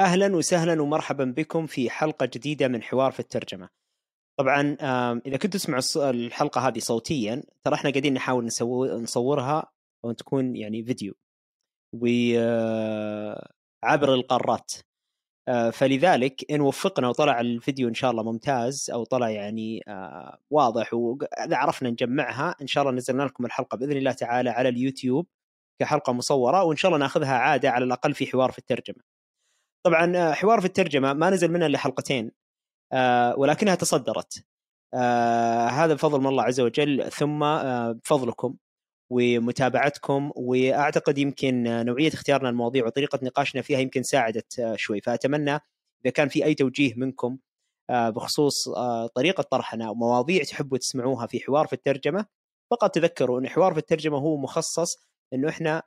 أهلا وسهلا ومرحبا بكم في حلقة جديدة من حوار في الترجمة. طبعا إذا كنتوا تسمعوا الحلقة هذه صوتيا ترى إحنا قاعدين نحاول نسوي نصورها وان تكون يعني فيديو وعبر القارات آه، فلذلك إن وفقنا وطلع الفيديو إن شاء الله ممتاز أو طلع يعني آه، واضح واذا عرفنا نجمعها إن شاء الله نزلنا لكم الحلقة بإذن الله تعالى على اليوتيوب كحلقة مصورة وإن شاء الله ناخذها عادة على الأقل في حوار في الترجمة. طبعا آه، حوار في الترجمة ما نزل منها إلا حلقتين ولكنها تصدرت. هذا بفضل من الله عز وجل ثم بفضلكم ومتابعتكم وأعتقد يمكن نوعية اختيارنا المواضيع وطريقة نقاشنا فيها يمكن ساعدت آه، شوي فأتمنى إذا كان في أي توجيه منكم آه، بخصوص آه، طريقة طرحنا ومواضيع تحبوا تسمعوها في حوار في الترجمة فقط تذكروا إن حوار في الترجمة هو مخصص إنه إحنا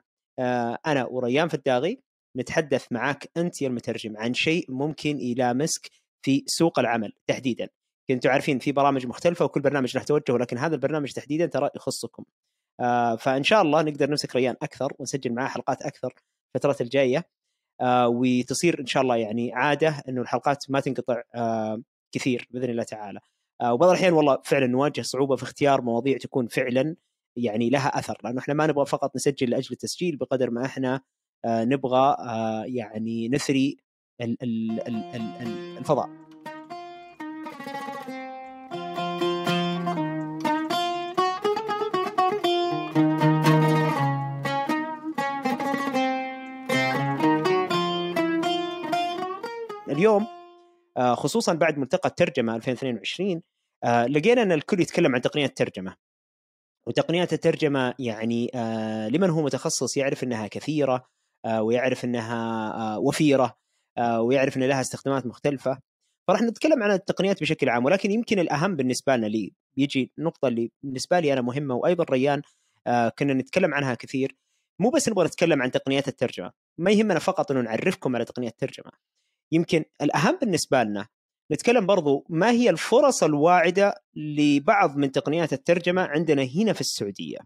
أنا وريان فداغي نتحدث معك أنت يا المترجم عن شيء ممكن يلامسك في سوق العمل تحديدا. كنتوا عارفين في برامج مختلفة وكل برنامج له توجه ولكن هذا البرنامج تحديدا ترى يخصكم. آه، فإن شاء الله نقدر نمسك ريان أكثر ونسجل معاه حلقات أكثر الفترات الجاية. آه، وتصير إن شاء الله يعني عادة إنه الحلقات ما تنقطع آه، كثير بإذن الله تعالى. وبعض الأحيان والله فعلا نواجه صعوبة في اختيار مواضيع تكون فعلا يعني لها أثر لأنه إحنا ما نبغى فقط نسجل لأجل التسجيل بقدر ما إحنا نبغى يعني نثري الفضاء. اليوم آه، خصوصا بعد ملتقى الترجمه 2022 آه، لقينا أن الكل يتكلم عن تقنيات الترجمه وتقنيات الترجمة يعني آه، لمن هو متخصص يعرف إنها كثيرة ويعرف إنها وفيرة ويعرف إن لها استخدامات مختلفة. فراح نتكلم عن التقنيات بشكل عام ولكن يمكن الأهم بالنسبة لنا لي بيجي النقطه اللي بالنسبة لي أنا مهمة وأيضا ريان كنا نتكلم عنها كثير. مو بس نبغى نتكلم عن تقنيات الترجمة ما يهمنا فقط إنه نعرفكم على تقنيات الترجمة. يمكن الأهم بالنسبة لنا نتكلم برضو ما هي الفرص الواعدة لبعض من تقنيات الترجمة عندنا هنا في السعودية؟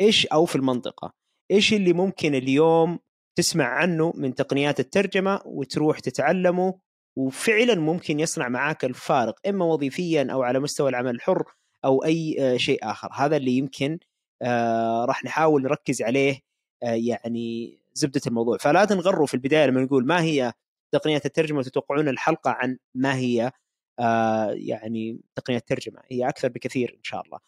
إيش أو في المنطقة؟ إيش اللي ممكن اليوم تسمع عنه من تقنيات الترجمة وتروح تتعلمه وفعلا ممكن يصنع معاك الفارق إما وظيفيا أو على مستوى العمل الحر أو أي آه، شيء آخر. هذا اللي يمكن آه، راح نحاول نركز عليه آه، يعني زبدة الموضوع. فلا تنغروا في البداية لما نقول ما هي تقنيات الترجمة وتتوقعون الحلقة عن ما هي يعني تقنيات الترجمه هي أكثر بكثير إن شاء الله.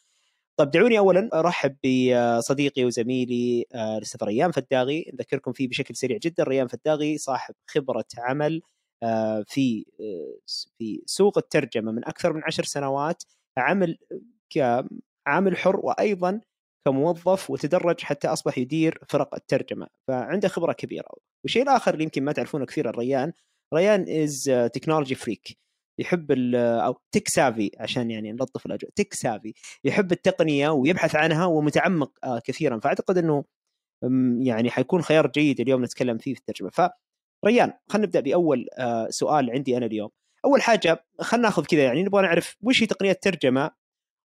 طيب دعوني اولا أرحب بصديقي وزميلي آه، الأستاذ ريان فداغي نذكركم فيه بشكل سريع جدا. ريان فداغي صاحب خبرة عمل آه، في آه، في سوق الترجمة من أكثر من عشر سنوات عمل كعامل حر وأيضا كموظف وتدرج حتى أصبح يدير فرق الترجمة فعنده خبرة كبيرة. والشيء الآخر اللي يمكن ما تعرفونه كثير عن ريان ريان is technology freak يحب أو tech savvy عشان يعني نلطف الأجواء. tech savvy يحب التقنية ويبحث عنها ومتعمق آه، كثيرا. فأعتقد إنه يعني حيكون خيار جيد اليوم نتكلم فيه في الترجمة. فريان خلينا نبدأ بأول آه، سؤال عندي أنا اليوم. أول حاجة خلينا ناخذ كذا يعني نبغى نعرف وش هي تقنية الترجمة؟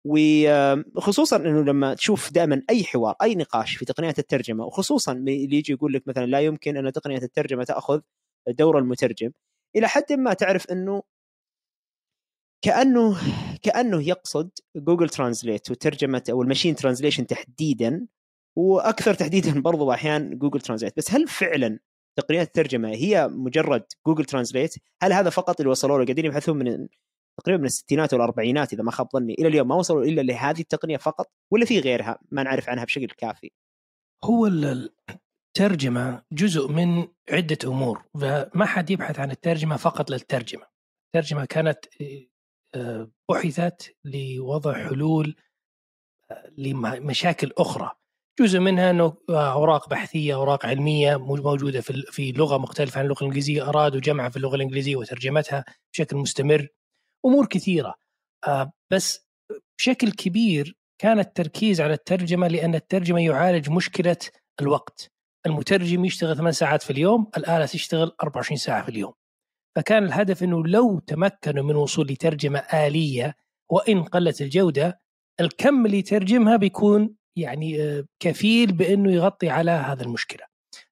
وخصوصا إنه لما تشوف دائما أي حوار أي نقاش في تقنيات الترجمة وخصوصا اللي يجي يقول لك مثلا لا يمكن أن تقنية الترجمة تأخذ دور المترجم. إلى حد ما تعرف إنه كأنه كأنه يقصد Google Translate وترجمة أو ال machine translation تحديدا وأكثر تحديدا برضو أحيانا Google Translate بس هل فعلا تقنيات الترجمة هي مجرد جوجل ترانزليت هل هذا فقط اللي وصلوا له قاعدين يبحثون من تقريبا من الستينات والاربعينات إذا ما خاب ظني إلى اليوم ما وصلوا إلا لهذه التقنية فقط ولا في غيرها؟ ما نعرف عنها بشكل كافي. هو الترجمة جزء من عدة أمور فما حد يبحث عن الترجمة فقط للترجمة. الترجمة كانت بحثت لوضع حلول آه، لمشاكل أخرى. جزء منها إنه أوراق بحثية أوراق علمية موجودة في في لغة مختلفة عن اللغة الإنجليزية أرادوا جمعها في اللغة الإنجليزية وترجمتها بشكل مستمر. أمور كثيرة آه، بس بشكل كبير كان التركيز على الترجمة لأن الترجمة يعالج مشكلة الوقت. المترجم يشتغل ثمان ساعات في اليوم الآلة تشتغل 24 ساعة في اليوم. فكان الهدف إنه لو تمكنوا من وصول لترجمة آلية وإن قلت الجودة الكم اللي يترجمها بيكون يعني آه، كفيل بإنه يغطي على هذا المشكلة.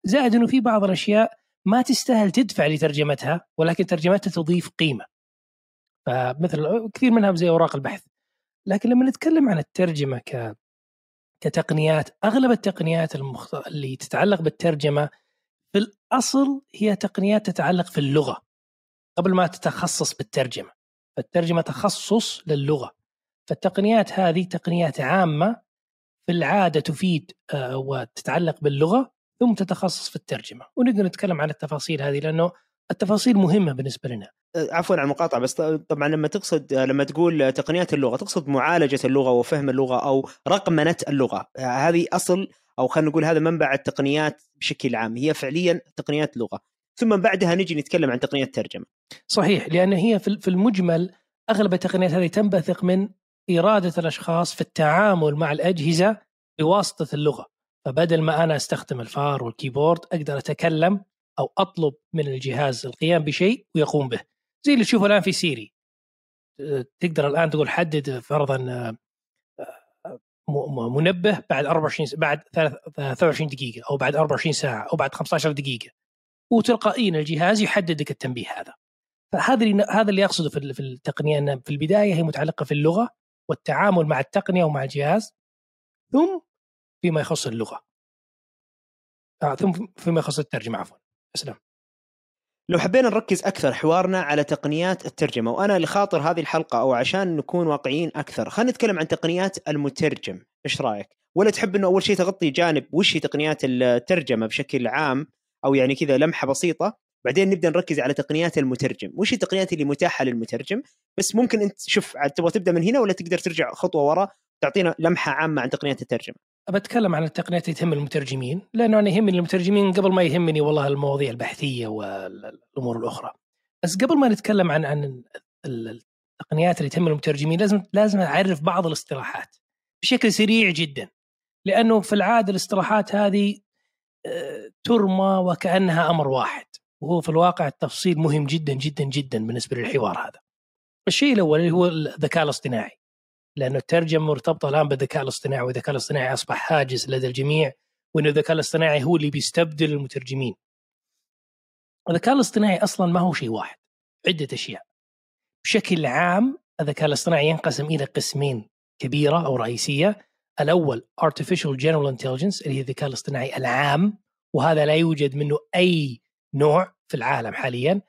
زائد إنه في بعض الأشياء ما تستاهل تدفع لترجمتها ولكن ترجمتها تضيف قيمة. فمثل كثير منها زي أوراق البحث. لكن لما نتكلم عن الترجمة ك كتقنيات أغلب التقنيات المخت... اللي تتعلق بالترجمة في الأصل هي تقنيات تتعلق في اللغة. قبل ما تتخصص بالترجمة. فالترجمة تخصص للغة. فالتقنيات هذه تقنيات عامة في العادة تفيد آه، وتتعلق باللغة ثم تتخصص في الترجمة. ونقدر نتكلم عن التفاصيل هذه لأنه التفاصيل مهمة بالنسبة لنا. أه، عفوا على المقاطعة بس طبعا لما تقصد أه، لما تقول تقنيات اللغة تقصد معالجة اللغة وفهم اللغة أو رقمنه اللغة. هذه أصل أو خلينا نقول هذا منبع التقنيات بشكل عام. هي فعليا تقنيات لغة. ثم بعدها نجي نتكلم عن تقنيات ترجمه صحيح لأن هي في المجمل أغلب التقنيات هذه تنبثق من إرادة الأشخاص في التعامل مع الأجهزة بواسطة اللغة. فبدل ما أنا أستخدم الفار والكيبورد أقدر أتكلم أو أطلب من الجهاز القيام بشيء ويقوم به. زي اللي تشوفه الآن في سيري. تقدر الآن تقول حدد فرضا منبه بعد 24 بعد 23 دقيقة أو بعد 24 ساعة أو بعد 15 دقيقة. وتلقائيا الجهاز يحدد لك التنبيه هذا. فهذا اللي هذا اللي أقصده في التقنية ان في البداية هي متعلقة في اللغة والتعامل مع التقنية ومع الجهاز ثم فيما يخص اللغة. آه ثم فيما يخص الترجمة عفوا. اسلم لو حبينا نركز أكثر حوارنا على تقنيات الترجمة وأنا لخاطر هذه الحلقة أو عشان نكون واقعيين أكثر خلينا نتكلم عن تقنيات المترجم. إيش رأيك؟ ولا تحب إنه أول شيء تغطي جانب وش هي تقنيات الترجمة بشكل عام؟ أو يعني كذا لمحة بسيطة. بعدين نبدأ نركز على تقنيات المترجم. وش التقنيات اللي متاحة للمترجم؟ بس ممكن أنت شوف تبغى تبدأ من هنا ولا تقدر ترجع خطوة ورا تعطينا لمحة عامة عن تقنيات الترجمة؟ بتكلم عن التقنيات اللي تهم المترجمين لأنه أنا يهمني المترجمين قبل ما يهمني والله المواضيع البحثية والأمور الأخرى. بس قبل ما نتكلم عن عن التقنيات اللي تهم المترجمين لازم لازم أعرف بعض الاصطلاحات بشكل سريع جدا. لأنه في العادة الاصطلاحات هذه ترمى وكأنها أمر واحد وهو في الواقع التفصيل مهم جدا جدا جدا بالنسبة للحوار هذا. الشيء الأول اللي هو الذكاء الاصطناعي. لأن الترجمة مرتبطة الآن بالذكاء الاصطناعي والذكاء الاصطناعي أصبح حاجز لدى الجميع وأن الذكاء الاصطناعي هو اللي بيستبدل المترجمين الذكاء الاصطناعي أصلا ما هو شيء واحد عدة أشياء بشكل عام الذكاء الاصطناعي ينقسم إلى قسمين كبيرة أو رئيسية الأول Artificial General Intelligence اللي هي الذكاء الاصطناعي العام وهذا لا يوجد منه أي نوع في العالم حاليا.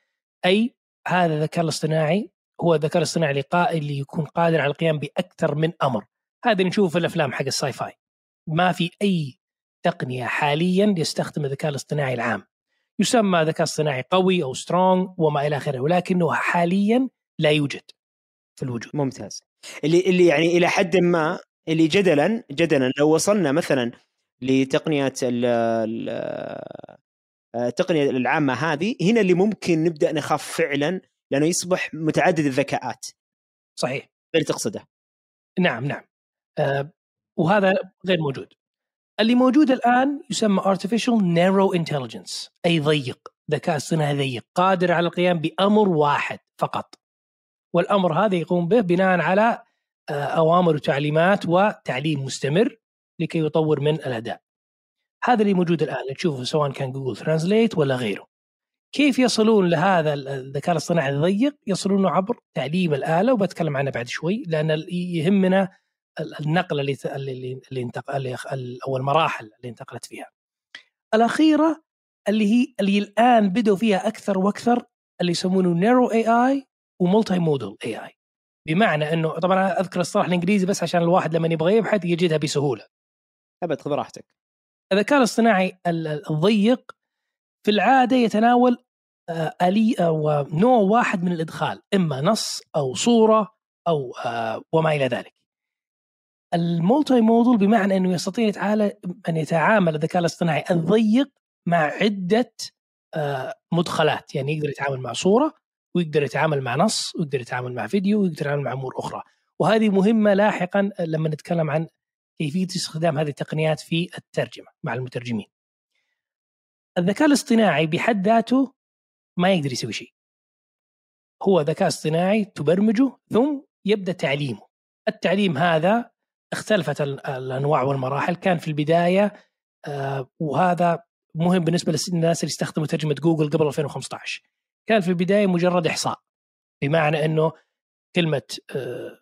أي هذا الذكاء الاصطناعي هو الذكاء الاصطناعي اللي, اللي يكون قادر على القيام بأكثر من أمر. هذا نشوفه في الأفلام حق ال sci-fi ما في أي تقنية حاليا يستخدم الذكاء الاصطناعي العام. يسمى ذكاء اصطناعي قوي أو strong وما إلى آخره ولكنه حاليا لا يوجد في الوجود. ممتاز. اللي اللي يعني إلى حد ما اللي جدلا جدلا لو وصلنا مثلا لتقنيه التقنيه العامة هذه هنا اللي ممكن نبدأ نخاف فعلا لأنه يصبح متعدد الذكاءات. صحيح. اللي تقصده. نعم نعم. آه وهذا غير موجود. اللي موجود الآن يسمى artificial narrow intelligence أي ضيق ذكاء اصطناعي ضيق قادر على القيام بأمر واحد فقط. والأمر هذا يقوم به بناء على آه، أوامر وتعليمات وتعليم مستمر لكي يطور من الأداء هذا اللي موجود الآن تشوفه سواء كان جوجل ترانزليت ولا غيره كيف يصلون لهذا الذكاء الاصطناعي الضيق؟ يصلون عبر تعليم الآلة وبتكلم عنه بعد شوي لأن يهمنا النقله اللي اللي اللي انتقل أو المراحل اللي انتقلت فيها. الأخيرة اللي هي اللي الآن بدوا فيها أكثر وأكثر اللي يسمونه narrow AI و multimodal AI. بمعنى إنه طبعا أذكر الصراحة الإنجليزي بس عشان الواحد لما يبغى يبحث يجدها بسهولة. أبد خذ راحتك. الذكاء الاصطناعي الضيق في العادة يتناول آه، آلية آه، ونوع واحد من الإدخال إما نص أو صورة أو آه، وما إلى ذلك. ال multimodal بمعنى إنه يستطيع أن يتعامل الذكاء الاصطناعي الضيق مع عدة مدخلات يعني يقدر يتعامل مع صورة ويقدر يتعامل مع نص ويقدر يتعامل مع فيديو ويقدر يتعامل مع أمور أخرى. وهذه مهمة لاحقا لما نتكلم عن كيفية استخدام هذه التقنيات في الترجمة مع المترجمين. الذكاء الاصطناعي بحد ذاته ما يقدر يسوي شيء. هو ذكاء اصطناعي تبرمجه ثم يبدأ تعليمه. التعليم هذا اختلفت الأنواع والمراحل كان في البداية آه، وهذا مهم بالنسبة للناس اللي استخدموا ترجمة جوجل قبل 2015 كان في البداية مجرد إحصاء بمعنى إنه كلمة آه،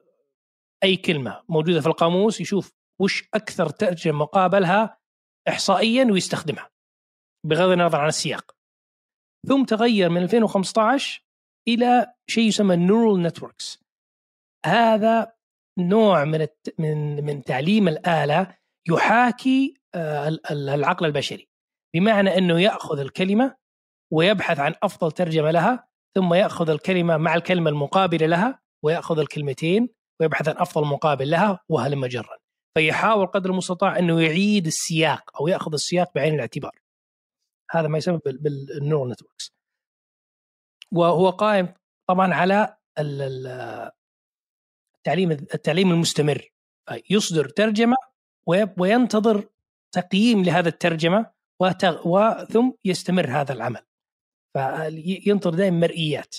أي كلمة موجودة في القاموس يشوف وش أكثر ترجمة مقابلها احصائيا ويستخدمها بغض النظر عن السياق. ثم تغير من 2015 إلى شيء يسمى ال neural networks هذا نوع من من من تعليم الآلة يحاكي آه، العقل البشري بمعنى إنه يأخذ الكلمة ويبحث عن أفضل ترجمة لها ثم يأخذ الكلمة مع الكلمة المقابلة لها ويأخذ الكلمتين ويبحث عن أفضل مقابل لها وهلم جرا فيحاول قدر المستطاع أنه يعيد السياق أو يأخذ السياق بعين الاعتبار. هذا ما يسمى بالنورال نتوركس. وهو قائم طبعا على التعليم التعليم المستمر. يصدر ترجمة وينتظر تقييم لهذا الترجمة وثم يستمر هذا العمل. فينطر دائما مرئيات.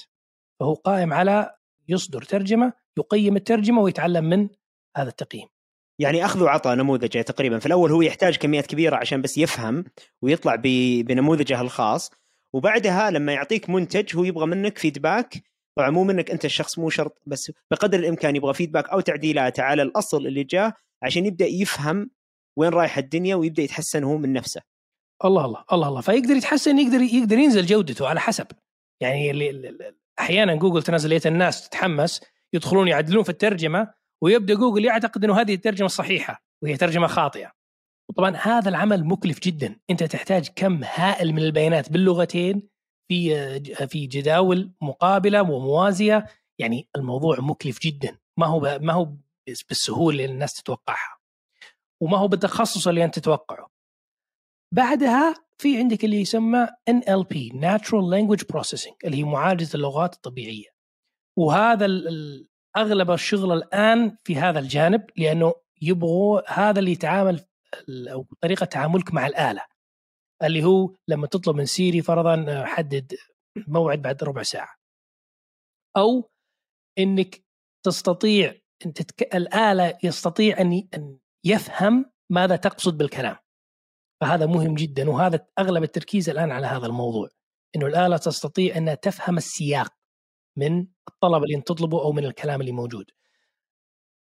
فهو قائم على يصدر ترجمة يقيم الترجمة ويتعلم من هذا التقييم. يعني اخذ وعطى نموذجه تقريبا. في الأول هو يحتاج كميات كبيرة عشان بس يفهم ويطلع بنموذجه الخاص. وبعدها لما يعطيك منتج هو يبغى منك feedback طبعا مو منك أنت الشخص مو شرط بس بقدر الإمكان يبغى feedback أو تعديلات على الأصل اللي جاء عشان يبدأ يفهم وين رايحه الدنيا ويبدأ يتحسن هو من نفسه. الله الله الله الله. فيقدر يتحسن يقدر يقدر ينزل جودته على حسب. يعني اللي أحيانا جوجل تنزل الناس تتحمس يدخلون يعدلون في الترجمة ويبدأ جوجل يعتقد إنه هذه الترجمة الصحيحه وهي ترجمة خاطئة. طبعا هذا العمل مكلف جدا. أنت تحتاج كم هائل من البيانات باللغتين في في جداول مقابلة وموازية. يعني الموضوع مكلف جدا. ما هو ما هو بالسهولة اللي الناس تتوقعها. وما هو بالتخصص اللي أنت تتوقعه. بعدها في عندك اللي يسمى NLP Natural Language Processing اللي هي معالجة اللغات الطبيعية. وهذا أغلب الشغل الآن في هذا الجانب لأنه يبغوا هذا اللي يتعامل أو طريقة تعاملك مع الآلة. اللي هو لما تطلب من سيري فرضا حدد موعد بعد ربع ساعة. أو إنك تستطيع إن تتك... الآلة يستطيع أن يفهم ماذا تقصد بالكلام. فهذا مهم جدا وهذا أغلب التركيز الآن على هذا الموضوع إنه الآلة تستطيع أنها تفهم السياق من الطلب اللي تطلبه أو من الكلام اللي موجود.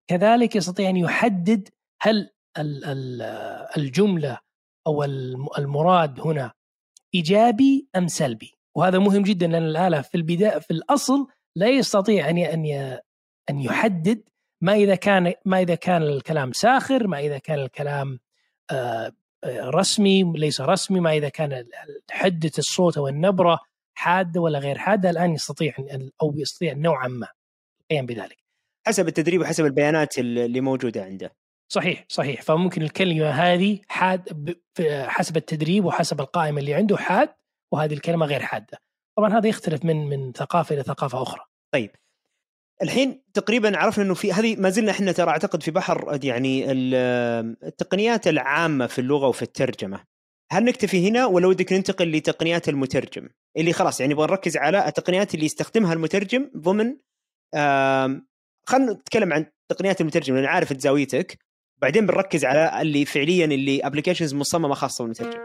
كذلك يستطيع أن يحدد هل الجملة أو المراد هنا إيجابي أم سلبي وهذا مهم جدا لأن الآلة في البداية في الأصل لا يستطيع أن أن أن يحدد ما إذا كان ما إذا كان الكلام ساخر ما إذا كان الكلام آه، رسمي ليس رسمي ما إذا كان حدة الصوت أو النبرة حادة ولا غير حادة الآن يستطيع أو يستطيع نوعا ما القيام بذلك. حسب التدريب وحسب البيانات اللي موجودة عنده. صحيح صحيح. فممكن الكلمة هذه حاد حسب التدريب وحسب القائمة اللي عنده حاد وهذه الكلمة غير حادة. طبعا هذا يختلف من من ثقافة إلى ثقافة أخرى. طيب. الحين تقريبا عرفنا إنه في هذه ما زلنا إحنا ترى أعتقد في بحر يعني التقنيات العامة في اللغة وفي الترجمة. هل نكتفي هنا ولا ودك ننتقل لتقنيات المترجم؟ اللي خلاص يعني نبغى نركز على التقنيات اللي يستخدمها المترجم ضمن خلينا نتكلم عن تقنيات المترجم لأن عارف زاويتك بعدين بنركز على اللي فعليا اللي ابلكيشنز مصممة خاصة بالمترجم.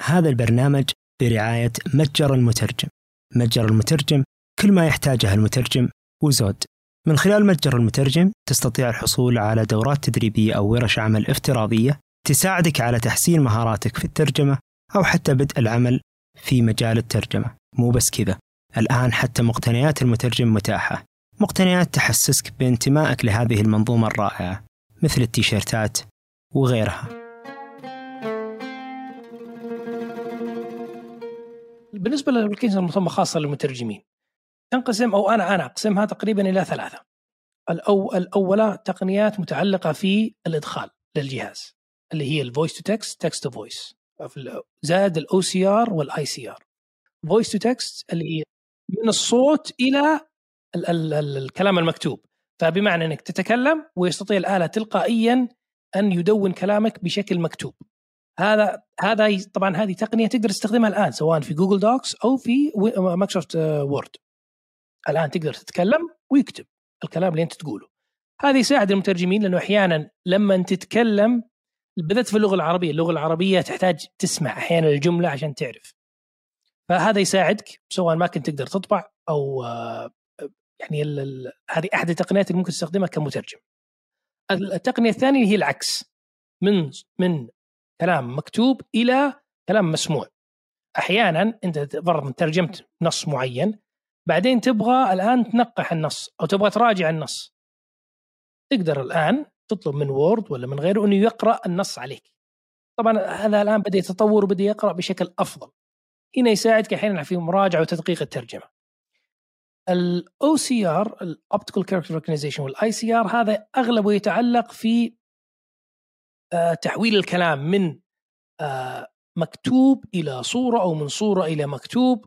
هذا البرنامج برعاية متجر المترجم. متجر المترجم كل ما يحتاجه المترجم وزود. من خلال متجر المترجم تستطيع الحصول على دورات تدريبية أو ورش عمل افتراضية تساعدك على تحسين مهاراتك في الترجمة أو حتى بدء العمل في مجال الترجمة. مو بس كذا. الآن حتى مقتنيات المترجم متاحة. مقتنيات تحسسك بانتمائك لهذه المنظومة الرائعة مثل التيشيرتات وغيرها. بالنسبة للابلكيشن المصممة خاصة للمترجمين تنقسم أو أنا أنا اقسمها تقريبا إلى ثلاثة. الأو الأولى تقنيات متعلقة في الإدخال للجهاز اللي هي ال voice to text text to voice زائد ال OCR وال ICR. voice to text اللي هي من الصوت إلى ال ال ال الكلام المكتوب فبمعنى إنك تتكلم ويستطيع الآلة تلقائيا أن يدون كلامك بشكل مكتوب. هذا هذا طبعا هذه تقنية تقدر تستخدمها الآن سواء في Google Docs أو في Microsoft Word. الآن تقدر تتكلم ويكتب الكلام اللي أنت تقوله هذا يساعد المترجمين لأنه أحيانا لما تتكلم بالذات في اللغة العربية، اللغة العربية تحتاج تسمع أحيانا الجملة عشان تعرف. فهذا يساعدك سواء ما كنت تقدر تطبع أو آه، يعني هذه أحد التقنيات اللي ممكن تستخدمها كمترجم. التقنية الثانية هي العكس من من كلام مكتوب إلى كلام مسموع. أحيانا أنت فرضا ترجمت نص معين بعدين تبغى الآن تنقح النص أو تبغى تراجع النص. تقدر الآن تطلب من Word ولا من غيره أنه يقرأ النص عليك. طبعا هذا الآن بدأ يتطور وبدأ يقرأ بشكل أفضل. هنا يساعدك أحيانا في مراجعة وتدقيق الترجمة. ال OCR ال optical character وال ICR هذا أغلبه يتعلق في تحويل الكلام من آه، مكتوب إلى صورة أو من صورة إلى مكتوب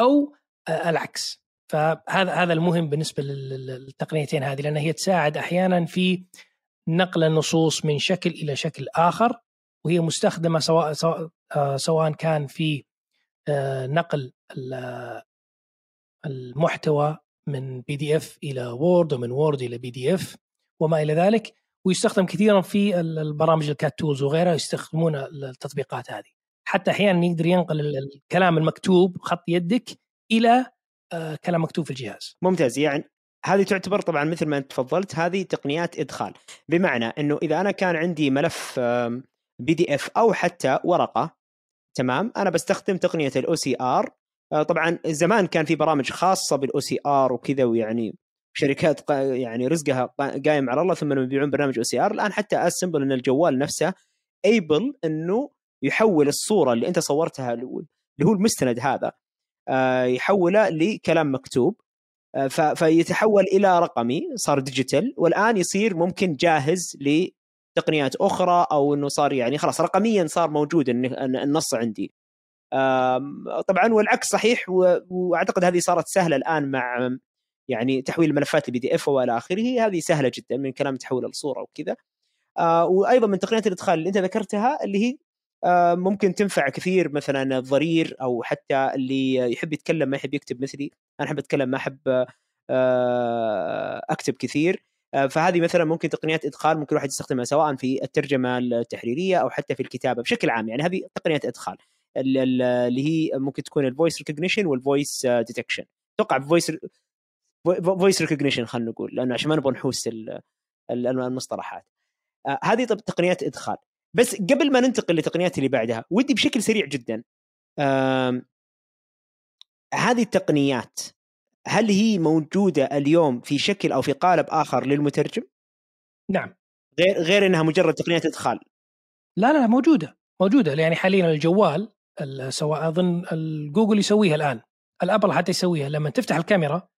أو آه، العكس. فهذا هذا المهم بالنسبة للتقنيتين هذه لأن هي تساعد أحيانا في نقل النصوص من شكل إلى شكل آخر وهي مستخدمة سواء سواء, سواء كان في نقل المحتوى من بي دي اف إلى وورد ومن وورد إلى بي دي اف وما إلى ذلك. ويستخدم كثيرا في البرامج ال CAT tools وغيرها يستخدمون التطبيقات هذه. حتى أحيانا يقدر ينقل الكلام المكتوب خط يدك إلى آه، كلام مكتوب في الجهاز. ممتاز. يعني هذه تعتبر طبعا مثل ما أنت تفضلت هذه تقنيات إدخال. بمعنى إنه إذا أنا كان عندي ملف PDF أو حتى ورقة تمام أنا بستخدم تقنية ال OCR آه، طبعا زمان كان في برامج خاصة بال OCR وكذا ويعني شركات يعني رزقها قايم على الله ثم يبيعون برنامج OCR الآن حتى simple إن الجوال نفسه able إنه يحول الصورة اللي أنت صورتها اللي هو المستند هذا آه، يحوله لكلام مكتوب آه، فيتحول إلى رقمي صار digital والآن يصير ممكن جاهز لتقنيات أخرى أو إنه صار يعني خلاص رقميا صار موجود النص عندي. طبعا والعكس صحيح وأعتقد هذه صارت سهلة الآن مع يعني تحويل الملفات ال PDF وإلى آخره هذه سهلة جدا من كلام تحويل الصورة وكذا. آه وأيضا من تقنيات الإدخال اللي أنت ذكرتها اللي هي آه ممكن تنفع كثير مثلا الضرير أو حتى اللي يحب يتكلم ما يحب يكتب مثلي أنا أحب أتكلم ما أحب آه أكتب كثير. آه فهذه مثلا ممكن تقنيات إدخال ممكن الواحد يستخدمها سواء في الترجمة التحريرية أو حتى في الكتابة بشكل عام. يعني هذه تقنيات إدخال اللي هي ممكن تكون ال voice recognition وال voice detection أتوقع voice voice recognition خلينا نقول لأنه عشان ما نبغى نحوس المصطلحات. آه هذه طب تقنيات إدخال. بس قبل ما ننتقل للتقنيات اللي بعدها ودي بشكل سريع جدا آه هذه التقنيات هل هي موجودة اليوم في شكل أو في قالب آخر للمترجم؟ نعم. غير غير إنها مجرد تقنيات إدخال. لا لا موجودة موجودة. يعني حاليا الجوال سواء أظن جوجل يسويها الآن ال Apple حتى يسويها. لما تفتح الكاميرا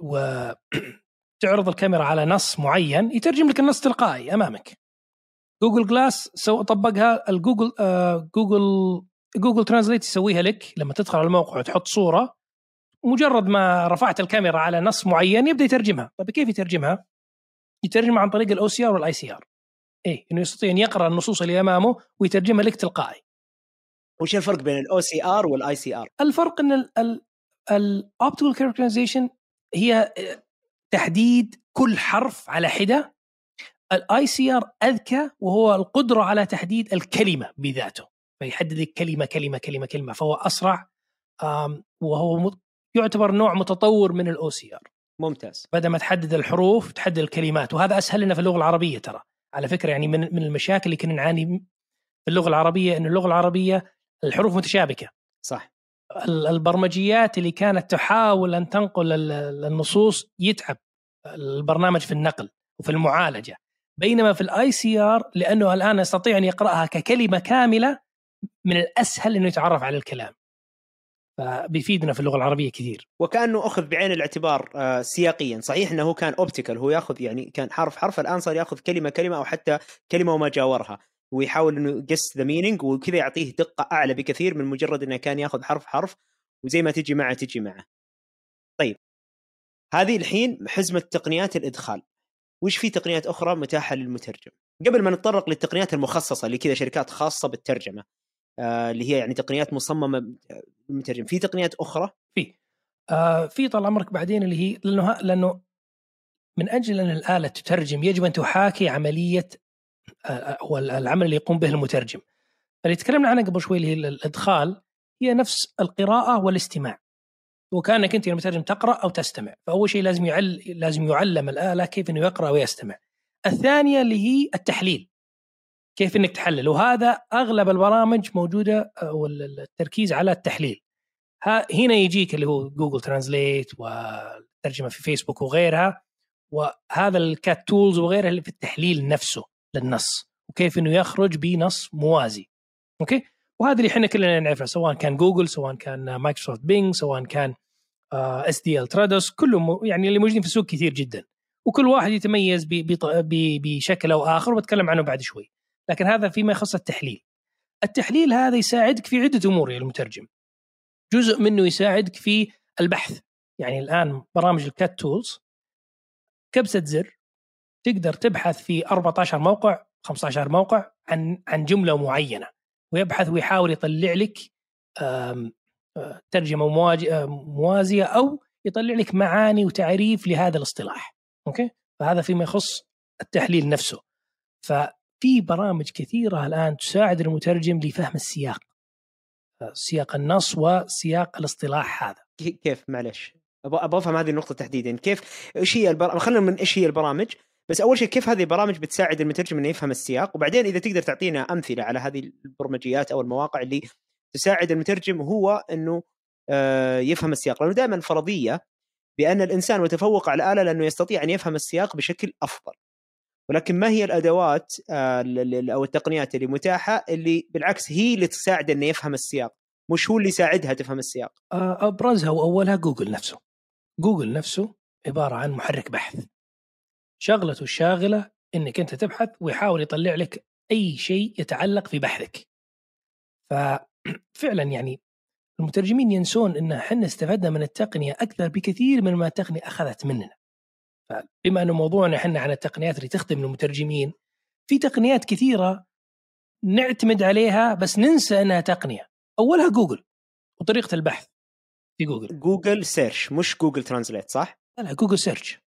وتعرض الكاميرا على نص معين يترجم لك النص تلقائي أمامك. Google Glass سو طبقها الجوجل آه Google Google Translate يسويها لك لما تدخل على الموقع وتحط صورة. مجرد ما رفعت الكاميرا على نص معين يبدأ يترجمها. طيب كيف يترجمها؟ يترجمها عن طريق ال OCR وال ICR إيه إنه يستطيع أن يقرأ النصوص اللي أمامه ويترجمها لك تلقائي. وش الفرق بين ال OCR وال ICR الفرق إن ال optical characterization هي تحديد كل حرف على حدة. ال ICR أذكى وهو القدرة على تحديد الكلمة بذاته. فيحدد لك كلمة كلمة كلمة كلمة فهو أسرع وهو يعتبر نوع متطور من ال OCR ممتاز. بدل ما تحدد الحروف تحدد الكلمات وهذا أسهل لنا في اللغة العربية ترى. على فكرة يعني من من المشاكل اللي كنا نعاني في اللغة العربية إن اللغة العربية الحروف متشابكة. صح. البرمجيات اللي كانت تحاول أن تنقل النصوص يتعب البرنامج في النقل وفي المعالجة. بينما في ال ICR لأنه الآن يستطيع أن يقرأها ككلمة كاملة من الأسهل إنه يتعرف على الكلام. فبيفيدنا في اللغة العربية كثير. وكأنه أخذ بعين الاعتبار آه، سياقيا. صحيح إنه كان optical هو يأخذ يعني كان حرف حرف الآن صار يأخذ كلمة كلمة أو حتى كلمة وما جاورها. ويحاول إنه يguess the meaning وكذا يعطيه دقة أعلى بكثير من مجرد إنه كان ياخذ حرف حرف وزي ما تجي معه تجي معه. طيب هذه الحين حزمة تقنيات الإدخال. وش في تقنيات أخرى متاحة للمترجم؟ قبل ما نتطرق للتقنيات المخصصة اللي كذا شركات خاصة بالترجمة آه اللي هي يعني تقنيات مصممة للمترجم، في تقنيات أخرى؟ في آه في طال عمرك بعدين اللي هي لأنه لأنه من أجل أن الآلة تترجم يجب أن تحاكي عملية هو العمل اللي يقوم به المترجم. اللي تكلمنا عنه قبل شوي اللي هي الإدخال هي نفس القراءة والاستماع. وكأنك أنت المترجم تقرأ أو تستمع، فأول شيء لازم يعل لازم يعلم الآلة كيف إنه يقرأ ويستمع. الثانية اللي هي التحليل. كيف إنك تحلل وهذا أغلب البرامج موجودة والتركيز على التحليل. هنا يجيك اللي هو Google Translate والترجمة في فيسبوك وغيرها وهذا ال CAT tools وغيرها اللي في التحليل نفسه للنص وكيف إنه يخرج بنص موازي okay؟ وهذا اللي إحنا كلنا نعرفه سواء كان جوجل سواء كان Microsoft Bing سواء كان SDL Trados كلهم يعني اللي موجودين في السوق كثير جدا. وكل واحد يتميز بشكل أو آخر وبتكلم عنه بعد شوي. لكن هذا فيما يخص التحليل. التحليل هذا يساعدك في عدة أمور يا المترجم. جزء منه يساعدك في البحث. يعني الآن برامج الكات تولز كبسة زر تقدر تبحث في 14 موقع 15 موقع عن عن جملة معينة ويبحث ويحاول يطلع لك ترجمة موازية أو يطلع لك معاني وتعريف لهذا الاصطلاح. أوكي؟ فهذا فيما يخص التحليل نفسه. ففي برامج كثيرة الآن تساعد المترجم لفهم السياق. سياق النص وسياق الاصطلاح هذا. كيف؟ معلش أبغى أفهم هذه النقطة تحديدا. كيف؟ إيش هي البرامج خلينا من إيش هي البرامج؟ بس أول شيء كيف هذه البرامج بتساعد المترجم إنه يفهم السياق؟ وبعدين إذا تقدر تعطينا أمثلة على هذه البرمجيات أو المواقع اللي تساعد المترجم هو إنه آه، يفهم السياق. لأنه دائما الفرضيه بأن الإنسان متفوق على الاله لأنه يستطيع أن يفهم السياق بشكل أفضل. ولكن ما هي الأدوات آه، أو التقنيات اللي متاحة؟ اللي بالعكس هي اللي تساعد إنه يفهم السياق. مش هو اللي يساعدها تفهم السياق. آه، أبرزها وأولها جوجل نفسه. جوجل نفسه عبارة عن محرك بحث. شغلته الشاغلة إنك أنت تبحث ويحاول يطلع لك أي شيء يتعلق في بحثك. ففعلا يعني المترجمين ينسون إن إحنا استفدنا من التقنية أكثر بكثير من ما التقنية أخذت مننا. فبما إنه موضوعنا إحنا عن التقنيات اللي تخدم المترجمين في تقنيات كثيرة نعتمد عليها بس ننسى إنها تقنية. أولها جوجل وطريقة البحث في جوجل. Google Search مش Google Translate صح؟ لا لا Google Search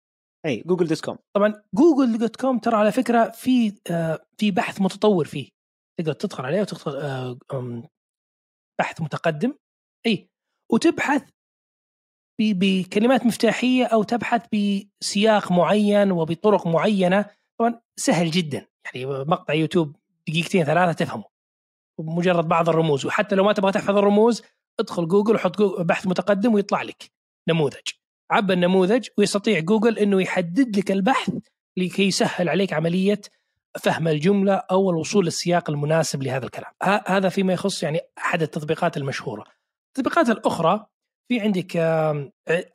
اي Google dot com طبعا Google dot com ترى على فكرة في آه في بحث متطور فيه. تقدر تدخل عليه وتدخل آه بحث متقدم. اي وتبحث بكلمات مفتاحية أو تبحث بسياق معين وبطرق معينة. طبعا سهل جدا. يعني مقطع يوتيوب دقيقتين ثلاثة تفهمه. بمجرد بعض الرموز. وحتى لو ما تبغى تحفظ الرموز ادخل جوجل وحط بحث متقدم ويطلع لك نموذج. عبى النموذج ويستطيع جوجل إنه يحدد لك البحث لكي يسهل عليك عملية فهم الجملة أو الوصول للسياق المناسب لهذا الكلام. هذا فيما يخص يعني أحد التطبيقات المشهورة. التطبيقات الأخرى في عندك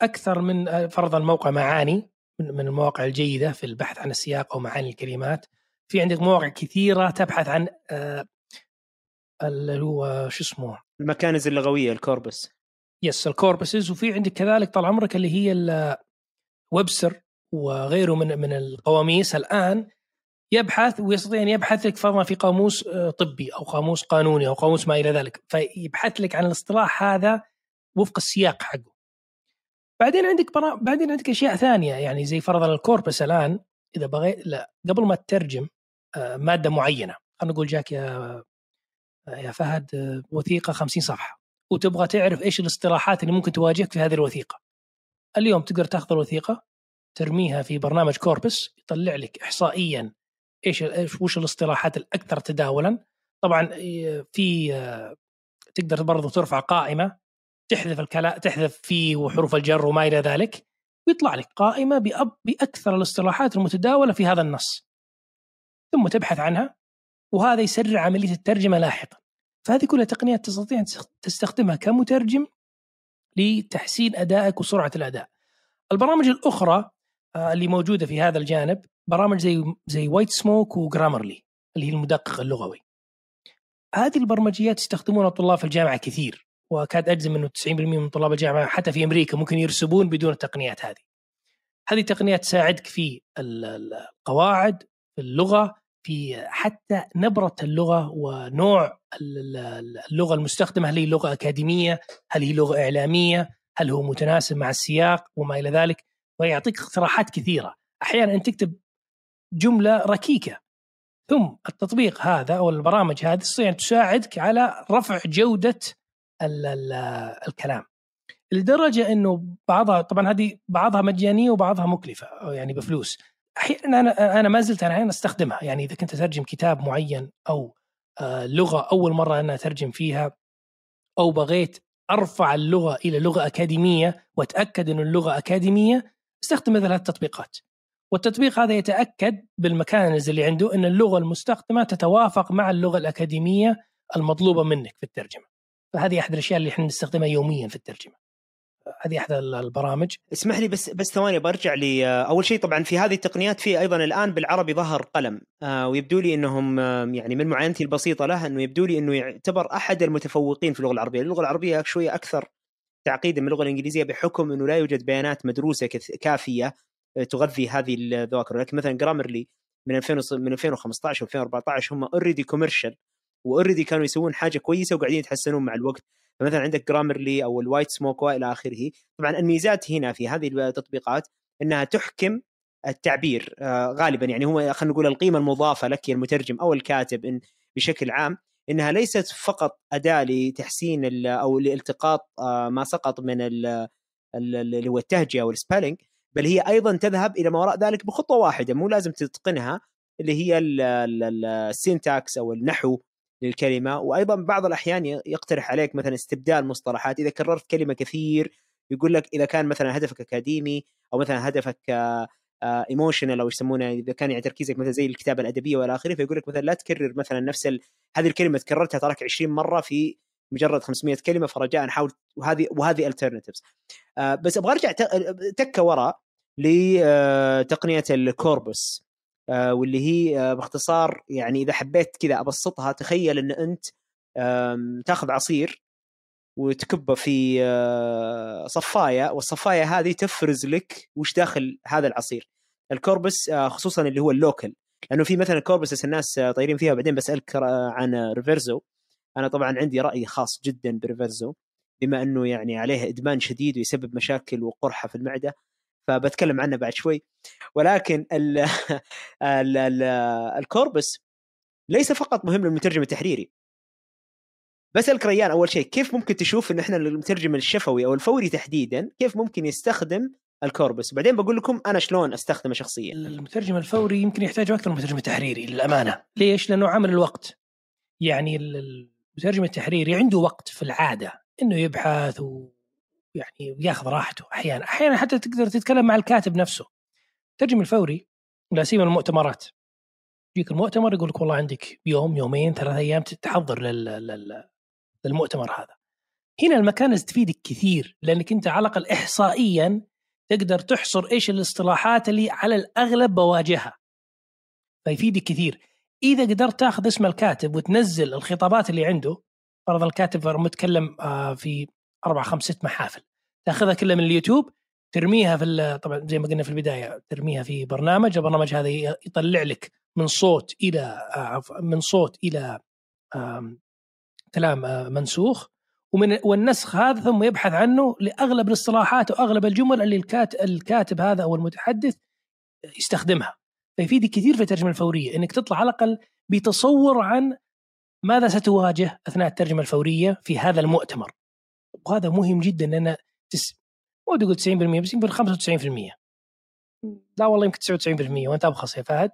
أكثر من فرضا موقع معاني من المواقع الجيدة في البحث عن السياق أو معاني الكلمات. في عندك مواقع كثيرة تبحث عن اللي هو شو اسمه المكانز اللغوية الكوربس يس الكوربسز. وفي عندك كذلك طال عمرك اللي هي الويبستر وغيره من من القواميس. الآن يبحث ويستطيع أن يبحث لك فرضا في قاموس آه، طبي أو قاموس قانوني أو قاموس ما إلى ذلك. فيبحث لك عن الاصطلاح هذا وفق السياق حقه. بعدين عندك برا... بعدين عندك أشياء ثانية. يعني زي فرضا الكوربس الآن إذا بغيت لا قبل ما تترجم آه، مادة معينة. خلينا نقول جاك يا يا فهد آه، وثيقة 50 صفحة. وتبغى تعرف إيش الاصطلاحات اللي ممكن تواجهك في هذه الوثيقة. اليوم تقدر تأخذ الوثيقة ترميها في برنامج كوربس يطلع لك احصائيا إيش وش الاصطلاحات الأكثر تداولا. طبعا آه، في آه، تقدر برضو ترفع قائمة تحذف الكلام تحذف في وحروف الجر وما إلى ذلك ويطلع لك قائمة بأب بأكثر الاصطلاحات المتداولة في هذا النص. ثم تبحث عنها وهذا يسرع عملية الترجمة لاحقا. فهذه كلها تقنيات تستطيع أن تستخدمها كمترجم لتحسين أدائك وسرعة الأداء. البرامج الأخرى آه، اللي موجودة في هذا الجانب برامج زي زي وايت سموك وجرامرلي اللي هي المدقق اللغوي. هذه البرمجيات يستخدمونها طلاب في الجامعة كثير وأكاد أجزم أنه 90% من طلاب الجامعة حتى في أمريكا ممكن يرسبون بدون التقنيات هذه. هذه التقنيات تساعدك في القواعد في اللغة في حتى نبرة اللغة ونوع اللغة المستخدمة هل هي لغة أكاديمية هل هي لغة إعلامية هل هو متناسب مع السياق وما إلى ذلك ويعطيك اقتراحات كثيرة. أحيانا أنت تكتب جملة ركيكة ثم التطبيق هذا أو البرامج هذه تستطيع تساعدك على رفع جودة ال ال الكلام. لدرجة إنه بعضها طبعا هذه بعضها مجانية وبعضها مكلفة يعني بفلوس. أحيانا أنا أنا ما زلت أنا أحيانا أستخدمها. يعني إذا كنت أترجم كتاب معين أو آه، لغة أول مرة أنا أترجم فيها أو بغيت أرفع اللغة إلى لغة أكاديمية وأتأكد ان اللغة أكاديمية أستخدم مثل التطبيقات. والتطبيق هذا يتأكد بالمكانز اللي عنده إن اللغة المستخدمة تتوافق مع اللغة الأكاديمية المطلوبة منك في الترجمة. فهذه أحد الأشياء اللي إحنا نستخدمها يوميا في الترجمة. هذه أحد البرامج. اسمح لي بس بس ثواني برجع لي أول شيء طبعا في هذه التقنيات في أيضا الآن بالعربي ظهر قلم آه ويبدو لي إنهم يعني من معاينتي البسيطة له إنه يبدو لي إنه يعتبر أحد المتفوقين في اللغة العربية، اللغة العربية شوية أكثر تعقيدا من اللغة الإنجليزية بحكم إنه لا يوجد بيانات مدروسة كافية آه، تغذي هذه الذواكر، لكن مثلا Grammarly من 2000 من 2015 و2014 هم already commercial و already كانوا يسوون حاجة كويسة وقاعدين يتحسنون مع الوقت. فمثلا عندك Grammarly أو ال WhiteSmoke وإلى آخره. طبعا الميزات هنا في هذه التطبيقات إنها تحكم التعبير آه غالبا يعني هو خلينا نقول القيمة المضافة لك المترجم أو الكاتب إن بشكل عام إنها ليست فقط أداة لتحسين أو لالتقاط آه ما سقط من اللي هو التهجئه وال spelling بل هي أيضا تذهب إلى ما وراء ذلك بخطوة واحدة مو لازم تتقنها اللي هي ال syntax أو النحو للكلمة وأيضا بعض الأحيان يقترح عليك مثلا استبدال مصطلحات إذا كررت كلمة كثير يقول لك إذا كان مثلا هدفك أكاديمي أو مثلا هدفك emotional أو يسمونه إذا كان يعني تركيزك مثلا زي الكتابة الأدبية وإلى آخره فيقول لك مثلا لا تكرر مثلا نفس ال... هذه الكلمة تكررتها تراك 20 مرة في مجرد 500 كلمة فرجاء حاول وهذه وهذه alternatives آه بس أبغى أرجع تكة وراء لتقنيه ال corpus واللي هي آه، باختصار يعني إذا حبيت كذا أبسطها تخيل إن أنت تاخذ عصير وتكبه في آه، صفاية والصفاية هذه تفرز لك وش داخل هذا العصير. ال corpus خصوصا اللي هو ال local. لأنه في مثلا corpus الناس طايرين فيها بعدين بسألك عن Reverso أنا طبعا عندي رأي خاص جدا ب Reverso بما إنه يعني عليه إدمان شديد ويسبب مشاكل وقرحة في المعدة. فبتكلم عنه بعد شوي. ولكن ال ال ال ال corpus ليس فقط مهم للمترجم التحريري. بسالك ريان أول شيء كيف ممكن تشوف ان إحنا المترجم الشفوي أو الفوري تحديدا كيف ممكن يستخدم ال corpus؟ بعدين بقول لكم أنا شلون أستخدمه شخصيا. المترجم الفوري يمكن يحتاج أكثر من المترجم التحريري للأمانة. ليش؟ لأنه عامل الوقت. يعني المترجم التحريري عنده وقت في العادة إنه يبحث و يعني ياخذ راحته أحيانا. أحيانا حتى تقدر تتكلم مع الكاتب نفسه. الترجمه الفوري لا سيما المؤتمرات. يجيك المؤتمر يقول لك والله عندك يوم يومين ثلاث أيام تحضر للمؤتمر هذا. هنا المكانز تفيدك كثير لأنك أنت على الأقل احصائيا تقدر تحصر إيش الاصطلاحات اللي على الأغلب بواجهها. فيفيدك كثير. إذا قدرت تاخذ اسم الكاتب وتنزل الخطابات اللي عنده فرض الكاتب متكلم آه، في أربع خمس ست محافل. تأخذها كلها من اليوتيوب ترميها في طبعا زي ما قلنا في البداية ترميها في برنامج البرنامج هذا يطلع لك من صوت إلى من صوت إلى كلام آه، منسوخ. ومن والنسخ هذا ثم يبحث عنه لأغلب الاصطلاحات وأغلب الجمل اللي الكاتب هذا أو المتحدث يستخدمها. فيفيدك كثير في الترجمة الفورية إنك تطلع على الأقل بتصور عن ماذا ستواجه أثناء الترجمة الفورية في هذا المؤتمر. وهذا مهم جدا لأن تس... مو تقول 90% بس يمكن 95% لا والله يمكن 99% وأنت ابخص يا فهد.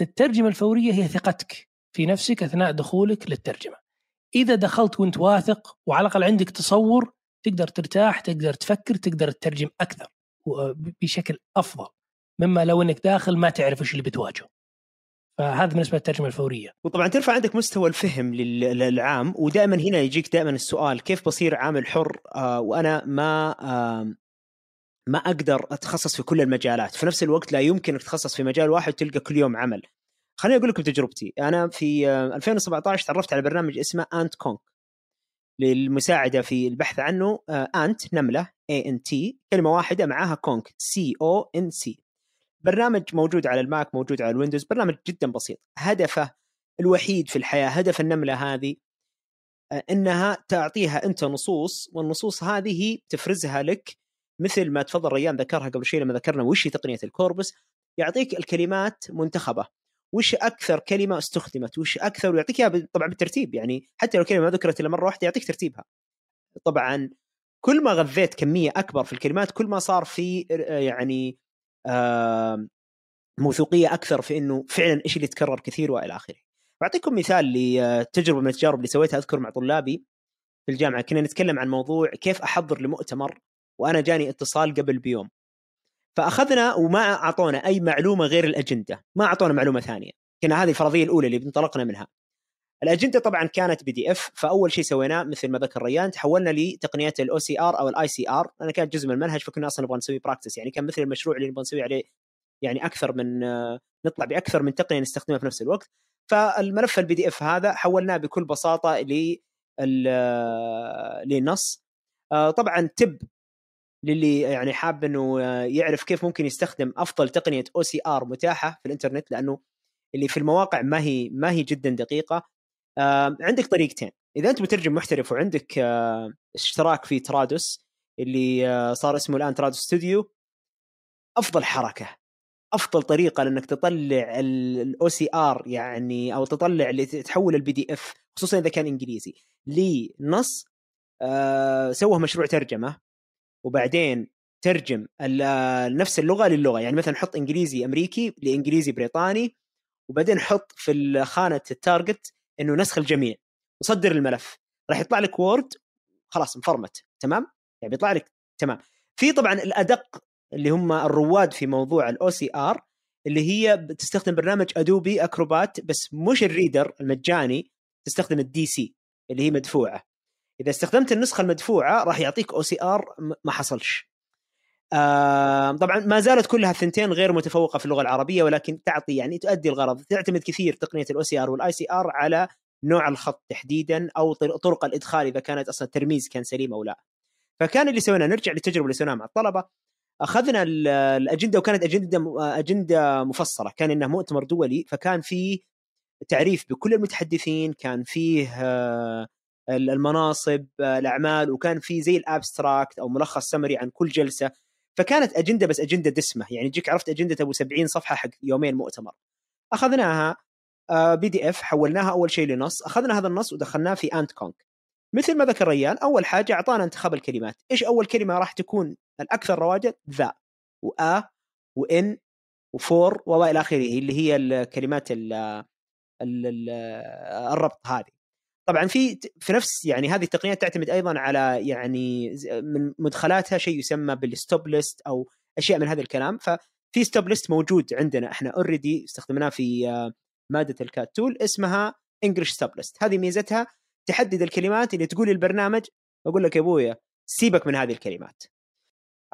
الترجمه الفورية هي ثقتك في نفسك أثناء دخولك للترجمة. إذا دخلت وأنت واثق وعلى الأقل عندك تصور تقدر ترتاح تقدر تفكر تقدر تترجم أكثر بشكل أفضل. مما لو إنك داخل ما تعرف إيش اللي بتواجهه. فهذا بالنسبة للترجمة الفورية. وطبعا ترفع عندك مستوى الفهم للعام ودائما هنا يجيك دائما السؤال كيف بصير عامل حر؟ آه وأنا ما آه ما أقدر أتخصص في كل المجالات. في نفس الوقت لا يمكن تتخصص في مجال واحد تلقى كل يوم عمل. خليني أقول لكم تجربتي. أنا في آه 2017 تعرفت على برنامج اسمه AntConc للمساعدة في البحث عنه آه ant نملة A N T كلمة واحدة معاها conc C O N C برنامج موجود على ال Mac موجود على ال Windows برنامج جدا بسيط. هدفه الوحيد في الحياة هدف النملة هذه آه، إنها تعطيها أنت نصوص والنصوص هذه تفرزها لك مثل ما تفضل ريان ذكرها قبل شوي لما ذكرنا وش تقنية ال corpus. يعطيك الكلمات منتخبة. وش أكثر كلمة استخدمت؟ وش أكثر؟ ويعطيك إياها طبعا بالترتيب يعني حتى لو كلمة ما ذكرت إلا مرة واحدة يعطيك ترتيبها. طبعا كل ما غذيت كمية أكبر في الكلمات كل ما صار في يعني آه موثوقية أكثر في إنه فعلا إيش اللي يتكرر كثير وإلى آخره. بعطيكم مثال لتجربة من التجارب اللي سويتها أذكر مع طلابي في الجامعة كنا نتكلم عن موضوع كيف أحضر لمؤتمر وأنا جاني اتصال قبل بيوم. فأخذنا وما أعطونا أي معلومة غير الأجندة، ما أعطونا معلومة ثانية. كنا هذه الفرضية الأولى اللي انطلقنا منها. الأجندة طبعا كانت PDF فأول شيء سويناه مثل ما ذكر ريان تحولنا لتقنيات ال OCR أو ال ICR أنا كانت جزء من المنهج فكنا أصلا نبغى نسوي practice يعني كان مثل المشروع اللي نبغى نسوي عليه يعني أكثر من نطلع بأكثر من تقنية نستخدمها في نفس الوقت. فالملف ال PDF هذا حولناه بكل بساطة ل للنص آه، طبعا tip للي يعني حاب انه يعرف كيف ممكن يستخدم أفضل تقنية OCR متاحة في الإنترنت لأنه اللي في المواقع ما هي ما هي جدا دقيقة. عندك طريقتين. إذا أنت مترجم محترف وعندك اشتراك في Trados اللي صار اسمه الآن Trados Studio أفضل حركة أفضل طريقة لأنك تطلع ال OCR يعني أو تطلع اللي تحول ال PDF خصوصا إذا كان إنجليزي لنص آه سوه مشروع ترجمة وبعدين ترجم نفس اللغة للغة. يعني مثلا حط إنجليزي أمريكي لإنجليزي بريطاني وبعدين حط في خانة ال target إنه نسخ الجميع. وصدر الملف. راح يطلع لك Word خلاص مفرمت تمام؟ يعني بيطلع لك تمام. في طبعا الأدق اللي هم الرواد في موضوع ال OCR اللي هي بتستخدم برنامج Adobe Acrobat بس مش ال Reader المجاني تستخدم ال DC اللي هي مدفوعة. إذا استخدمت النسخة المدفوعة راح يعطيك OCR ما حصلش. طبعا ما زالت كلها الثنتين غير متفوقة في اللغة العربية ولكن تعطي يعني تؤدي الغرض. تعتمد كثير تقنية ال OCR وال ICR على نوع الخط تحديدا أو طرق الإدخال إذا كانت أصلا الترميز كان سليم أو لا. فكان اللي سويناه نرجع للتجربة اللي سويناها مع الطلبة. أخذنا الأجندة وكانت أجندة أجندة مفصلة. كان إنه مؤتمر دولي فكان في تعريف بكل المتحدثين كان فيه آه، المناصب آه، الأعمال وكان في زي ال abstract أو ملخص سمري عن كل جلسة. فكانت أجندة بس أجندة دسمة. يعني تجيك عرفت أجندة أبو 70 صفحة حق يومين مؤتمر. أخذناها PDF حولناها أول شيء لنص أخذنا هذا النص ودخلناه في AntConc مثل ما ذكر ريان أول حاجة أعطانا انتخاب الكلمات. إيش أول كلمة راح تكون؟ الأكثر رواجا the و a و in و for والى آخره اللي هي الكلمات ال ال الربط هذه. طبعا في في نفس يعني هذه التقنيات تعتمد أيضا على يعني من مدخلاتها شيء يسمى بال stop list أو أشياء من هذا الكلام. ففي stop list موجود عندنا. إحنا already استخدمناه في مادة ال CAT tool اسمها English stop list هذه ميزتها تحدد الكلمات اللي تقول للبرنامج أقول لك يا أبويا سيبك من هذه الكلمات.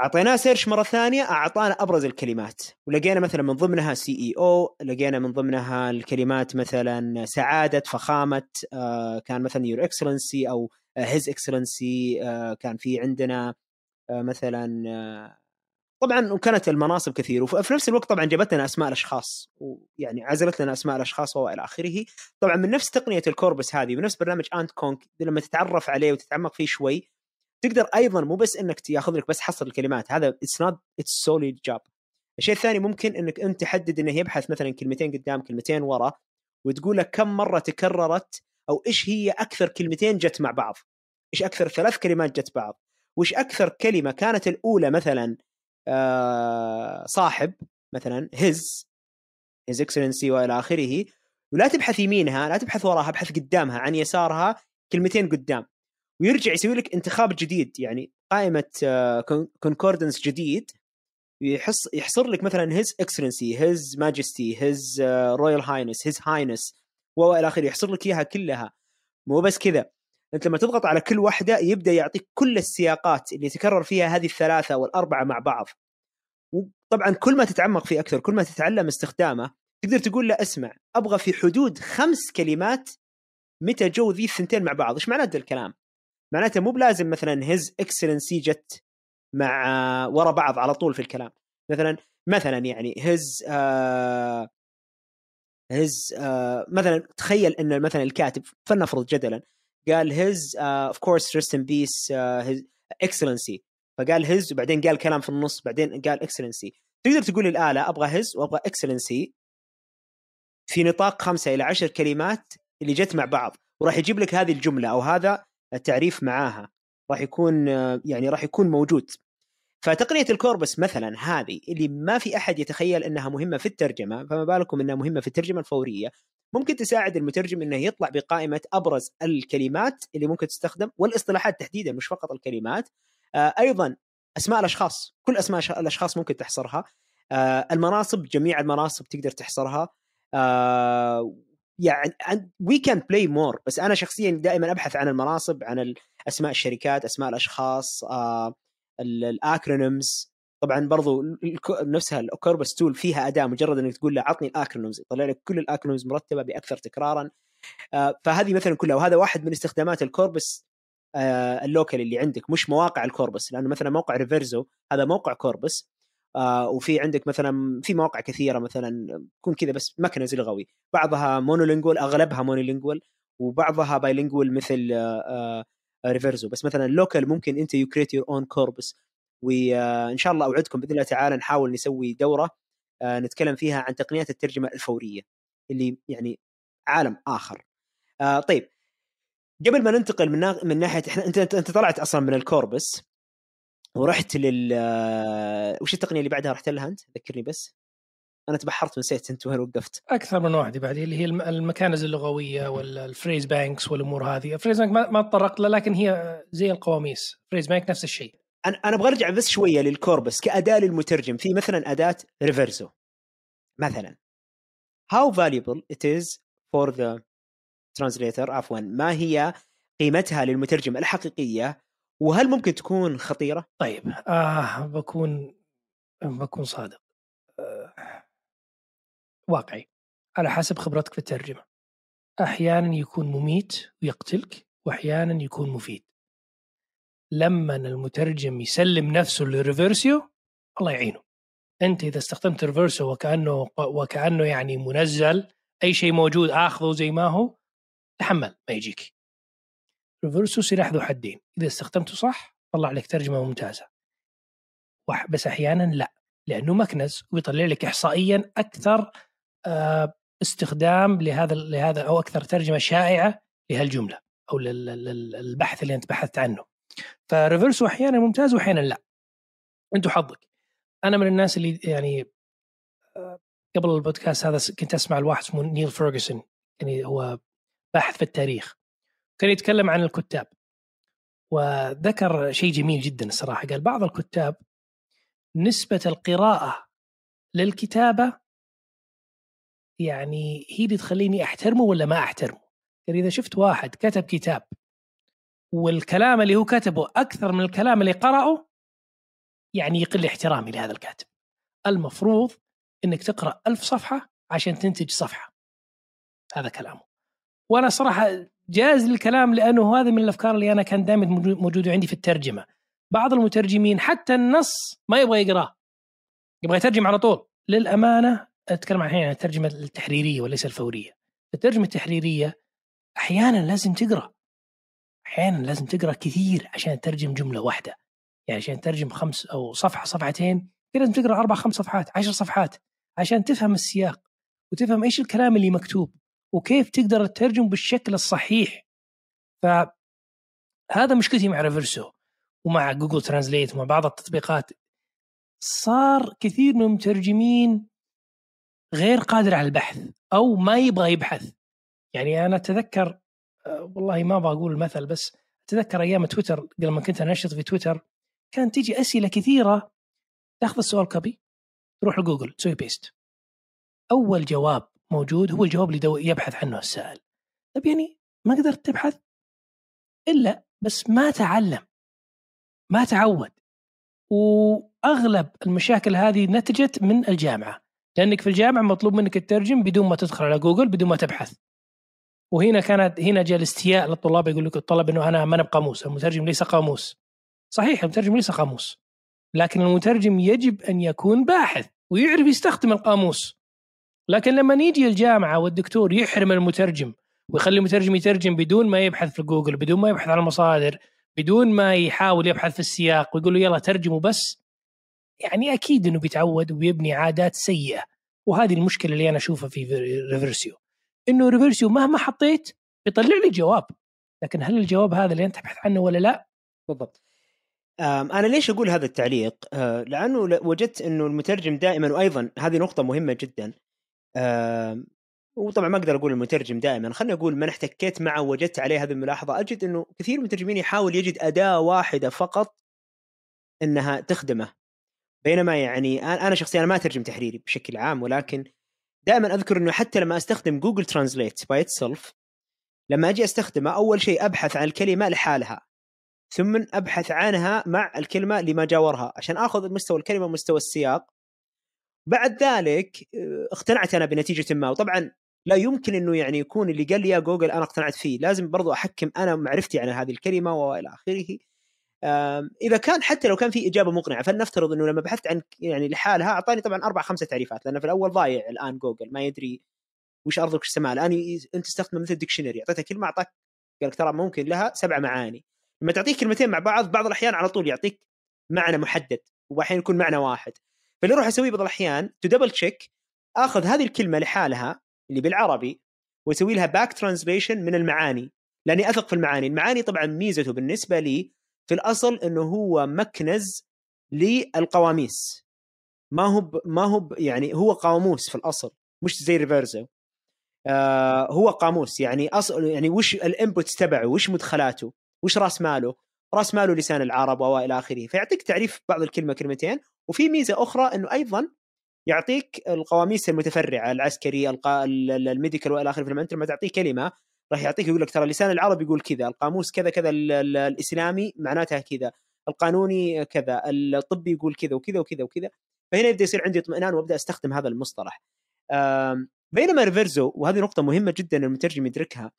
أعطيناه search مرة ثانية أعطانا أبرز الكلمات. ولقينا مثلا من ضمنها CEO لقينا من ضمنها الكلمات مثلا سعادة فخامة آه كان مثلا Your Excellency أو His Excellency آه كان في عندنا آه مثلا آه طبعا وكانت المناصب كثير. وفي نفس الوقت طبعا جابت لنا أسماء الأشخاص ويعني عزلت لنا أسماء الأشخاص وإلى آخره. طبعا من نفس تقنية ال corpus هذه ونفس برنامج AntConc لما تتعرف عليه وتتعمق فيه شوي تقدر أيضا مو بس إنك تأخذ لك بس حصر الكلمات هذا it's not its solely job الشيء الثاني ممكن إنك أنت تحدد إنه يبحث مثلا كلمتين قدام كلمتين ورا وتقول لك كم مرة تكررت أو إيش هي أكثر كلمتين جت مع بعض؟ إيش أكثر ثلاث كلمات جت بعض؟ وإيش أكثر كلمة كانت الأولى مثلا آه صاحب مثلا His His Excellency وإلى آخره ولا تبحث يمينها لا تبحث وراها ابحث قدامها عن يسارها كلمتين قدام. ويرجع يسوي لك انتخاب جديد يعني قائمة concordance جديد يحص يحصر لك مثلا His Excellency His Majesty His Royal Highness His Highness وإلى آخره يحصر لك إياها كلها. مو بس كذا أنت لما تضغط على كل واحدة يبدأ يعطيك كل السياقات اللي تكرر فيها هذه الثلاثة والأربعة مع بعض. وطبعا كل ما تتعمق فيه أكثر كل ما تتعلم استخدامه تقدر تقول له اسمع أبغى في حدود خمس كلمات متى جو ذي الثنتين مع بعض. إيش معنى الكلام؟ معناته مو بلازم مثلا His Excellency جت مع ورا بعض على طول في الكلام. مثلا مثلا يعني His آه His آه مثلا تخيل إن مثلا الكاتب فلنفرض جدلا قال His of course rest in peace His Excellency فقال His وبعدين قال كلام في النص بعدين قال Excellency تقدر تقول للاله أبغى His وأبغى Excellency في نطاق خمسة إلى عشر كلمات اللي جت مع بعض وراح يجيب لك هذه الجملة أو هذا التعريف معاها راح يكون يعني راح يكون موجود. فتقنية ال corpus مثلا هذه اللي ما في أحد يتخيل إنها مهمة في الترجمة فما بالكم إنها مهمة في الترجمة الفورية ممكن تساعد المترجم إنه يطلع بقائمة أبرز الكلمات اللي ممكن تستخدم والاصطلاحات تحديدا مش فقط الكلمات. آه أيضا أسماء الأشخاص كل أسماء الأشخاص ممكن تحصرها. آه المناصب جميع المناصب تقدر تحصرها. آه يعني we can play more بس أنا شخصيا دائما أبحث عن المناصب عن أسماء الشركات أسماء الأشخاص آه ال acronyms طبعا برضو نفسها ال corpus tool فيها أداة مجرد إنك تقول له عطني ال acronyms يطلع لك كل ال acronyms مرتبة بأكثر تكرارا. آه فهذه مثلا كلها. وهذا واحد من استخدامات ال corpus آه ال local اللي عندك مش مواقع ال corpus لأنه مثلا موقع Reverso هذا موقع corpus آه وفي عندك مثلا في مواقع كثيرة مثلا تكون كذا بس مكنز لغوي بعضها monolingual أغلبها monolingual وبعضها bilingual مثل آه Reverso بس مثلا local ممكن أنت you create your own corpus وان شاء الله أوعدكم بإذن الله تعالى نحاول نسوي دورة آه نتكلم فيها عن تقنيات الترجمة الفورية اللي يعني عالم آخر. آه طيب. قبل ما ننتقل من ناحية إحنا أنت أنت طلعت أصلا من ال corpus ورحت لل وش التقنية اللي بعدها رحت لها أنت؟ ذكرني بس. أنا تبحرت ونسيت أنت وين وقفت. أكثر من واحدة بعد اللي هي المكانز اللغوية ولا ال phrase banks والأمور هذه. ال phrase bank ما, ما تطرقت له لكن هي زي القواميس. phrase bank نفس الشيء. أنا أنا أبغى أرجع بس شوية لل corpus كأداة للمترجم. في مثلا أداة Reverso. مثلا. How valuable it is for the translator عفوا ما هي قيمتها للمترجم الحقيقية وهل ممكن تكون خطيرة؟ طيب آه بكون بكون صادق آه واقعي. على حسب خبرتك في الترجمة. أحيانا يكون مميت ويقتلك واحيانا يكون مفيد. لما المترجم يسلم نفسه لل Reverso الله يعينه. أنت إذا استخدمت Reverso وكأنه وكأنه يعني منزل أي شيء موجود آخذه زي ما هو تحمل ما يجيك. Reverso سلاح ذو حدين إذا استخدمته صح طلع لك ترجمة ممتازة. بس أحيانا لا لأنه مكنز ويطلع لك احصائيا أكثر آه، استخدام لهذا لهذا أو أكثر ترجمة شائعة لهالجملة أو للبحث اللي أنت بحثت عنه. ف Reverso أحيانا ممتاز واحيانا لا. أنت حظك أنا من الناس اللي يعني آه، قبل البودكاست هذا كنت أسمع الواحد اسمه نيل فيرجسون يعني هو باحث في التاريخ. كان يتكلم عن الكتاب. وذكر شيء جميل جدا الصراحة. قال بعض الكتاب نسبة القراءة للكتابة يعني هي اللي تخليني أحترمه ولا ما أحترمه؟ يعني إذا شفت واحد كتب كتاب والكلام اللي هو كتبه أكثر من الكلام اللي قرأه يعني يقل احترامي لهذا الكاتب. المفروض إنك تقرأ ألف صفحة عشان تنتج صفحة. هذا كلامه. وأنا صراحة جاز الكلام لأنه هذا من الأفكار اللي أنا كان دائما موجوده عندي في الترجمة. بعض المترجمين حتى النص ما يبغى يقرأه. يبغى يترجم على طول. للأمانة أتكلم الحين عن الترجمة التحريرية وليس الفورية. الترجمة التحريرية أحيانا لازم تقرأ. أحيانا لازم تقرأ كثير عشان تترجم جملة واحدة. يعني عشان تترجم خمس أو صفحة صفحتين لازم تقرأ أربع خمس صفحات عشر صفحات عشان تفهم السياق وتفهم إيش الكلام اللي مكتوب. وكيف تقدر تترجم بالشكل الصحيح. فهذا مشكلتي مع Reverso ومع Google Translate ومع بعض التطبيقات. صار كثير من المترجمين غير قادر على البحث أو ما يبغى يبحث. يعني أنا أتذكر آه، والله ما أبغى أقول المثل بس أتذكر أيام تويتر لما كنت أنشط في تويتر كانت تيجي أسئلة كثيرة. تأخذ السؤال copy تروح لجوجل تسوي paste أول جواب موجود هو الجواب اللي يبحث عنه السائل. طيب يعني ما قدرت تبحث؟ إلا بس ما تعلم ما تعود. وأغلب المشاكل هذه نتجت من الجامعة. لأنك في الجامعة مطلوب منك تترجم بدون ما تدخل على جوجل بدون ما تبحث. وهنا كانت هنا جاء الاستياء للطلاب يقول لك الطلب إنه أنا ما أنا بقاموس المترجم ليس قاموس. صحيح المترجم ليس قاموس. لكن المترجم يجب أن يكون باحث ويعرف يستخدم القاموس. لكن لما نيجي الجامعة والدكتور يحرم المترجم ويخلي المترجم يترجم بدون ما يبحث في جوجل بدون ما يبحث على المصادر بدون ما يحاول يبحث في السياق ويقول له يلا ترجمه بس. يعني أكيد إنه بيتعود وبيبني عادات سيئة. وهذه المشكلة اللي أنا أشوفها في Reverso. إنه Reverso مهما حطيت يطلع لي جواب. لكن هل الجواب هذا اللي أنت تبحث عنه ولا لا؟ بالضبط. أنا ليش أقول هذا التعليق؟ آه، لأنه وجدت إنه المترجم دائما وأيضا هذه نقطة مهمة جدا. وطبعا ما أقدر أقول المترجم دائما خليني أقول من احتكيت معه وجدت عليه هذه الملاحظة. أجد إنه كثير من المترجمين يحاول يجد أداة واحدة فقط إنها تخدمه. بينما يعني أنا شخصيا ما أترجم تحريري بشكل عام ولكن دائما أذكر إنه حتى لما أستخدم Google Translate by itself لما أجي أستخدمه أول شيء أبحث عن الكلمة لحالها ثم أبحث عنها مع الكلمة اللي ما جاورها عشان آخذ مستوى الكلمة ومستوى السياق. بعد ذلك آه، اقتنعت أنا بنتيجة ما. وطبعا لا يمكن إنه يعني يكون اللي قال لي إياه جوجل أنا اقتنعت فيه. لازم برضو أحكم أنا معرفتي عن هذه الكلمة وإلى آخره. إذا كان حتى لو كان في إجابة مقنعة فلنفترض إنه لما بحثت عن يعني لحالها أعطاني طبعا أربع خمسة تعريفات لأن في الأول ضايع الآن جوجل ما يدري وش أرضك وش السماء الآن أنت تستخدم مثل dictionary اعطيته كلمة أعطاك قال ترى ممكن لها سبع معاني. لما تعطيك كلمتين مع بعض بعض الأحيان على طول يعطيك معنى محدد واحيانا يكون معنى واحد. فاللي أروح اسويه بعض الأحيان to double check آخذ هذه الكلمة لحالها اللي بالعربي واسوي لها back translation من المعاني. لأني أثق في المعاني. المعاني طبعا ميزته بالنسبة لي في الأصل إنه هو مكنز للقواميس. ما هو ما هو يعني هو قاموس في الأصل مش زي Reverso آه هو قاموس. يعني اصل يعني وش ال inputs تبعه؟ وش مدخلاته؟ وش راس ماله؟ راس ماله لسان العرب وإلى آخره. فيعطيك تعريف بعض الكلمة كلمتين وفي ميزة أخرى إنه أيضا يعطيك القواميس المتفرعة العسكري ال medical وإلى آخره. فلما أنت لما تعطيه كلمة راح يعطيك يقول لك ترى لسان العرب يقول كذا القاموس كذا كذا الإسلامي معناتها كذا القانوني كذا الطبي يقول كذا وكذا وكذا وكذا. فهنا يبدأ يصير عندي اطمئنان وأبدأ أستخدم هذا المصطلح. بينما ريفرزو وهذه نقطة مهمة جدا المترجم يدركها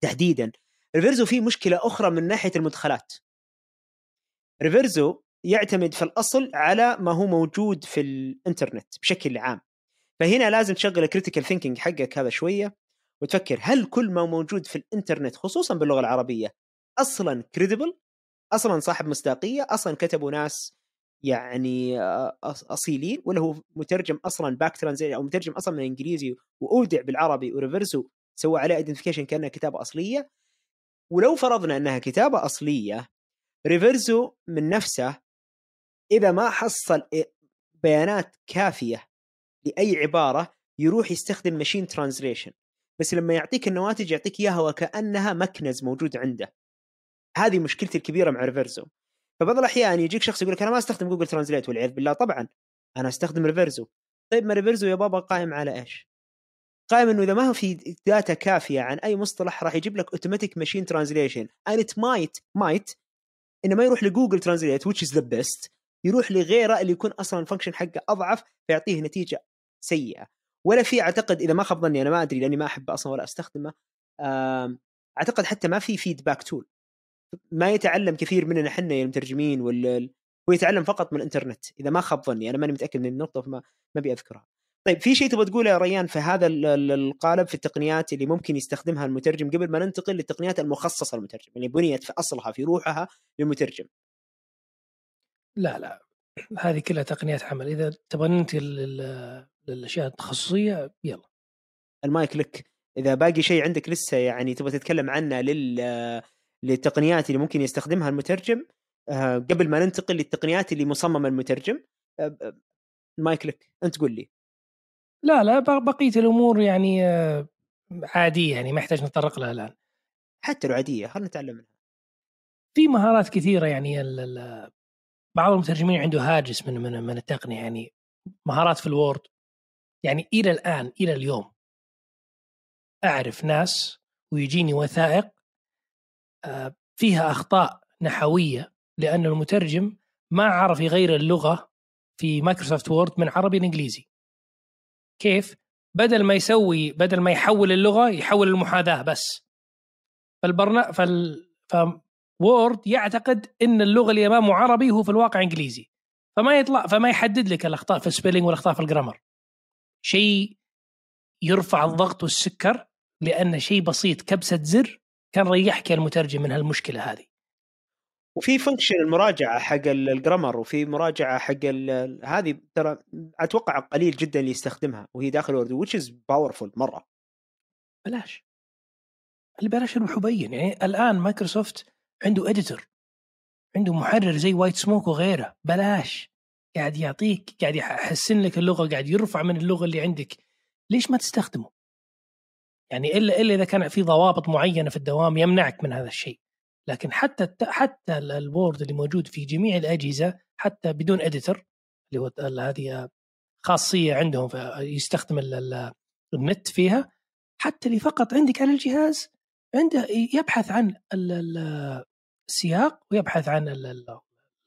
تحديدا ريفرزو فيه مشكلة أخرى من ناحية المدخلات. ريفرزو يعتمد في الأصل على ما هو موجود في الإنترنت بشكل عام. فهنا لازم تشغل ال critical thinking حقك هذا شوية وتفكر هل كل ما موجود في الإنترنت خصوصا باللغة العربية أصلا credible أصلا صاحب مصداقية؟ أصلا كتبوا ناس يعني أصيلين؟ ولا هو مترجم أصلا back translate أو مترجم أصلا من الانجليزي وأودع بالعربي و Reverso سوى عليه identification كأنها كتابة أصلية؟ ولو فرضنا أنها كتابة أصلية Reverso من نفسه إذا ما حصل بيانات كافية لأي عبارة يروح يستخدم machine translation بس لما يعطيك النواتج يعطيك إياها وكأنها مكنز موجود عنده. هذه مشكلتي الكبيرة مع Reverso فبعض الأحيان يجيك شخص يقول لك أنا ما أستخدم Google Translate والعياذ بالله طبعا أنا أستخدم Reverso طيب ما Reverso يا بابا قائم على إيش؟ قائم إنه إذا ما في data كافية عن أي مصطلح راح يجيب لك automatic machine translation and it might might إنه ما يروح ل Google Translate which is the best. يروح لغيره اللي يكون أصلا ال function حقه أضعف فيعطيه نتيجة سيئة. ولا في أعتقد إذا ما خاب ظني أنا ما أدري لأني ما احب أصلا ولا أستخدمه أعتقد حتى ما في feedback tool ما يتعلم كثير مننا إحنا المترجمين ولا هو يتعلم فقط من الإنترنت. إذا ما خاب ظني أنا ماني متأكد من النقطة فما ما أبي أذكرها. طيب في شيء تبغى تقوله يا ريان في هذا القالب في التقنيات اللي ممكن يستخدمها المترجم قبل ما ننتقل للتقنيات المخصصة للمترجم اللي يعني بنيت في أصلها في روحها للمترجم؟ لا لا هذه كلها تقنيات عمل. إذا تبغى ننتقل للأشياء التخصصية يلا. المايك لك. إذا باقي شيء عندك لسه يعني تبغى تتكلم عنه لل للتقنيات اللي ممكن يستخدمها المترجم آه، قبل ما ننتقل للتقنيات اللي مصممة المترجم آه، آه، المايك لك أنت قول لي. لا لا بقية الأمور يعني عادية يعني ما يحتاج نتطرق لها الآن. حتى لو عادية خلينا نتعلم منها. في مهارات كثيرة يعني بعض المترجمين عنده هاجس من من من التقنية يعني مهارات في ال Word. يعني إلى الآن إلى اليوم أعرف ناس ويجيني وثائق آه، فيها أخطاء نحوية لأن المترجم ما عرف يغير اللغة في Microsoft Word من عربي لإنجليزي. كيف؟ بدل ما يسوي بدل ما يحول اللغة يحول المحاذاة بس. فالبرنا فال ف Word يعتقد إن اللغة اللي امامه عربي هو في الواقع إنجليزي. فما يطلع فما يحدد لك الأخطاء في ال spelling والأخطاء في ال grammar شيء يرفع الضغط والسكر لأن شيء بسيط كبسة زر كان ريحك المترجم من هالمشكلة هذه. وفي function المراجعة حق ال grammar وفي مراجعة حق هذه ترى أتوقع قليل جدا اللي يستخدمها وهي داخل Word which is powerful مرة. بلاش. اللي بلاش المحبين يعني الآن مايكروسوفت عنده Editor عنده محرر زي WhiteSmoke وغيره. بلاش. قاعد يعطيك قاعد يحسن لك اللغة قاعد يرفع من اللغة اللي عندك. ليش ما تستخدمه؟ يعني الا إلا إذا كان في ضوابط معينة في الدوام يمنعك من هذا الشيء. لكن حتى حتى ال Word اللي موجود في جميع الأجهزة حتى بدون editor اللي هو هذه خاصية عندهم يستخدم النت فيها حتى اللي فقط عندك على الجهاز عنده يبحث عن السياق ويبحث عن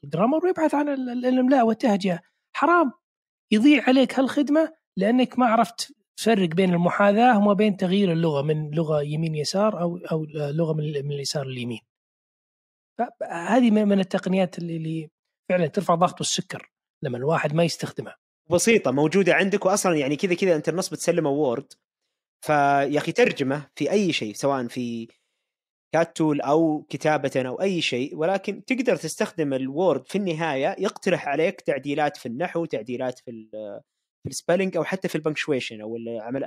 الجرامر ويبحث عن الإملاء والتهجئة حرام يضيع عليك هالخدمة لأنك ما عرفت تفرق بين المحاذاة وما بين تغيير اللغة من لغة يمين يسار أو أو لغة من, من اليسار لليمين. هذه من التقنيات اللي فعلا ترفع ضغط السكر لما الواحد ما يستخدمها. بسيطة موجودة عندك واصلا يعني كذا كذا أنت النص بتسلمه Word فيا أخي ترجمة في أي شيء سواء في CAT tool أو كتابة أو أي شيء ولكن تقدر تستخدم ال Word في النهاية يقترح عليك تعديلات في النحو تعديلات في في ال spelling أو حتى في ال punctuation أو العمل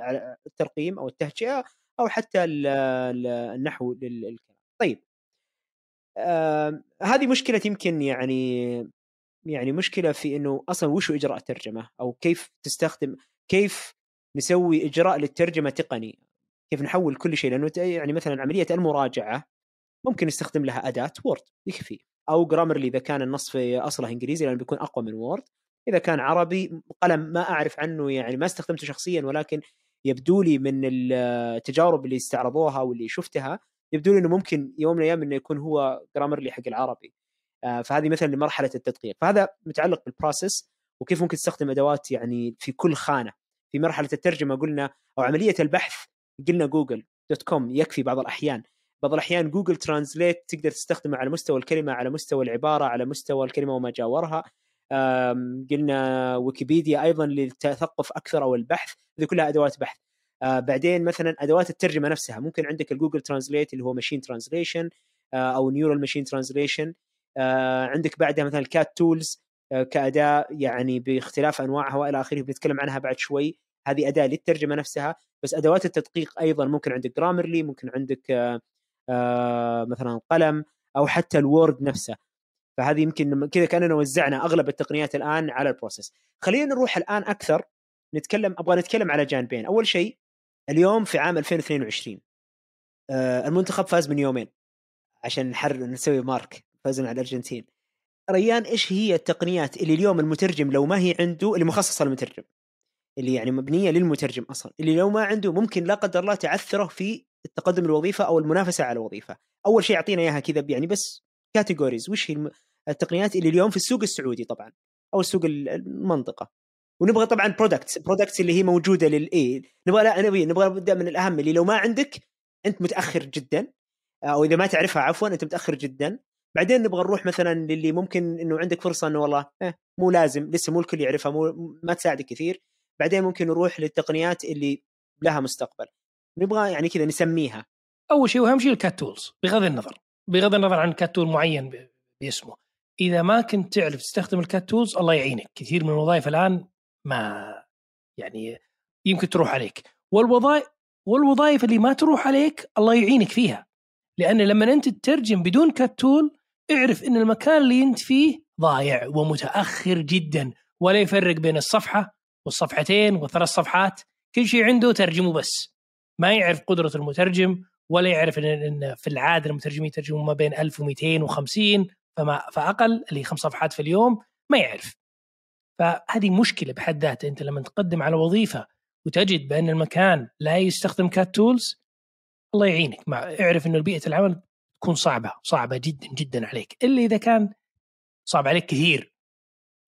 الترقيم أو التهجئة أو حتى النحو للكلام طيب آه هذه مشكلة يمكن يعني يعني مشكلة في إنه أصلا وش إجراء الترجمة؟ أو كيف تستخدم كيف نسوي إجراء للترجمة تقني؟ كيف نحول كل شيء؟ لأنه يعني مثلا عملية المراجعة ممكن نستخدم لها أداة Word يكفي. أو Grammarly إذا كان النص في أصله إنجليزي لأنه بيكون أقوى من Word إذا كان عربي قلم ما أعرف عنه يعني ما استخدمته شخصيا ولكن يبدو لي من التجارب اللي استعرضوها واللي شفتها يبدو إنه ممكن يوم من الأيام إنه يكون هو Grammarly حق العربي. آه، فهذه مثلا لمرحلة التدقيق. فهذا متعلق بال process وكيف ممكن تستخدم أدوات يعني في كل خانة. في مرحلة الترجمة قلنا أو عملية البحث قلنا Google dot com يكفي بعض الأحيان. بعض الأحيان Google Translate تقدر تستخدمه على مستوى الكلمة على مستوى العبارة على مستوى الكلمة وما جاورها قلنا ويكيبيديا أيضا للتثقف أكثر أو البحث. هذه كلها أدوات بحث. آه، بعدين مثلا أدوات الترجمة نفسها. ممكن عندك ال Google Translate اللي هو machine translation آه، أو neural machine translation عندك بعدها مثلا ال CAT tools آه، كأداة يعني باختلاف أنواعها وإلى آخره بنتكلم عنها بعد شوي. هذه أداة للترجمة نفسها. بس أدوات التدقيق أيضا ممكن عندك Grammarly ممكن عندك مثلا قلم أو حتى ال Word نفسه. فهذه يمكن كذا كأننا وزعنا أغلب التقنيات الآن على ال process خلينا نروح الآن أكثر. نتكلم أبغى نتكلم على جانبين. أول شيء اليوم في عام 2022 آه المنتخب فاز من يومين عشان نحر نسوي mark فازنا على الأرجنتين. ريان إيش هي التقنيات اللي اليوم المترجم لو ما هي عنده اللي مخصصة للمترجم؟ اللي يعني مبنية للمترجم أصلا اللي لو ما عنده ممكن لا قدر الله تعثره في التقدم الوظيفة أو المنافسة على الوظيفة. أول شيء أعطينا إياها كذا يعني بس categories وش هي التقنيات اللي اليوم في السوق السعودي طبعا أو السوق المنطقة؟ ونبغى طبعا products products اللي هي موجودة للاي نبغى لا نبغى نبغى نبدا من الأهم اللي لو ما عندك أنت متأخر جدا. أو إذا ما تعرفها عفوا أنت متأخر جدا. بعدين نبغى نروح مثلا للي ممكن إنه عندك فرصة إنه والله eh, مو لازم لسه مو الكل يعرفها مو ما تساعدك كثير. بعدين ممكن نروح للتقنيات اللي لها مستقبل. نبغى يعني كذا نسميها. أول شيء وأهم شيء ال CAT tools بغض النظر بغض النظر عن CAT tool معين باسمه. إذا ما كنت تعرف تستخدم ال CAT tools الله يعينك. كثير من الوظائف الآن ما يعني يمكن تروح عليك. والوظائف والوظائف اللي ما تروح عليك الله يعينك فيها. لأن لما أنت تترجم بدون CAT tools اعرف إن المكان اللي أنت فيه ضايع ومتأخر جدا ولا يفرق بين الصفحة والصفحتين وثلاث صفحات. كل شيء عنده ترجمه بس. ما يعرف قدرة المترجم ولا يعرف ان في العادة المترجمين يترجمون ما بين 1250 فما فأقل اللي خمس صفحات في اليوم ما يعرف. فهذه مشكلة بحد ذاتها. أنت لما تقدم على وظيفة وتجد بأن المكان لا يستخدم كات تولز الله يعينك. مع اعرف إنه بيئه العمل تكون صعبة صعبة جدا جدا عليك. إلا إذا كان صعب عليك كثير.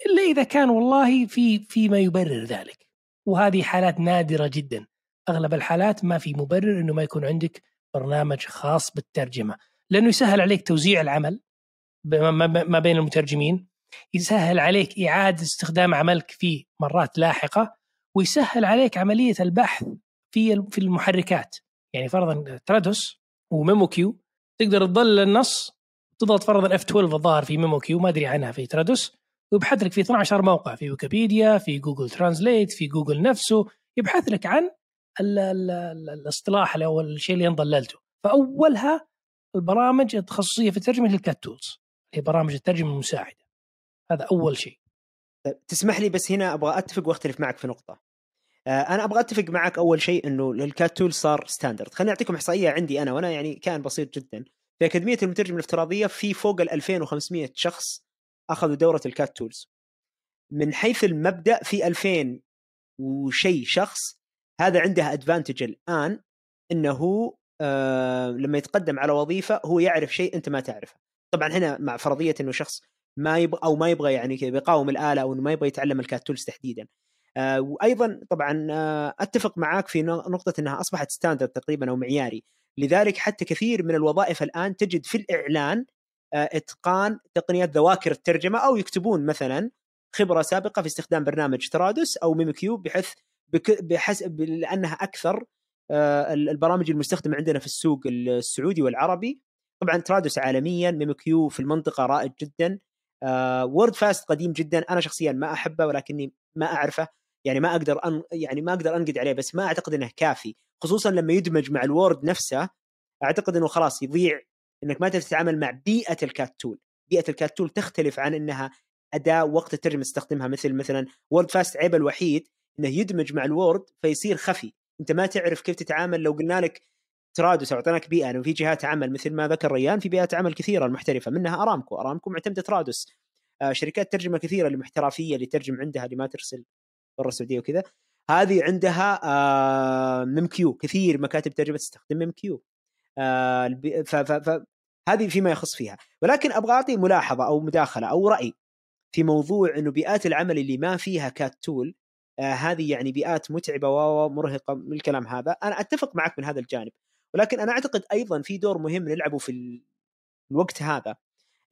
إلا إذا كان والله في في ما يبرر ذلك. وهذه حالات نادرة جدا. أغلب الحالات ما في مبرر إنه ما يكون عندك برنامج خاص بالترجمة. لأنه يسهل عليك توزيع العمل ما بين المترجمين. يسهل عليك إعادة استخدام عملك في مرات لاحقة ويسهل عليك عملية البحث في في المحركات. يعني فرضا ترادوس و memoQ تقدر تظلل النص تضغط فرضا F 12 الظاهر في memoQ ما أدري عنها في Trados ويبحث لك في 12 موقع في ويكيبيديا في Google Translate في جوجل نفسه يبحث لك عن ال ال ال الاصطلاح أو الشيء اللي ظللته فأولها البرامج التخصصية في الترجمة لل CAT tools هي برامج الترجمة المساعدة. هذا أول شيء. طيب، تسمح لي بس هنا أبغى أتفق وأختلف معك في نقطة. آه، أنا أبغى أتفق معك أول شيء إنه ال CAT tool صار standard خليني أعطيكم إحصائية عندي أنا وأنا يعني كان بسيط جدا. في أكاديمية المترجم الافتراضية في فوق ال 2500 شخص أخذوا دورة ال CAT tools من حيث المبدأ في 2000 وشيء شخص هذا عنده advantage الآن إنه آه لما يتقدم على وظيفة هو يعرف شيء أنت ما تعرفه. طبعا هنا مع فرضية إنه شخص ما يبغى أو ما يبغى يعني كذا بيقاوم الآلة أو إنه ما يبغى يتعلم ال CAT tools تحديدا. آه وأيضا طبعا آه أتفق معاك في نقطة إنها أصبحت standard تقريبا أو معياري. لذلك حتى كثير من الوظائف الآن تجد في الإعلان آه إتقان تقنيات ذواكر الترجمة أو يكتبون مثلا خبرة سابقة في استخدام برنامج Trados أو memoQ بحيث بحسب لأنها أكثر آه، البرامج المستخدمه عندنا في السوق السعودي والعربي. طبعا Trados عالميا memoQ في المنطقة رائد جدا. Word آه، fast قديم جدا أنا شخصيا ما أحبه ولكني ما أعرفه. يعني ما أقدر أن يعني ما أقدر أنقد عليه بس ما أعتقد إنه كافي. خصوصا لما يدمج مع ال Word نفسه أعتقد إنه خلاص يضيع إنك ما تتعامل مع بيئة ال CAT tool. بيئة ال CAT tool تختلف عن إنها أداة وقت الترجمة تستخدمها. مثل مثلا Wordfast عيب الوحيد إنه يدمج مع ال Word فيصير خفي. أنت ما تعرف كيف تتعامل. لو قلنا لك Trados أو اعطيناك بيئه انه في جهات عمل مثل ما ذكر ريان في بيئات عمل كثيرة المحترفة منها أرامكو. أرامكو معتمدة Trados آه شركات ترجمة كثيرة اللي اللي ترجم عندها اللي ما ترسل برا السعودية وكذا. هذه عندها آه ممكيو كثير مكاتب ترجمة تستخدم ممكيو آه ف ف ف هذه فيما يخص فيها. ولكن أبغى أعطي ملاحظة أو مداخلة أو رأي في موضوع إنه بيئات العمل اللي ما فيها كات تول آه هذه يعني بيئات متعبة ومرهقه من الكلام هذا. أنا أتفق معك من هذا الجانب. ولكن أنا أعتقد أيضا في دور مهم نلعبه في الوقت هذا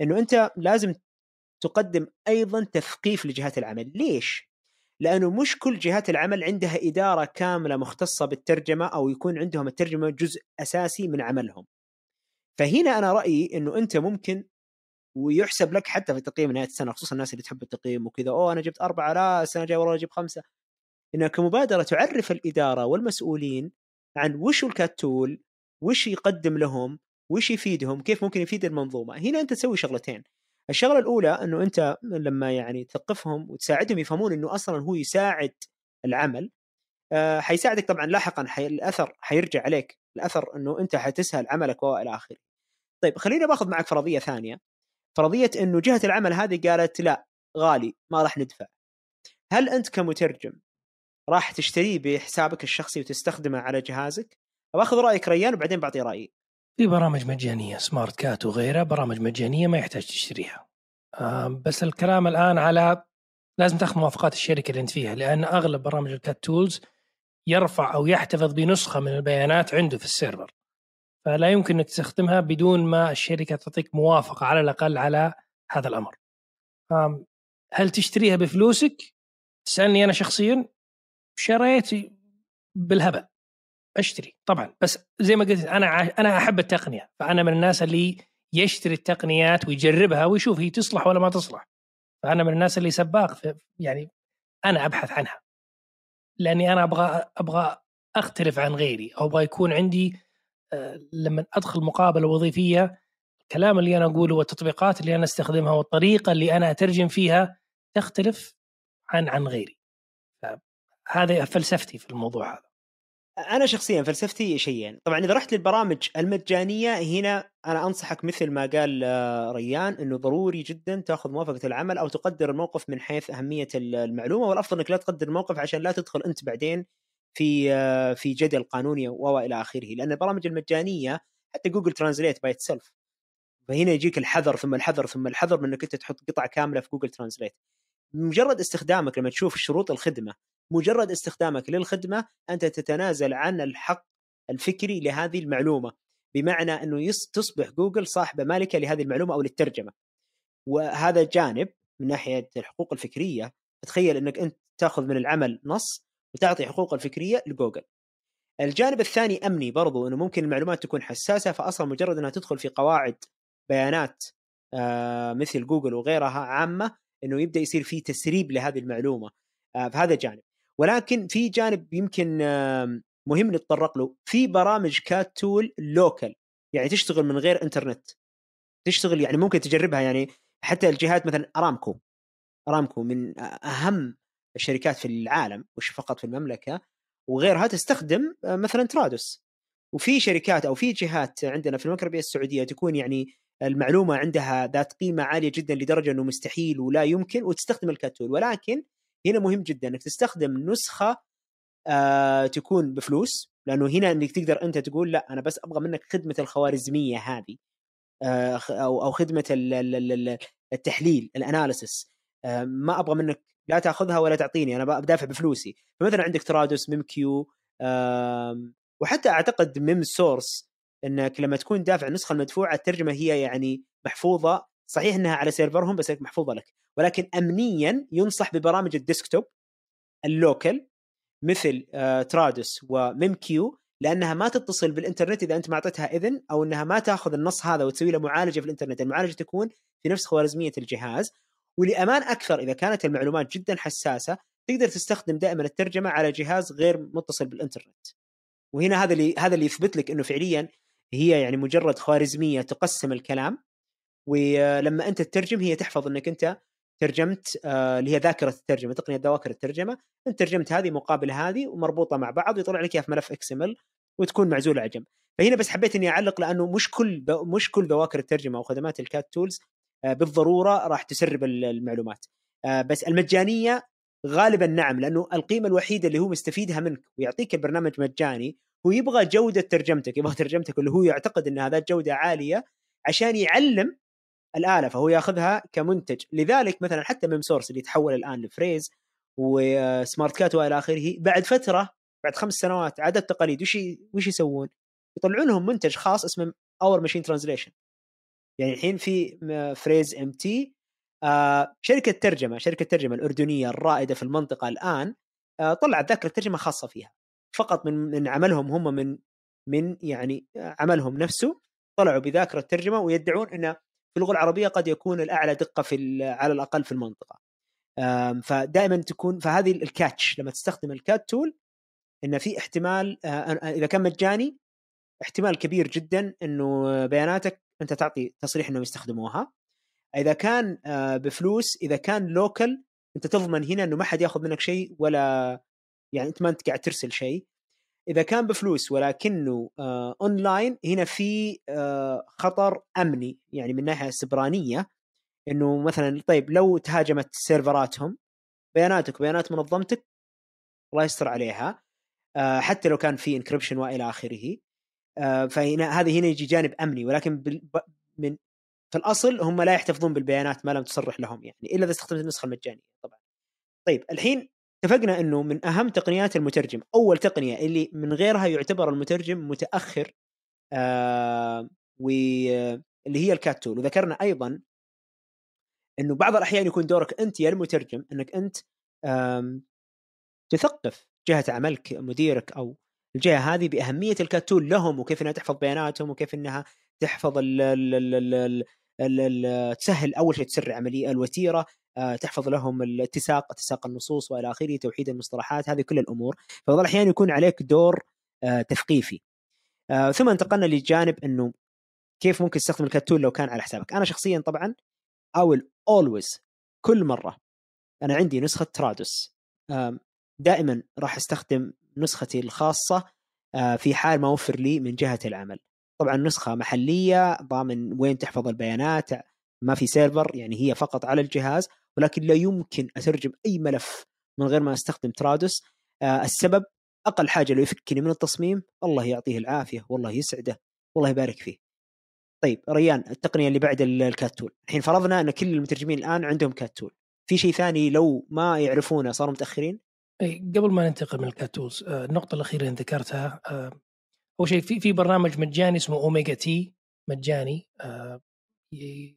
إنه أنت لازم تقدم أيضا تثقيف لجهات العمل. ليش؟ لأنه مش كل جهات العمل عندها إدارة كاملة مختصة بالترجمة أو يكون عندهم الترجمة جزء أساسي من عملهم. فهنا أنا رأيي إنه أنت ممكن ويحسب لك حتى في تقييم نهاية السنة خصوصا الناس اللي تحب التقييم وكذا أوه أنا جبت أربعة لا السنة الجايه والله أجيب خمسة. انها كمبادرة تعرف الإدارة والمسؤولين عن وش الكات تول وش يقدم لهم؟ وش يفيدهم؟ كيف ممكن يفيد المنظومة؟ هنا أنت تسوي شغلتين. الشغلة الأولى أنه أنت لما يعني تثقفهم وتساعدهم يفهمون أنه أصلا هو يساعد العمل آه حيساعدك طبعا لاحقا حي... الأثر حيرجع عليك الأثر أنه أنت حتسهل عملك وإلى آخره. طيب خليني باخذ معك فرضية ثانية. فرضية أنه جهة العمل هذه قالت لا غالي ما راح ندفع. هل أنت كمترجم راح تشتريه بحسابك الشخصي وتستخدمه على جهازك؟ باخذ رأيك ريان وبعدين بعطي رأيي. في برامج مجانية Smartcat وغيرها برامج مجانية ما يحتاج تشتريها. بس الكلام الآن على لازم تأخذ موافقات الشركة اللي أنت فيها لأن أغلب برامج ال CAT tools يرفع أو يحتفظ بنسخة من البيانات عنده في ال server. فلا يمكن أنك تستخدمها بدون ما الشركة تعطيك موافقة على الأقل على هذا الأمر. هل تشتريها بفلوسك؟ تسألني أنا شخصيا شريت بالهبل أشتري طبعا. بس زي ما قلت أنا أنا أحب التقنية. فأنا من الناس اللي يشتري التقنيات ويجربها ويشوف هي تصلح ولا ما تصلح. فأنا من الناس اللي سباق يعني أنا أبحث عنها. لأني أنا أبغى أبغى أختلف عن غيري أو أبغى يكون عندي آه، لما أدخل مقابلة وظيفية الكلام اللي أنا أقوله والتطبيقات اللي أنا أستخدمها والطريقة اللي أنا أترجم فيها تختلف عن عن غيري. هذه فلسفتي في الموضوع هذا. أنا شخصيا فلسفتي شيئين طبعا إذا رحت للبرامج المجانية هنا أنا أنصحك مثل ما قال آه، ريان إنه ضروري جدا تأخذ موافقة العمل أو تقدر الموقف من حيث أهمية المعلومة. والأفضل إنك لا تقدر الموقف عشان لا تدخل أنت بعدين في آه، في جدل قانوني وإلى آخره. لأن البرامج المجانية حتى Google Translate by self فهنا يجيك الحذر ثم الحذر ثم الحذر من إنك أنت تحط قطعة كاملة في Google Translate مجرد استخدامك لما تشوف شروط الخدمة مجرد استخدامك للخدمة أنت تتنازل عن الحق الفكري لهذه المعلومة بمعنى أنه تصبح جوجل صاحبه مالكة لهذه المعلومة أو للترجمة. وهذا جانب من ناحية الحقوق الفكرية تخيل أنك أنت تأخذ من العمل نص وتعطي حقوق الفكرية لجوجل. الجانب الثاني أمني برضو أنه ممكن المعلومات تكون حساسة فأصلا مجرد أنها تدخل في قواعد بيانات آه، مثل جوجل وغيرها عامة أنه يبدأ يصير في تسريب لهذه المعلومة. آه، فهذا جانب. ولكن في جانب يمكن مهم نتطرق له. في برامج CAT tool local يعني تشتغل من غير انترنت تشتغل يعني ممكن تجربها يعني حتى الجهات مثلا ارامكو ارامكو من أهم الشركات في العالم مش فقط في المملكة وغيرها تستخدم آه، مثلا ترادوس وفي شركات أو في جهات عندنا في المملكة العربية السعودية تكون يعني المعلومة عندها ذات قيمة عالية جدا لدرجة إنه مستحيل ولا يمكن وتستخدم الكاتول ولكن هنا مهم جدا إنك تستخدم نسخة آه تكون بفلوس لأنه هنا إنك تقدر أنت تقول لا أنا بس أبغى منك خدمة الخوارزمية هذه آه أو أو خدمة التحليل ال analysis آه ما أبغى منك لا تأخذها ولا تعطيني أنا بدافع بفلوسي. فمثلا عندك Trados memoQ وحتى أعتقد Memsource إنك لما تكون دافع النسخه المدفوعه الترجمة هي يعني محفوظة صحيح إنها على server هم بس محفوظة لك. ولكن امنيا ينصح ببرامج ال desktop ال local مثل آه Trados و memoQ لأنها ما تتصل بالإنترنت إذا أنت ما أعطيتها إذن أو إنها ما تأخذ النص هذا وتسوي له معالجة في الإنترنت، المعالجة تكون في نفس خوارزمية الجهاز. ولأمان أكثر إذا كانت المعلومات جدا حساسة تقدر تستخدم دائما الترجمة على جهاز غير متصل بالإنترنت. وهنا هذا اللي هذا اللي يثبت لك إنه فعليا هي يعني مجرد خوارزمية تقسم الكلام. ولما أنت تترجم هي تحفظ إنك أنت ترجمت آه، اللي هي ذاكرة الترجمة تقنية ذواكر الترجمة. أنت ترجمت هذه مقابل هذه ومربوطة مع بعض ويطلع لك إياها في ملف إكس ام وتكون معزولة عجم فهنا بس حبيت إني أعلق لأنه مش كل مش كل ذواكر الترجمة أو خدمات ال CAT tools آه، بالضرورة راح تسرب المعلومات. آه، بس المجانية غالبا نعم لأنه القيمة الوحيدة اللي هو مستفيدها منك ويعطيك البرنامج مجاني هو يبغى جودة ترجمتك يبغى ترجمتك اللي هو يعتقد إن هذا جودة عالية عشان يعلم الآلة فهو ياخذها كمنتج. لذلك مثلا حتى Memsource اللي تحول الآن ل Phrase و Smartcat وإلى آخره بعد فترة بعد خمس سنوات عادات تقاليد وش وش يسوون؟ يطلعون لهم منتج خاص اسمه our machine translation يعني الحين في Phrase MT آه شركة ترجمة شركة ترجمة الأردنية الرائدة في المنطقة الآن آه طلعت ذاكره ترجمه خاصة فيها. فقط من من عملهم هم من من يعني عملهم نفسه طلعوا بذاكرة ترجمه ويدعون إنه في اللغة العربية قد يكون الأعلى دقة في على الأقل في المنطقة. فدائما تكون فهذه ال catch لما تستخدم ال CAT tool إن في احتمال آه، إذا كان مجاني احتمال كبير جدا إنه بياناتك أنت تعطي تصريح إنهم يستخدموها. إذا كان آه، بفلوس إذا كان local أنت تضمن هنا إنه ما حد يأخذ منك شيء ولا يعني أنت ما أنت قاعد ترسل شيء. إذا كان بفلوس ولكنه آه اونلاين هنا في آه خطر أمني يعني من ناحية سبرانية إنه مثلا طيب لو تهاجمت سيرفراتهم بياناتك وبيانات منظمتك الله يستر عليها آه حتى لو كان في انكربشن وإلى آخره آه فهنا هذا هنا يجي جانب أمني ولكن من في الأصل هم لا يحتفظون بالبيانات ما لم تصرح لهم يعني إلا إذا استخدمت النسخة المجانية طبعا. طيب الحين اتفقنا إنه من أهم تقنيات المترجم أول تقنية اللي من غيرها يعتبر المترجم متأخر آه واللي هي ال CAT tool. وذكرنا أيضا إنه بعض الأحيان يكون دورك أنت يا المترجم إنك أنت تثقف جهة عملك مديرك أو الجهة هذه بأهمية ال CAT tool لهم وكيف إنها تحفظ بياناتهم وكيف إنها تحفظ ال ال ال تسهل أول شيء تسرع عملية الوتيرة آه، تحفظ لهم الاتساق اتساق النصوص وإلى آخره توحيد المصطلحات هذه كل الأمور. فبعض الأحيان يكون عليك دور آه، تثقيفي. آه، ثم انتقلنا لجانب إنه كيف ممكن تستخدم ال CAT tool لو كان على حسابك. أنا شخصيا طبعا will always كل مرة أنا عندي نسخة Trados. دائما راح أستخدم نسختي الخاصة في حال ما وفر لي من جهة العمل. طبعا نسخة محلية ضامن وين تحفظ البيانات ما في server يعني هي فقط على الجهاز ولكن لا يمكن أترجم أي ملف من غير ما أستخدم Trados آه السبب أقل حاجة لو يفكني من التصميم الله يعطيه العافية والله يسعده والله يبارك فيه. طيب ريان التقنية اللي بعد ال CAT tool الحين فرضنا أن كل المترجمين الآن عندهم CAT tool في شيء ثاني لو ما يعرفونه صاروا متأخرين؟ إي قبل ما ننتقل من ال CAT tools آه النقطة الأخيرة اللي ذكرتها آه أول شيء في في برنامج مجاني اسمه OmegaT مجاني آه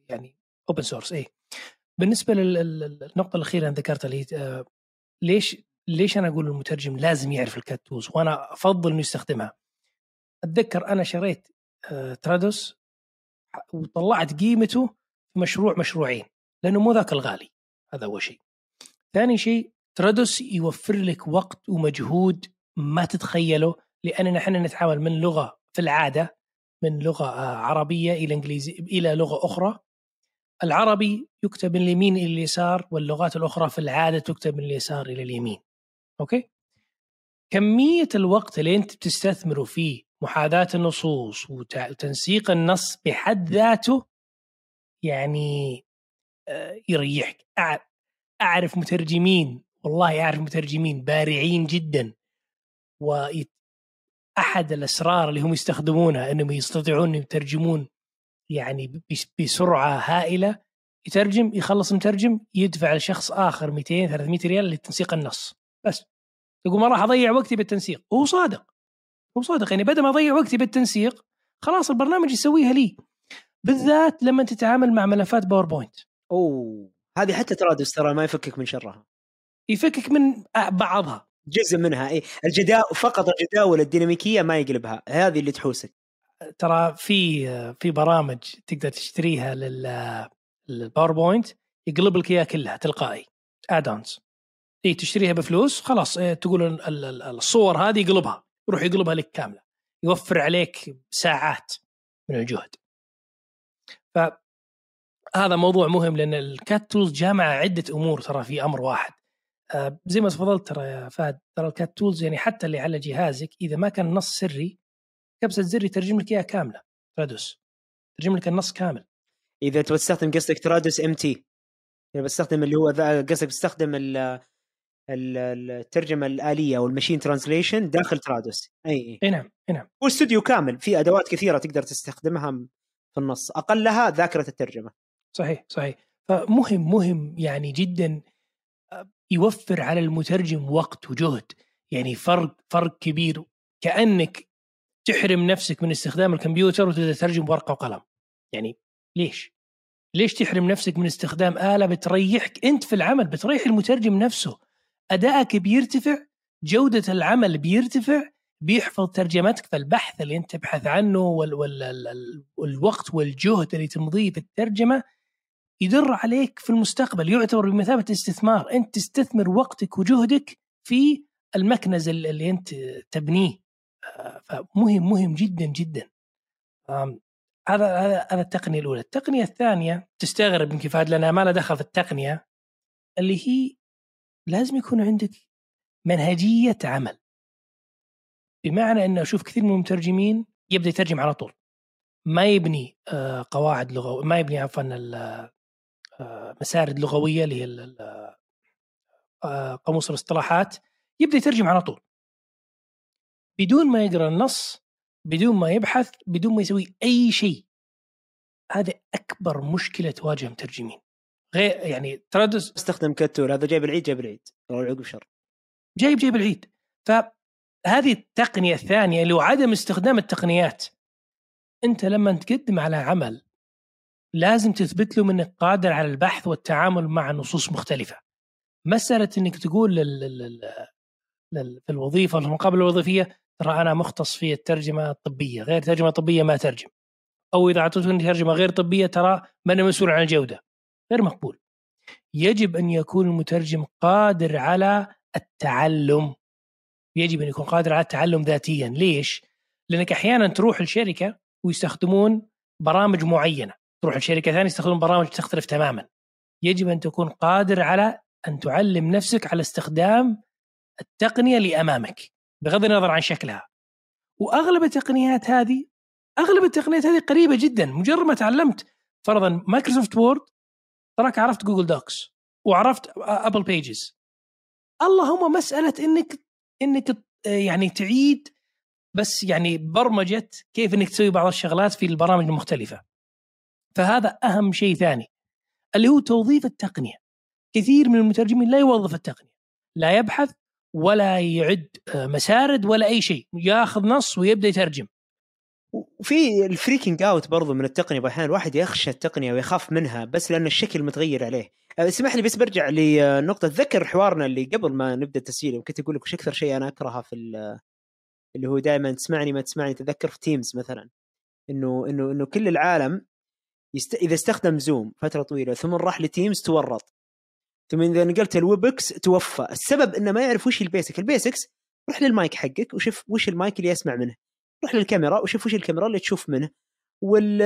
يعني open source اي بالنسبة للنقطه الأخيرة اللي ذكرتها اللي آه ليش ليش أنا أقول المترجم لازم يعرف ال CAT tools وأنا أفضل إنه يستخدمها؟ أتذكر أنا شريت آه ترادوس وطلعت قيمته مشروع مشروعين لأنه مو ذاك الغالي هذا أول شيء. ثاني شيء ترادوس يوفر لك وقت ومجهود ما تتخيله لأننا إحنا نتعامل من لغة في العادة من لغة آه، عربية إلى إنجليزي إلى لغة أخرى. العربي يكتب من اليمين إلى اليسار واللغات الأخرى في العادة تكتب من اليسار إلى اليمين. أوكي؟ كمية الوقت اللي أنت بتستثمره في محاذاة النصوص وتنسيق النص بحد ذاته يعني آه، يريحك. أعرف مترجمين والله أعرف مترجمين بارعين جدا واحد الأسرار اللي هم يستخدمونها إنهم يستطيعون يترجمون يعني بسرعة هائلة يترجم يخلص مترجم يدفع لشخص آخر 200 300 ريال لتنسيق النص. بس. يقول ما راح أضيع وقتي بالتنسيق. وهو صادق. هو صادق. يعني بدل ما أضيع وقتي بالتنسيق خلاص البرنامج يسويها لي. بالذات لما تتعامل مع ملفات باوربوينت أوه. هذه حتى ترادس ترى ما يفكك من شرها. يفكك من بعضها. جزء منها. اي الجداول فقط الجداول الديناميكية ما يقلبها. هذه اللي تحوسك. ترى في في برامج تقدر تشتريها للباوربوينت يقلب لك إياها كلها تلقائي. add-ons اي تشتريها بفلوس خلاص إيه تقول الصور هذه يقلبها. يروح يقلبها لك كاملة. يوفر عليك ساعات من الجهد. فهذا موضوع مهم لأن ال CAT tools جامع عدة أمور ترى في أمر واحد. زي ما تفضلت ترى يا فهد ترى ال CAT tools يعني حتى اللي على جهازك إذا ما كان النص سري كبسة زر يترجم لك إياها كاملة ترادوس. يترجم لك النص كامل. إذا تبغى تستخدم قصدك ترادوس MT اذا بستخدم اللي هو قصدك بتستخدم الترجمة الآلية أو ال machine translation داخل ترادوس. أي أي. نعم إي نعم. هو استوديو كامل في أدوات كثيرة تقدر تستخدمها في النص. أقلها ذاكرة الترجمة. صحيح صحيح. فمهم مهم يعني جدا يوفر على المترجم وقت وجهد يعني فرق فرق كبير. كأنك تحرم نفسك من استخدام الكمبيوتر وتترجم بورقه وقلم. يعني ليش؟ ليش تحرم نفسك من استخدام آلة بتريحك أنت في العمل بتريح المترجم نفسه؟ أدائك بيرتفع جودة العمل بيرتفع بيحفظ ترجمتك فالبحث اللي أنت تبحث عنه وال وال والوقت والجهد اللي تمضيه في الترجمة يدر عليك في المستقبل يعتبر بمثابة استثمار أنت تستثمر وقتك وجهدك في المكنز اللي أنت تبنيه فمهم مهم جدا جدا هذا هذا التقنية الأولى، التقنية الثانية تستغرب يمكن فهد لأنها ما لها دخل في التقنية اللي هي لازم يكون عندك منهجية عمل. بمعنى إنه أشوف كثير من المترجمين يبدأ يترجم على طول. ما يبني آه، قواعد لغويه ما يبني عفوا آه، مسارد لغوية اللي هي آه، قاموس الاصطلاحات يبدأ يترجم على طول. بدون ما يقرأ النص بدون ما يبحث بدون ما يسوي أي شيء. هذا أكبر مشكلة تواجه مترجمين. غير يعني تردس استخدم كتور هذا جايب العيد جايب العيد. العقب شر. جايب جايب العيد. فهذه التقنية الثانية اللي هو عدم استخدام التقنيات. أنت لما تقدم على عمل لازم تثبت له إنك قادر على البحث والتعامل مع نصوص مختلفة. مسألة إنك تقول لل... لل... لل... في الوظيفة المقابله الوظيفية ترى أنا مختص في الترجمة الطبية غير ترجمة طبية ما ترجم. أو إذا اعطيتوني ترجمة غير طبية ترى ما أنا مسؤول عن الجودة. غير مقبول. يجب أن يكون المترجم قادر على التعلم. يجب أن يكون قادر على التعلم ذاتيا. ليش؟ لأنك أحيانا تروح لشركة ويستخدمون برامج معينة. تروح لشركة ثانية يستخدمون برامج تختلف تماما. يجب أن تكون قادر على أن تعلم نفسك على استخدام التقنية اللي امامك بغض النظر عن شكلها. وأغلب التقنيات هذه أغلب التقنيات هذه قريبة جدا. مجرد ما تعلمت فرضا مايكروسوفت وورد track عرفت جوجل دوكس وعرفت أبل بيجز. اللهم مسألة إنك إنك يعني تعيد بس يعني برمجة كيف إنك تسوي بعض الشغلات في البرامج المختلفة. فهذا أهم شيء ثاني اللي هو توظيف التقنية. كثير من المترجمين لا يوظف التقنية لا يبحث ولا يعد آه، مسارد ولا أي شيء ياخذ نص ويبدأ يترجم. وفي ال freaking out برضو من التقنية أحيانا الواحد يخشى التقنية ويخاف منها بس لأن الشكل متغير عليه. آه، اسمح لي بس برجع لنقطه تذكر حوارنا اللي قبل ما نبدأ التسجيل كنت أقول لك وش أكثر شيء أنا أكرهه في اللي هو دائما تسمعني ما تسمعني تذكر في تيمز مثلا إنه إنه إنه كل العالم يست... إذا استخدم زوم فترة طويلة ثم راح لتيمز تورط. ثم إذا نقلت الويبكس توفى. السبب إنه ما يعرف وش ال basic. ال basics روح للمايك حقك وشوف وش المايك اللي يسمع منه. روح للكاميرا وشوف وش الكاميرا اللي تشوف منه. وال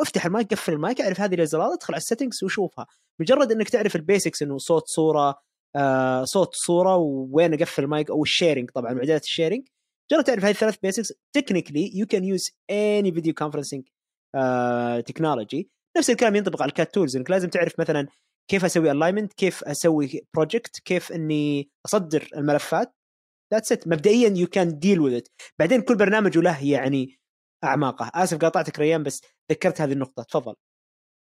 افتح المايك قفل المايك أعرف هذه الإزرار ادخل على ال settings وشوفها. مجرد إنك تعرف ال basics إنه صوت صورة آه صوت صورة وين أقفل المايك أو ال sharing طبعا معدات ال sharing مجرد تعرف هذه الثلاث basics technically you can use any video conferencing technology نفس الكلام ينطبق على ال CAT tools إنك لازم تعرف مثلا كيف أسوي alignment كيف أسوي project كيف إني أصدر الملفات. that's it مبدئيا you can deal with it بعدين كل برنامج له يعني أعماقه. آسف قاطعتك ريان بس ذكرت هذه النقطة. تفضل.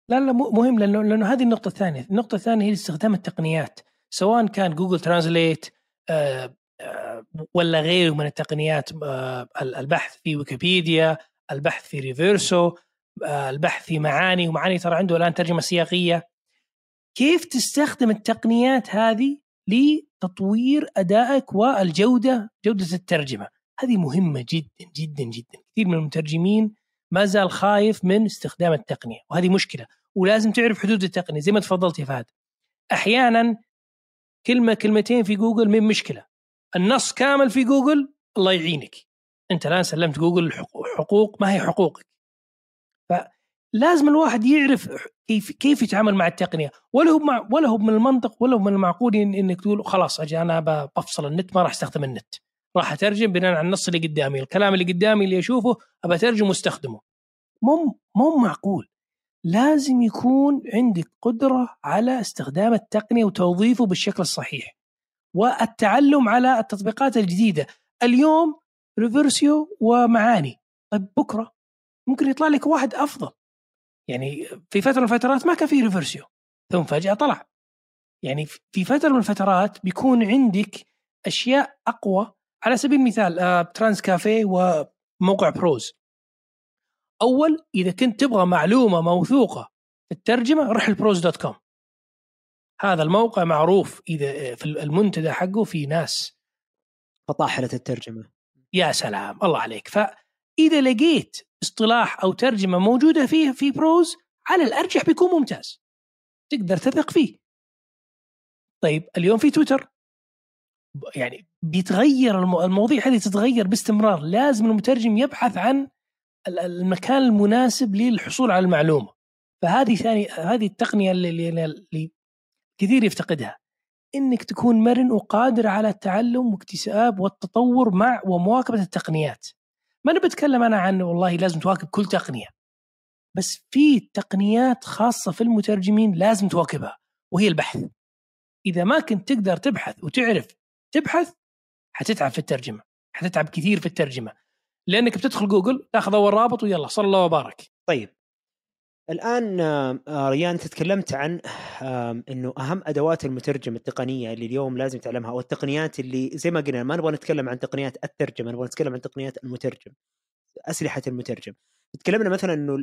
لا لا مهم لأنه لأنه هذه النقطة الثانية. النقطة الثانية هي استخدام التقنيات. سواء كان جوجل Translate آه، آه، ولا غيره من التقنيات آه، البحث في ويكيبيديا البحث في ريفيرسو البحث في معاني ومعاني ترى عنده الآن ترجمة سياقية. كيف تستخدم التقنيات هذه لتطوير أدائك والجودة جودة الترجمة؟ هذه مهمة جدا جدا جدا. كثير من المترجمين ما زال خايف من استخدام التقنية وهذه مشكلة. ولازم تعرف حدود التقنية زي ما تفضلت يا فهد. أحيانا كلمة كلمتين في جوجل من مشكلة. النص كامل في جوجل الله يعينك. أنت الآن سلمت جوجل حقوق ما هي حقوقك؟ فلازم الواحد يعرف كيف كيف يتعامل مع التقنية. ولا هو ولا هو من المنطق ولا هو من المعقول إنك تقول خلاص أجي أنا بفصل النت ما راح أستخدم النت. راح أترجم بناء على النص اللي قدامي. الكلام اللي قدامي اللي أشوفه أبى أترجم وأستخدمه. مو مو معقول. لازم يكون عندك قدرة على استخدام التقنية وتوظيفه بالشكل الصحيح. والتعلم على التطبيقات الجديدة. اليوم ريفرسيو ومعاني. طيب بكرة ممكن يطلع لك واحد أفضل. يعني في فترة من الفترات ما كان في ريفيرسو ثم فجأة طلع. يعني في فترة من الفترات بيكون عندك أشياء أقوى. على سبيل المثال آه ترانس كافيه وموقع بروز أول إذا كنت تبغى معلومة موثوقة في الترجمة روح ال ProZ dot com هذا الموقع معروف إذا في المنتدى حقه في ناس. فطاحلة الترجمة. يا سلام الله عليك. فاذا لقيت اصطلاح أو ترجمة موجودة فيه في بروز على الأرجح بيكون ممتاز. تقدر تثق فيه. طيب اليوم في تويتر. يعني بيتغير المواضيع هذه تتغير باستمرار. لازم المترجم يبحث عن المكان المناسب للحصول على المعلومة. فهذه ثاني هذه التقنية اللي, اللي كثير يفتقدها. إنك تكون مرن وقادر على التعلم واكتساب والتطور مع ومواكبة التقنيات. ما نبي اتكلم أنا عن والله لازم تواكب كل تقنية بس في تقنيات خاصة في المترجمين لازم تواكبها وهي البحث. إذا ما كنت تقدر تبحث وتعرف تبحث حتتعب في الترجمة حتتعب كثير في الترجمة. لأنك بتدخل جوجل تاخذ أول رابط ويلا صلى الله وبارك. طيب. الآن آه، ريان أنت تكلمت عن إنه أهم أدوات المترجم التقنية اللي اليوم لازم تعلمها أو التقنيات اللي زي ما قلنا ما نبغى نتكلم عن تقنيات الترجمة نبغى نتكلم عن تقنيات المترجم أسلحة المترجم. تكلمنا مثلا إنه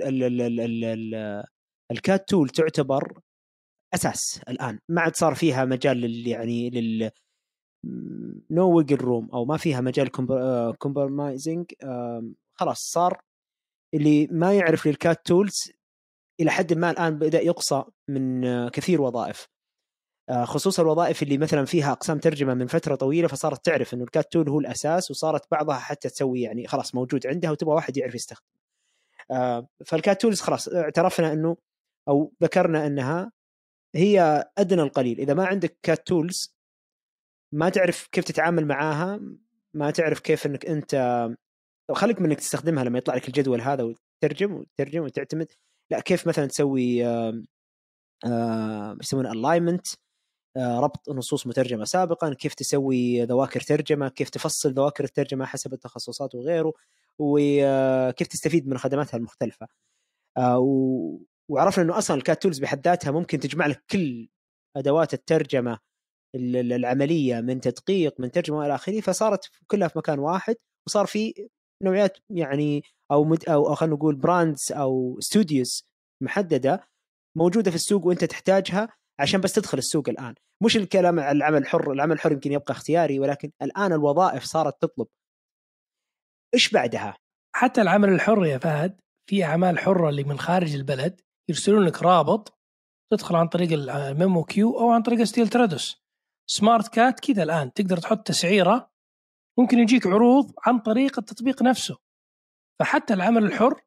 ال CAT tool تعتبر أساس الآن. ما عاد صار فيها مجال لل يعني لل no wiggle room أو ما فيها مجال compromising خلاص صار اللي ما يعرف لل CAT tools إلى حد ما الآن بدأ يقصى من كثير وظائف. آه، خصوصا الوظائف اللي مثلا فيها أقسام ترجمة من فترة طويلة فصارت تعرف إنه ال CAT tool هو الأساس وصارت بعضها حتى تسوي يعني خلاص موجود عندها وتبغى واحد يعرف يستخدم. آه، فال CAT tools خلاص اعترفنا إنه أو ذكرنا إنها هي أدنى القليل. إذا ما عندك CAT tools ما تعرف كيف تتعامل معاها ما تعرف كيف إنك أنت خليك من إنك تستخدمها لما يطلع لك الجدول هذا وتترجم وتترجم وتعتمد. لا كيف مثلا تسوي يسمونه alignment ربط نصوص مترجمة سابقا كيف تسوي ذواكر ترجمة كيف تفصل ذواكر الترجمة حسب التخصصات وغيره وكيف تستفيد من خدماتها المختلفة. وعرفنا إنه أصلا ال CAT tools بحد ذاتها ممكن تجمع لك كل أدوات الترجمة العملية من تدقيق من ترجمة إلى آخره فصارت كلها في مكان واحد وصار في نوعيات يعني أو مد أو خلينا نقول brands أو studios محددة موجودة في السوق وأنت تحتاجها عشان بس تدخل السوق الآن. مش الكلام عن العمل الحر العمل الحر يمكن يبقى اختياري ولكن الآن الوظائف صارت تطلب. إيش بعدها؟ حتى العمل الحر يا فهد في أعمال حرة اللي من خارج البلد يرسلون لك رابط تدخل عن طريق الـ memoQ أو عن طريق SDL Trados. Smartcat كذا الآن تقدر تحط تسعيرة ممكن يجيك عروض عن طريق التطبيق نفسه. فحتى العمل الحر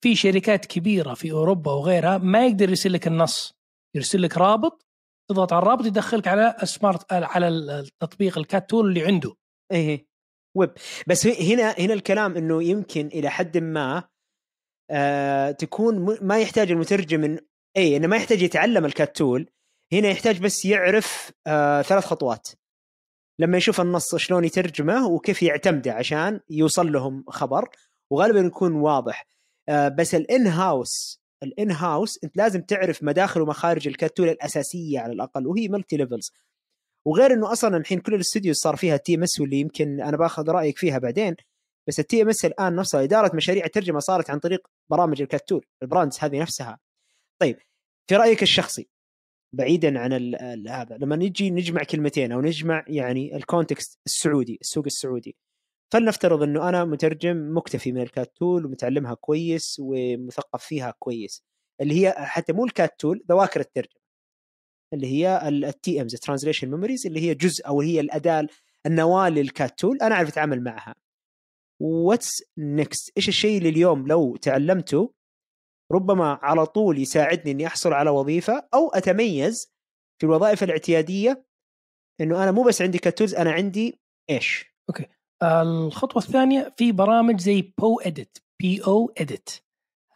في شركات كبيرة في أوروبا وغيرها ما يقدر يرسل لك النص. يرسل لك رابط تضغط على الرابط يدخلك على السمارت على التطبيق الـ CAT tool اللي عنده. إيه ويب. بس هنا هنا الكلام إنه يمكن إلى حد ما آه تكون ما يحتاج المترجم من اي إنه ما يحتاج يتعلم الـ CAT tool. هنا يحتاج بس يعرف آه ثلاث خطوات. لما يشوف النص شلون يترجمه وكيف يعتمده عشان يوصل لهم خبر وغالبا يكون واضح. آه بس الـ in-house الـ in-house انت لازم تعرف مداخل ومخارج الـ CAT tool الأساسية على الأقل وهي multi levels وغير إنه أصلا الحين كل الاستديو صار فيها TMS واللي يمكن أنا باخذ رأيك فيها بعدين بس الـ TMS الآن نفسها إدارة مشاريع الترجمة صارت عن طريق برامج الـ CAT tool الـ brands هذه نفسها. طيب في رأيك الشخصي؟ بعيدا عن هذا. لما نجي نجمع كلمتين أو نجمع يعني الـ context السعودي السوق السعودي فلنفترض إنه أنا مترجم مكتفي من الـ CAT tool ومتعلمها كويس ومثقف فيها كويس. اللي هي حتى مو الـ CAT tool ذواكر الترجمة. اللي هي الـ TMs translation memories اللي هي جزء أو هي الأداة النواة لل CAT tool أنا أعرف أتعامل معها. what's next إيش الشيء اللي اليوم لو تعلمته ربما على طول يساعدني إني أحصل على وظيفة أو أتميز في الوظائف الاعتيادية إنه أنا مو بس عندي CAT tools أنا عندي إيش؟ okay. الخطوة الثانية في برامج زي Poedit P O edit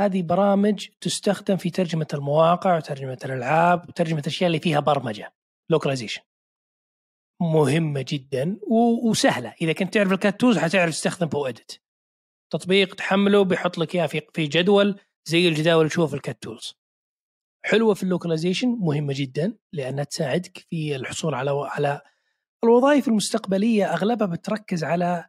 هذه برامج تستخدم في ترجمة المواقع وترجمه الألعاب وترجمه الأشياء اللي فيها برمجة localization مهمة جدا وسهلة. إذا كنت تعرف الـ CAT tools حتعرف تستخدم Poedit تطبيق تحمله بيحط لك إياه في جدول. زي الجداول في الـ CAT tools حلوة في الـ localization مهمة جدا لأنها تساعدك في الحصول على على الوظائف المستقبلية. أغلبها بتركز على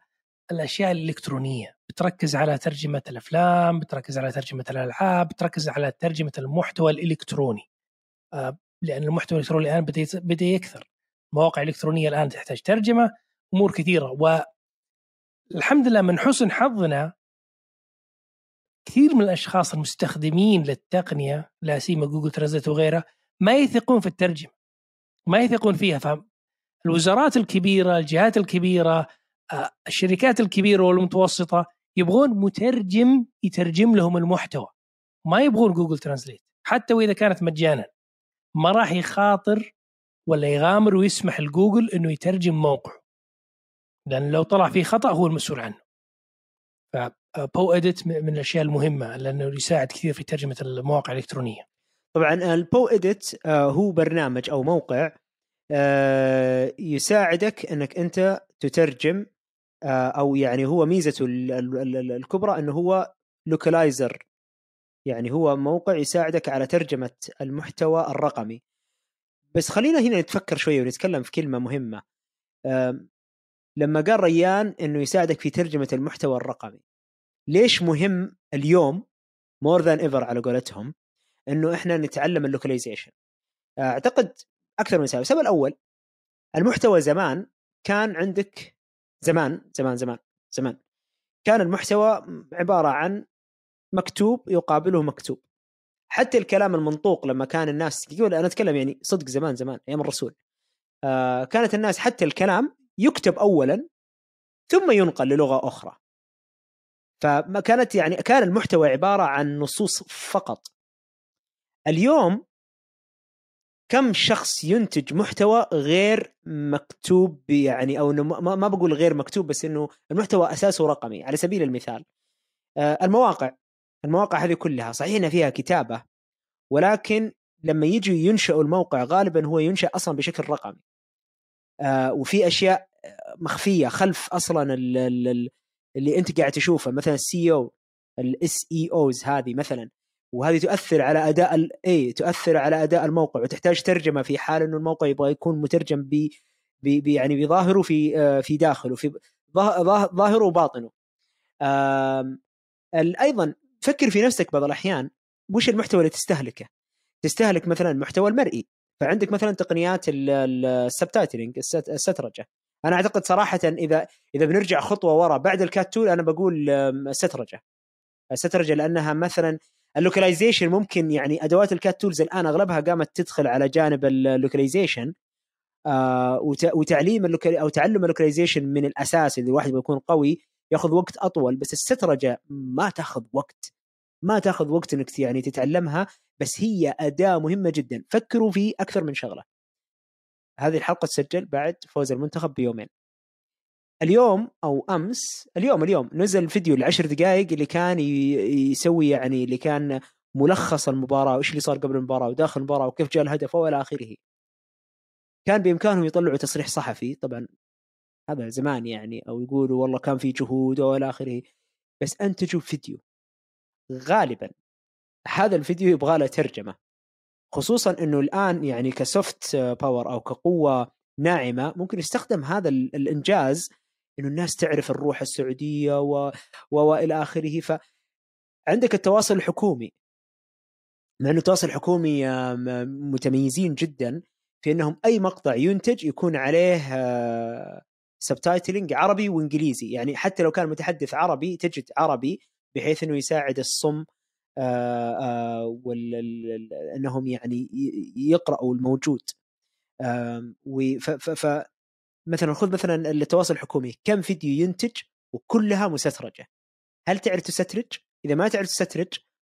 الأشياء الإلكترونية. بتركز على ترجمة الأفلام بتركز على ترجمة الألعاب بتركز على ترجمة المحتوى الإلكتروني. آه، لأن المحتوى الإلكتروني الآن بدأ بدأ يكثر. مواقع إلكترونية الآن تحتاج ترجمة أمور كثيرة. والحمد لله من حسن حظنا كثير من الأشخاص المستخدمين للتقنية لا سيما جوجل ترانزيت وغيرها ما يثقون في الترجمة ما يثقون فيها. فالوزارات الكبيرة الجهات الكبيرة آه، الشركات الكبيرة والمتوسطة يبغون مترجم يترجم لهم المحتوى. ما يبغون Google Translate حتى وإذا كانت مجانا. ما راح يخاطر ولا يغامر ويسمح لجوجل إنه يترجم موقعه لأن لو طلع فيه خطأ هو المسؤول عنه. Poedit من الأشياء المهمة لأنه يساعد كثير في ترجمة المواقع الإلكترونية. طبعا الـ Poedit آه، هو برنامج أو موقع آه، يساعدك إنك أنت تترجم آه، أو يعني هو ميزته الكبرى إنه هو localizer يعني هو موقع يساعدك على ترجمة المحتوى الرقمي. بس خلينا هنا نتفكر شوية ونتكلم في كلمة مهمة. لما قال ريان إنه يساعدك في ترجمة المحتوى الرقمي ليش مهم اليوم more than ever على قولتهم إنه إحنا نتعلم الـ localization؟ أعتقد أكثر من سبب. السبب الأول المحتوى زمان كان عندك زمان زمان زمان زمان كان المحتوى عبارة عن مكتوب يقابله مكتوب. حتى الكلام المنطوق لما كان الناس يقول أنا أتكلم يعني صدق زمان زمان أيام الرسول. آه كانت الناس حتى الكلام يكتب اولا ثم ينقل للغة أخرى. فما كانت يعني كان المحتوى عبارة عن نصوص فقط. اليوم كم شخص ينتج محتوى غير مكتوب يعني أو ما, بقول غير مكتوب بس إنه المحتوى أساسه رقمي على سبيل المثال. آه، المواقع. المواقع هذه كلها صحيح انها فيها كتابة ولكن لما يجي ينشئوا الموقع غالبا هو ينشأ أصلا بشكل رقمي. آه، وفي أشياء مخفية خلف أصلا اللي أنت قاعد تشوفه مثلا الـ C أو الـ SEOs هذه مثلا وهذه تؤثر على أداء الاي تؤثر على أداء الموقع وتحتاج ترجمة في حال إنه الموقع يبغى يكون مترجم ب يعني بظاهره في آه، في داخله في ظاهره وباطنه. أيضا فكر في نفسك بعض الأحيان وش المحتوى اللي تستهلكه. تستهلك مثلا المحتوى المرئي فعندك مثلا تقنيات الـ subtitling السترجة. أنا أعتقد صراحة إذا إذا بنرجع خطوة ورا بعد الـ CAT tool أنا بقول السترجه السترجه لأنها مثلا الـ localization ممكن يعني أدوات الـ CAT tools الآن أغلبها قامت تدخل على جانب الـ localization آه وتعليم الـ locali أو تعلم الـ localization من الأساس اذا الواحد بيكون قوي يأخذ وقت أطول. بس السترجة ما تأخذ وقت. ما تأخذ وقت إنك يعني تتعلمها بس هي أداة مهمة جدا. فكروا في أكثر من شغلة. هذه الحلقة تسجل بعد فوز المنتخب بيومين. اليوم أو أمس اليوم اليوم نزل فيديو العشر دقائق اللي كان يسوي يعني اللي كان ملخص المباراة وإيش اللي صار قبل المباراة وداخل المباراة وكيف جاء الهدف وإلى آخره. كان بإمكانهم يطلعوا تصريح صحفي طبعا هذا زمان يعني أو يقولوا والله كان في جهود وإلى آخره. بس انتجوا فيديو غالبا هذا الفيديو يبغى له ترجمة. خصوصا إنه الآن يعني ك soft power أو كقوة ناعمة ممكن يستخدم هذا الإنجاز إنه الناس تعرف الروح السعودية و... وإلى آخره. ف عندك التواصل الحكومي. مع إنه التواصل الحكومي متميزين جدا في إنهم أي مقطع ينتج يكون عليه سبتايتلينج عربي وإنجليزي. يعني حتى لو كان متحدث عربي تجد عربي بحيث إنه يساعد الصم أنهم يعني يقرأوا الموجود. ف مثلا خذ مثلا التواصل الحكومي. كم فيديو ينتج وكلها مسترجه هل تعرف تسترج؟ إذا ما تعرف تسترج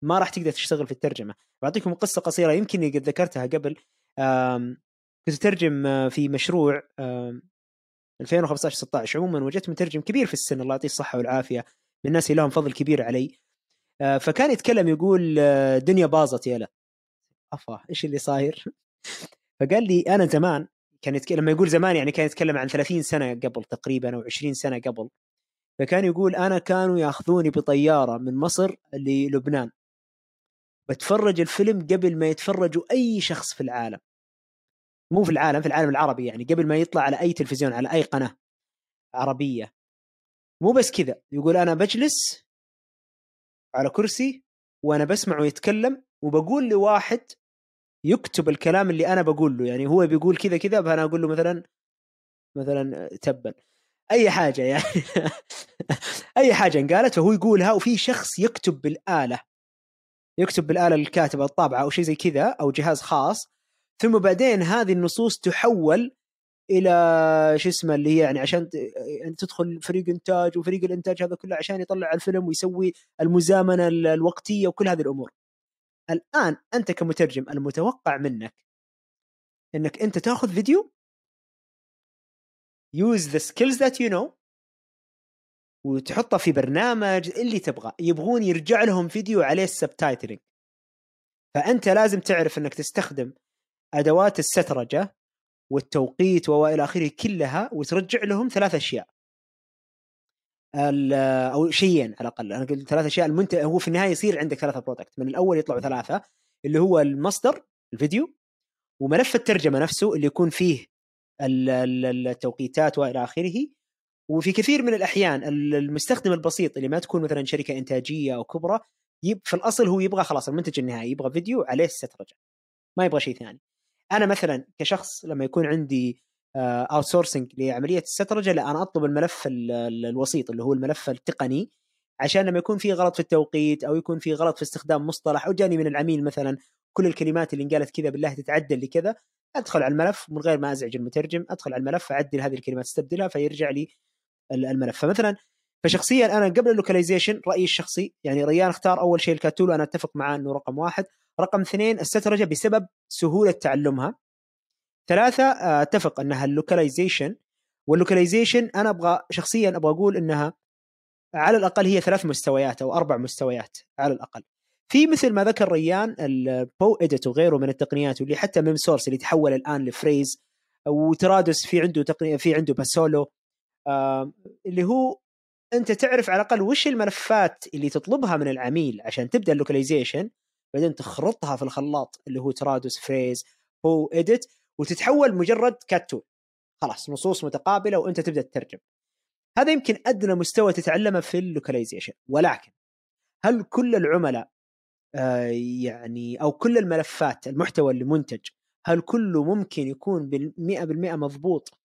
ما راح تقدر تشتغل في الترجمة. بعطيكم قصة قصيرة يمكن قد ذكرتها قبل. كنت أترجم في مشروع 2015 16 عموما وجدت مترجم كبير في السن الله يعطيه الصحة والعافية من الناس اللي لهم فضل كبير علي. فكان يتكلم يقول دنيا باظت يلا أفا إيش اللي صاير؟ فقال لي أنا زمان كان يتكلم لما يقول زمان يعني كان يتكلم عن 30 سنة قبل تقريبا أو 20 سنة قبل. فكان يقول أنا كانوا يأخذوني بطيارة من مصر للبنان. بتفرج الفيلم قبل ما يتفرجوا أي شخص في العالم. مو في العالم في العالم العربي يعني قبل ما يطلع على أي تلفزيون على أي قناة عربية. مو بس كذا يقول أنا بجلس على كرسي وأنا بسمعه يتكلم وبقول لواحد يكتب الكلام اللي أنا بقول له. يعني هو بيقول كذا كذا فأنا أقول له مثلا مثلا تبا. أي حاجة يعني. أي حاجة انقالت فهو يقولها وفي شخص يكتب بالآلة. يكتب بالآلة الكاتبه الطابعة أو شيء زي كذا أو جهاز خاص. ثم بعدين هذه النصوص تحول إلى شو اسمه اللي هي يعني عشان يعني تدخل فريق إنتاج وفريق الإنتاج هذا كله عشان يطلع الفيلم ويسوي المزامنة الوقتية وكل هذه الأمور. الآن أنت كمترجم المتوقع منك إنك أنت تأخذ فيديو use the skills that you know وتحطه في برنامج اللي تبغى يبغون يرجع لهم فيديو عليه ال subtitling فأنت لازم تعرف إنك تستخدم أدوات السترجة والتوقيت والى آخره كلها وترجع لهم ثلاث أشياء. أو شيئين على الأقل. أنا قلت ثلاث أشياء المنتج هو في النهاية يصير عندك ثلاثة product من الأول يطلعوا ثلاثة اللي هو المصدر الفيديو وملف الترجمة نفسه اللي يكون فيه التوقيتات والى آخره. وفي كثير من الأحيان المستخدم البسيط اللي ما تكون مثلا شركة إنتاجية أو كبرى في الأصل هو يبغى خلاص المنتج النهائي يبغى فيديو عليه السترجه ما يبغى شيء ثاني. أنا مثلا كشخص لما يكون عندي out آه، sourcing لعملية السترجة لا أنا أطلب الملف الوسيط اللي هو الملف التقني عشان لما يكون في غلط في التوقيت أو يكون في غلط في استخدام مصطلح أو جاني من العميل مثلا كل الكلمات اللي انقالت كذا بالله تتعدل لكذا أدخل على الملف من غير ما أزعج المترجم أدخل على الملف أعدل هذه الكلمات استبدلها فيرجع لي الملف. فمثلا فشخصيا أنا قبل ال localization رأيي الشخصي يعني ريان اختار أول شيء ال CAT tool وأنا أتفق معاه إنه رقم واحد. رقم اثنين السترجة بسبب سهولة تعلمها. ثلاثة آه، اتفق أنها ال localization. وال localization أنا أبغى شخصيا أبغى أقول إنها على الأقل هي ثلاث مستويات أو أربع مستويات على الأقل. في مثل ما ذكر ريان ال Poedit وغيره من التقنيات واللي حتى Memsource اللي تحول الآن ل Phrase و Trados في عنده تقنية في عنده Passolo اللي هو أنت تعرف على الأقل وش الملفات اللي تطلبها من العميل عشان تبدأ ال localization. بعدين تخرطها في الخلاط اللي هو Trados Phrase Poedit وتتحول مجرد CAT tool. خلاص نصوص متقابلة وأنت تبدأ تترجم. هذا يمكن أدنى مستوى تتعلمه في ال localization. ولكن هل كل العملاء آه يعني أو كل الملفات المحتوى اللي منتج هل كله ممكن يكون بالمئة بالمئة مضبوط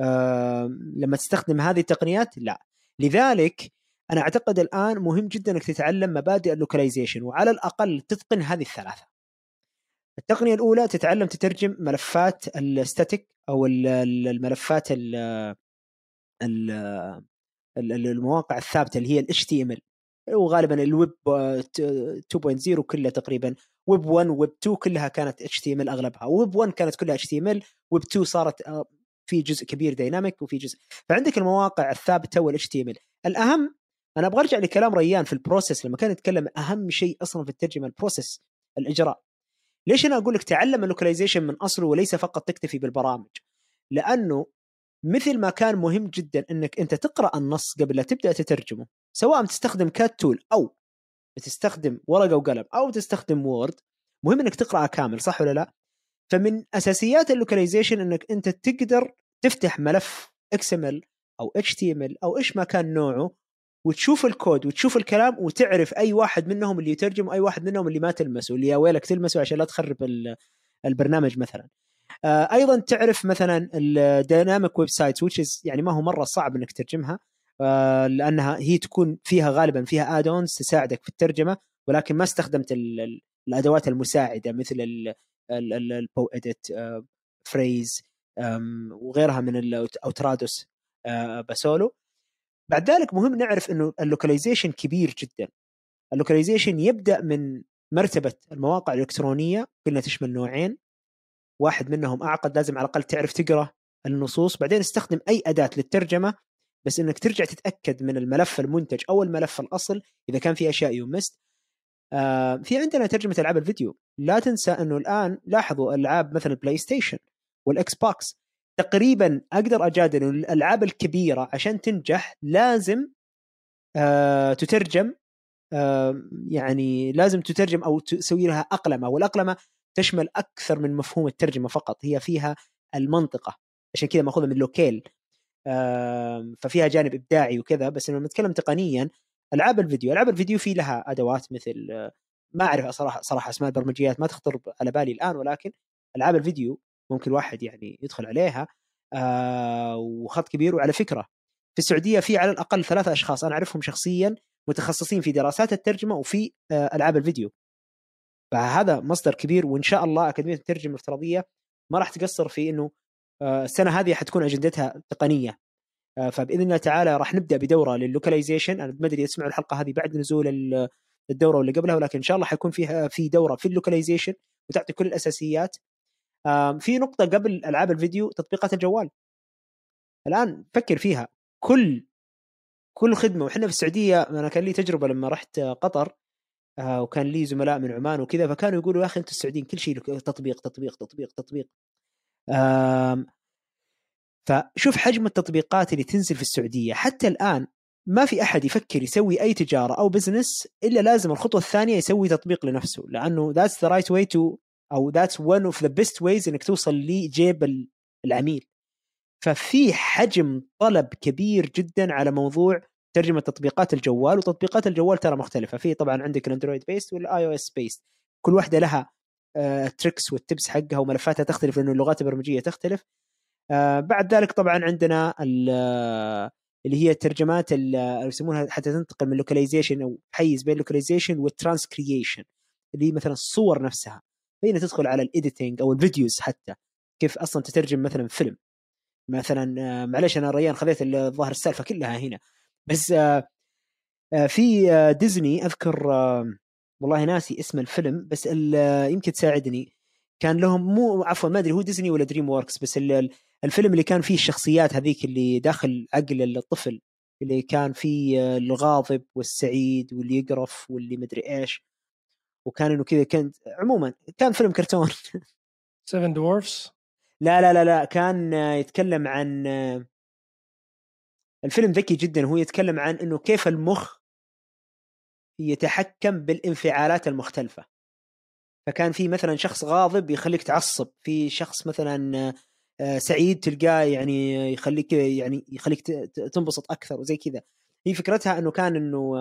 آه لما تستخدم هذه التقنيات؟ لا. لذلك أنا أعتقد الآن مهم جدا إنك تتعلم مبادئ ال localization وعلى الأقل تتقن هذه الثلاثة. التقنية الأولى تتعلم تترجم ملفات ال static أو الملفات المواقع الثابتة اللي هي ال وغالبا الويب 2.0 كلها تقريبا. ويب 1 ويب 2 كلها كانت إل أغلبها. ويب 1 كانت كلها إل ويب 2 صارت آه، في جزء كبير dynamic وفي جزء. فعندك المواقع الثابتة وال HTML. الأهم أنا أبغى أرجع لكلام ريان في ال process لما كان يتكلم أهم شيء أصلا في الترجمة ال process الإجراء. ليش أنا أقول لك تعلم ال localization من أصله وليس فقط تكتفي بالبرامج؟ لأنه مثل ما كان مهم جدا إنك أنت تقرأ النص قبل لا تبدأ تترجمه سواء تستخدم CAT tool أو تستخدم ورقة وقلم أو تستخدم Word مهم إنك تقرا كامل صح ولا لا؟ فمن أساسيات ال localization إنك أنت تقدر تفتح ملف إكس أو ال أو إيش ما كان نوعه وتشوف الكود وتشوف الكلام وتعرف أي واحد منهم اللي يترجم وأي واحد منهم اللي ما تلمسه اللي يا ويلك تلمسه عشان لا تخرب البرنامج مثلا. آه، أيضا تعرف مثلا ال dynamic website وتش يعني ما هو مرة صعب إنك تترجمها آه، لأنها هي تكون فيها غالبا فيها add-ons تساعدك في الترجمة ولكن ما استخدمت الأدوات المساعدة مثل ال Poedit Phrase وغيرها من ال Trados آه، Passolo بعد ذلك مهم نعرف إنه ال localization كبير جدا. ال localization يبدأ من مرتبة المواقع الإلكترونية قلنا تشمل نوعين. واحد منهم أعقد لازم على الأقل تعرف تقرأ النصوص. بعدين استخدم أي أداة للترجمة بس إنك ترجع تتأكد من الملف المنتج أو الملف الأصل إذا كان في أشياء you missed آه في عندنا ترجمة ألعاب الفيديو. لا تنسى إنه الآن لاحظوا ألعاب مثل ال PlayStation وال Xbox تقريبا أقدر أجادل الألعاب الكبيرة عشان تنجح لازم آه تترجم آه يعني لازم تترجم أو تسوي لها أقلمة والأقلمة تشمل أكثر من مفهوم الترجمة فقط هي فيها المنطقة عشان كذا مأخوذة من locale ففيها جانب إبداعي وكذا بس لما نتكلم تقنيا ألعاب الفيديو ألعاب الفيديو في لها أدوات مثل ما اعرف صراحة صراحة أسماء البرمجيات ما تخطر على بالي الآن ولكن ألعاب الفيديو ممكن واحد يعني يدخل عليها آه وخط كبير. وعلى فكرة في السعودية في على الأقل ثلاثة أشخاص أنا أعرفهم شخصيا متخصصين في دراسات الترجمة وفي آه ألعاب الفيديو. فهذا مصدر كبير وإن شاء الله أكاديمية الترجمة الافتراضية ما راح تقصر في إنه آه السنة هذه حتكون أجندتها تقنية. آه فبإذن الله تعالى راح نبدأ بدورة للوكاليزيشن أنا ما ادري تسمعوا الحلقة هذه بعد نزول الدورة واللي قبلها ولكن إن شاء الله حيكون فيها في دورة في اللوكاليزيشن وتعطي كل الأساسيات. في نقطة قبل ألعاب الفيديو تطبيقات الجوال. الآن فكر فيها. كل كل خدمة وحنا في السعودية أنا كان لي تجربة لما رحت قطر آه وكان لي زملاء من عمان وكذا فكانوا يقولوا يا أخي أنتم السعوديين كل شيء تطبيق تطبيق تطبيق تطبيق. فشوف حجم التطبيقات اللي تنزل في السعودية. حتى الآن ما في أحد يفكر يسوي أي تجارة أو business إلا لازم الخطوة الثانية يسوي تطبيق لنفسه لأنه that's the right way to أو that's one of the best ways إنك توصل لجيب العميل ففي حجم طلب كبير جدا على موضوع ترجمة تطبيقات الجوال وتطبيقات الجوال ترى مختلفة. في طبعا عندك ال Android based وال iOS based كل واحدة لها آه tricks وال tips حقها وملفاتها تختلف لأنه اللغات البرمجية تختلف. آه بعد ذلك طبعا عندنا اللي هي الترجمات اللي يسمونها حتى تنتقل من localization أو حيز بين localization وال transcreation اللي هي مثلا الصور نفسها. فهنا تدخل على ال editing أو ال videos حتى كيف أصلا تترجم مثلا فيلم. مثلا آه، معلش أنا ريان خذيت الظاهر السالفة كلها هنا. بس آه، آه، في ديزني أذكر والله ناسي اسم الفيلم بس يمكن تساعدني. كان لهم مو عفوا ما أدري هو ديزني ولا دريم ووركس بس الفيلم اللي كان فيه الشخصيات هذيك اللي داخل عقل الطفل اللي كان فيه الغاضب والسعيد واللي يقرف واللي مدري إيش. وكان إنه كذا كان عموما كان فيلم كرتون. 7 dwarfs لا لا لا لا كان يتكلم عن الفيلم ذكي جدا. هو يتكلم عن إنه كيف المخ يتحكم بالانفعالات المختلفة. فكان في مثلا شخص غاضب يخليك تعصب في شخص مثلا آه، سعيد تلقاه يعني يخليك يعني يخليك تنبسط أكثر وزي كذا. هي فكرتها إنه كان إنه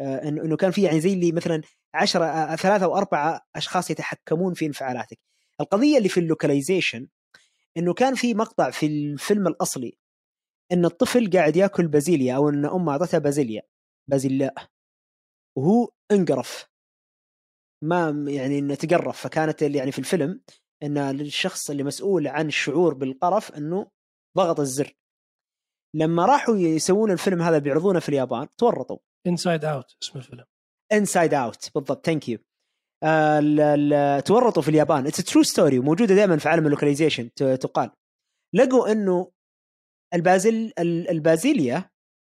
إنه كان في يعني زي اللي مثلا عشرة آه، ثلاثة أو أربعة أشخاص يتحكمون في انفعالاتك. القضية اللي في اللوكاليزيشن إنه كان في مقطع في الفيلم الأصلي إن الطفل قاعد يأكل بازيليا أو إن أمه اعطتها بازيليا بازيلاء وهو انقرف. ما يعني إنه تقرف. فكانت يعني في الفيلم إن الشخص اللي مسؤول عن الشعور بالقرف إنه ضغط الزر. لما راحوا يسوون الفيلم هذا بيعرضونه في اليابان تورطوا. Inside Out اسم الفيلم. Inside Out بالضبط thank you تورطوا في اليابان. it's true story وموجودة دائما في عالم ال localization تقال. لقوا إنه البازل البازيليا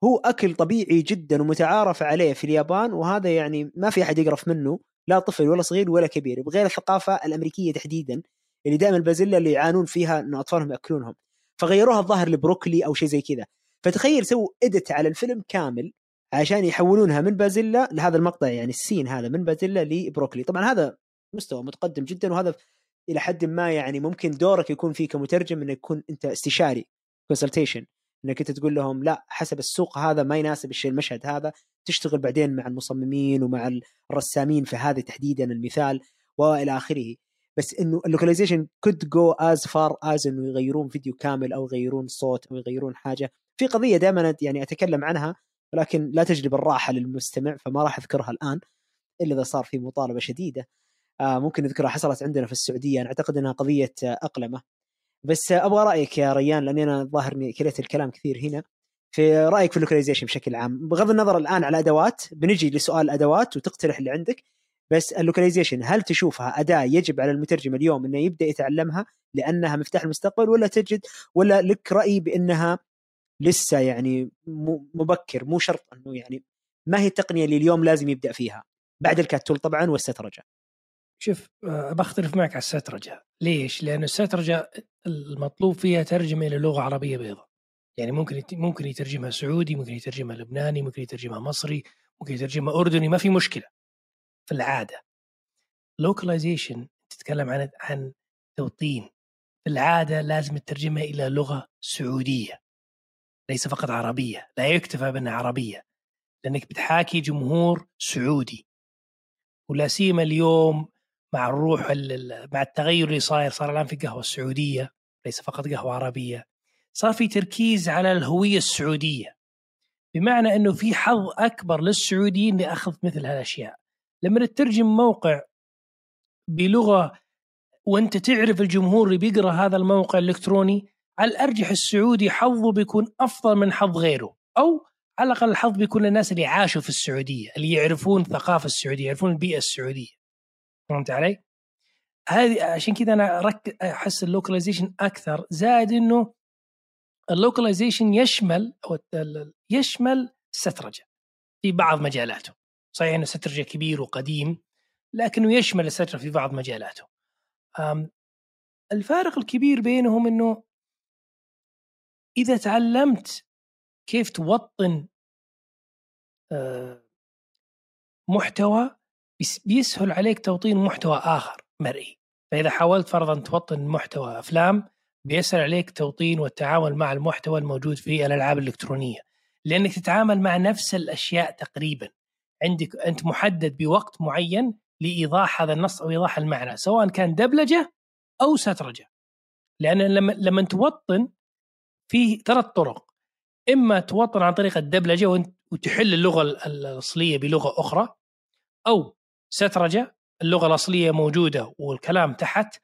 هو أكل طبيعي جدا ومتعارف عليه في اليابان وهذا يعني ما في أحد يقرف منه لا طفل ولا صغير ولا كبير بغير الثقافة الأمريكية تحديدا اللي دائما البازيلا اللي يعانون فيها إنه أطفالهم يأكلونهم. فغيروها الظاهر لبروكلي أو شيء زي كذا. فتخيل سووا ادت على الفيلم كامل عشان يحولونها من بازيلا لهذا المقطع يعني السين هذا من بازيلا لبروكلي. طبعا هذا مستوى متقدم جدا وهذا إلى حد ما يعني ممكن دورك يكون فيه كمترجم انك يكون أنت استشاري consultation إنك أنت تقول لهم لا حسب السوق هذا ما يناسب الشيء المشهد هذا. تشتغل بعدين مع المصممين ومع الرسامين في هذا تحديدا المثال وإلى آخره. بس إنه ال localization could go as far as إنه يغيرون فيديو كامل أو يغيرون صوت أو يغيرون حاجة. في قضية دائما يعني أتكلم عنها. ولكن لا تجلب الراحة للمستمع فما راح أذكرها الآن إلا إذا صار في مطالبة شديدة. آه ممكن نذكرها حصلت عندنا في السعودية. أنا أعتقد إنها قضية أقلمة. بس أبغى رأيك يا ريان لاني أنا ظاهر إني كليت الكلام كثير هنا. في رأيك في ال localization بشكل عام. بغض النظر الآن على ادوات بنجي لسؤال الأدوات وتقترح اللي عندك. بس ال localization هل تشوفها أداة يجب على المترجم اليوم إنه يبدأ يتعلمها لأنها مفتاح المستقبل ولا تجد ولا لك رأي بأنها لسه يعني مبكر مو شرط إنه يعني ما هي التقنية اللي اليوم لازم يبدأ فيها. بعد ال CAT tool طبعا والسترجة. شوف آه، بختلف معك على السترجة. ليش؟ لأن السترجة المطلوب فيها ترجمة إلى لغة عربية بيضاء. يعني ممكن ممكن يترجمها سعودي ممكن يترجمها لبناني ممكن يترجمها مصري ممكن يترجمها أردني ما في مشكلة. في العادة. localization تتكلم عن عن توطين. في العادة لازم تترجمها إلى لغة سعودية. ليس فقط عربية لا يكتفى بأنها عربية لأنك بتحاكي جمهور سعودي. ولا سيما اليوم مع الروح مع التغير اللي صاير صار الآن في قهوة السعودية ليس فقط قهوة عربية. صار في تركيز على الهوية السعودية. بمعنى إنه في حظ أكبر للسعوديين لأخذ مثل هالأشياء. لما تترجم موقع بلغة وأنت تعرف الجمهور اللي بيقرأ هذا الموقع الإلكتروني على الارجح السعودي حظه بيكون أفضل من حظ غيره؟ أو على الأقل الحظ بيكون للناس اللي عاشوا في السعودية اللي يعرفون الثقافه السعودية يعرفون البيئة السعودية. فهمت علي؟ هذه عشان كذا أنا رك أحس ال localization أكثر زائد إنه ال localization يشمل أو يشمل السترجة في بعض مجالاته. صحيح إنه سترجه كبير وقديم لكنه يشمل السترجة في بعض مجالاته. الفارق الكبير بينهم إنه إذا تعلمت كيف توطن آه، محتوى بيسهل عليك توطين محتوى آخر مرئي. فإذا حاولت فرضا توطن محتوى أفلام بيسهل عليك توطين والتعامل مع المحتوى الموجود في الألعاب الإلكترونية. لأنك تتعامل مع نفس الأشياء تقريبا. عندك أنت محدد بوقت معين لإيضاح هذا النص أو إيضاح المعنى سواء كان دبلجة أو سترجة. لأن لما لما توطن في ثلاث طرق. إما توطن عن طريق الدبلجة وتحل اللغة الأصلية بلغة أخرى أو سترجة اللغة الأصلية موجودة والكلام تحت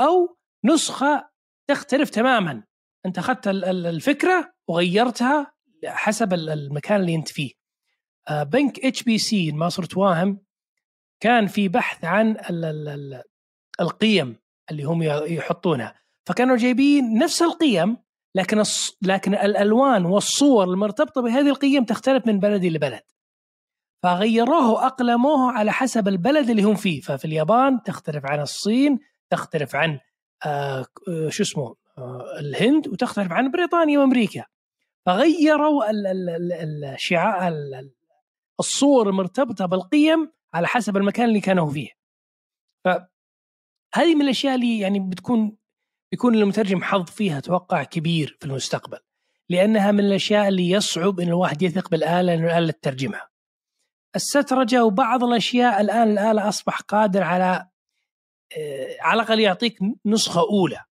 أو نسخة تختلف تماما. أنت أخذت الفكرة وغيرتها حسب المكان اللي أنت فيه. آه، بنك HSBC ما صرت واهم كان في بحث عن القيم اللي هم يحطونها. فكانوا جايبين نفس القيم لكن الص... لكن الألوان والصور المرتبطة بهذه القيم تختلف من بلد لبلد فغيروه وأقلموه على حسب البلد اللي هم فيه. ففي اليابان تختلف عن الصين تختلف عن آه شو اسمه آه الهند وتختلف عن بريطانيا وأمريكا. فغيروا الشعاع الصور المرتبطة بالقيم على حسب المكان اللي كانوا فيه. فهذه من الأشياء اللي يعني بتكون بيكون المترجم حظ فيها أتوقع كبير في المستقبل لأنها من الأشياء اللي يصعب إن الواحد يثق بالآلة انه الآلة تترجمها. السترجه وبعض الأشياء الآن الآلة أصبح قادر على آه، على الأقل يعطيك نسخة أولى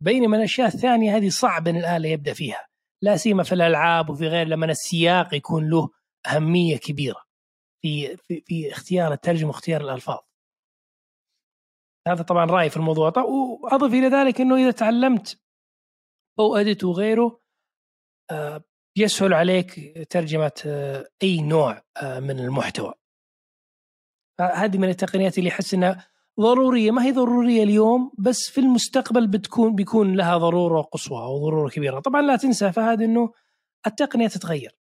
بينما الأشياء الثانية هذه صعب إن الآلة يبدأ فيها لا سيما في الألعاب وفي غير لما السياق يكون له أهمية كبيرة في في, في اختيار الترجمة واختيار الألفاظ. هذا طبعا رايي في الموضوع. وأضف إلى ذلك إنه إذا تعلمت أو اديت وغيره آه، يسهل عليك ترجمة آه، أي نوع آه، من المحتوى. هذه من التقنيات اللي أحس إنها ضرورية. ما هي ضرورية اليوم بس في المستقبل بتكون بيكون لها ضرورة قصوى أو ضرورة كبيرة. طبعا لا تنسى فهد إنه التقنية تتغير.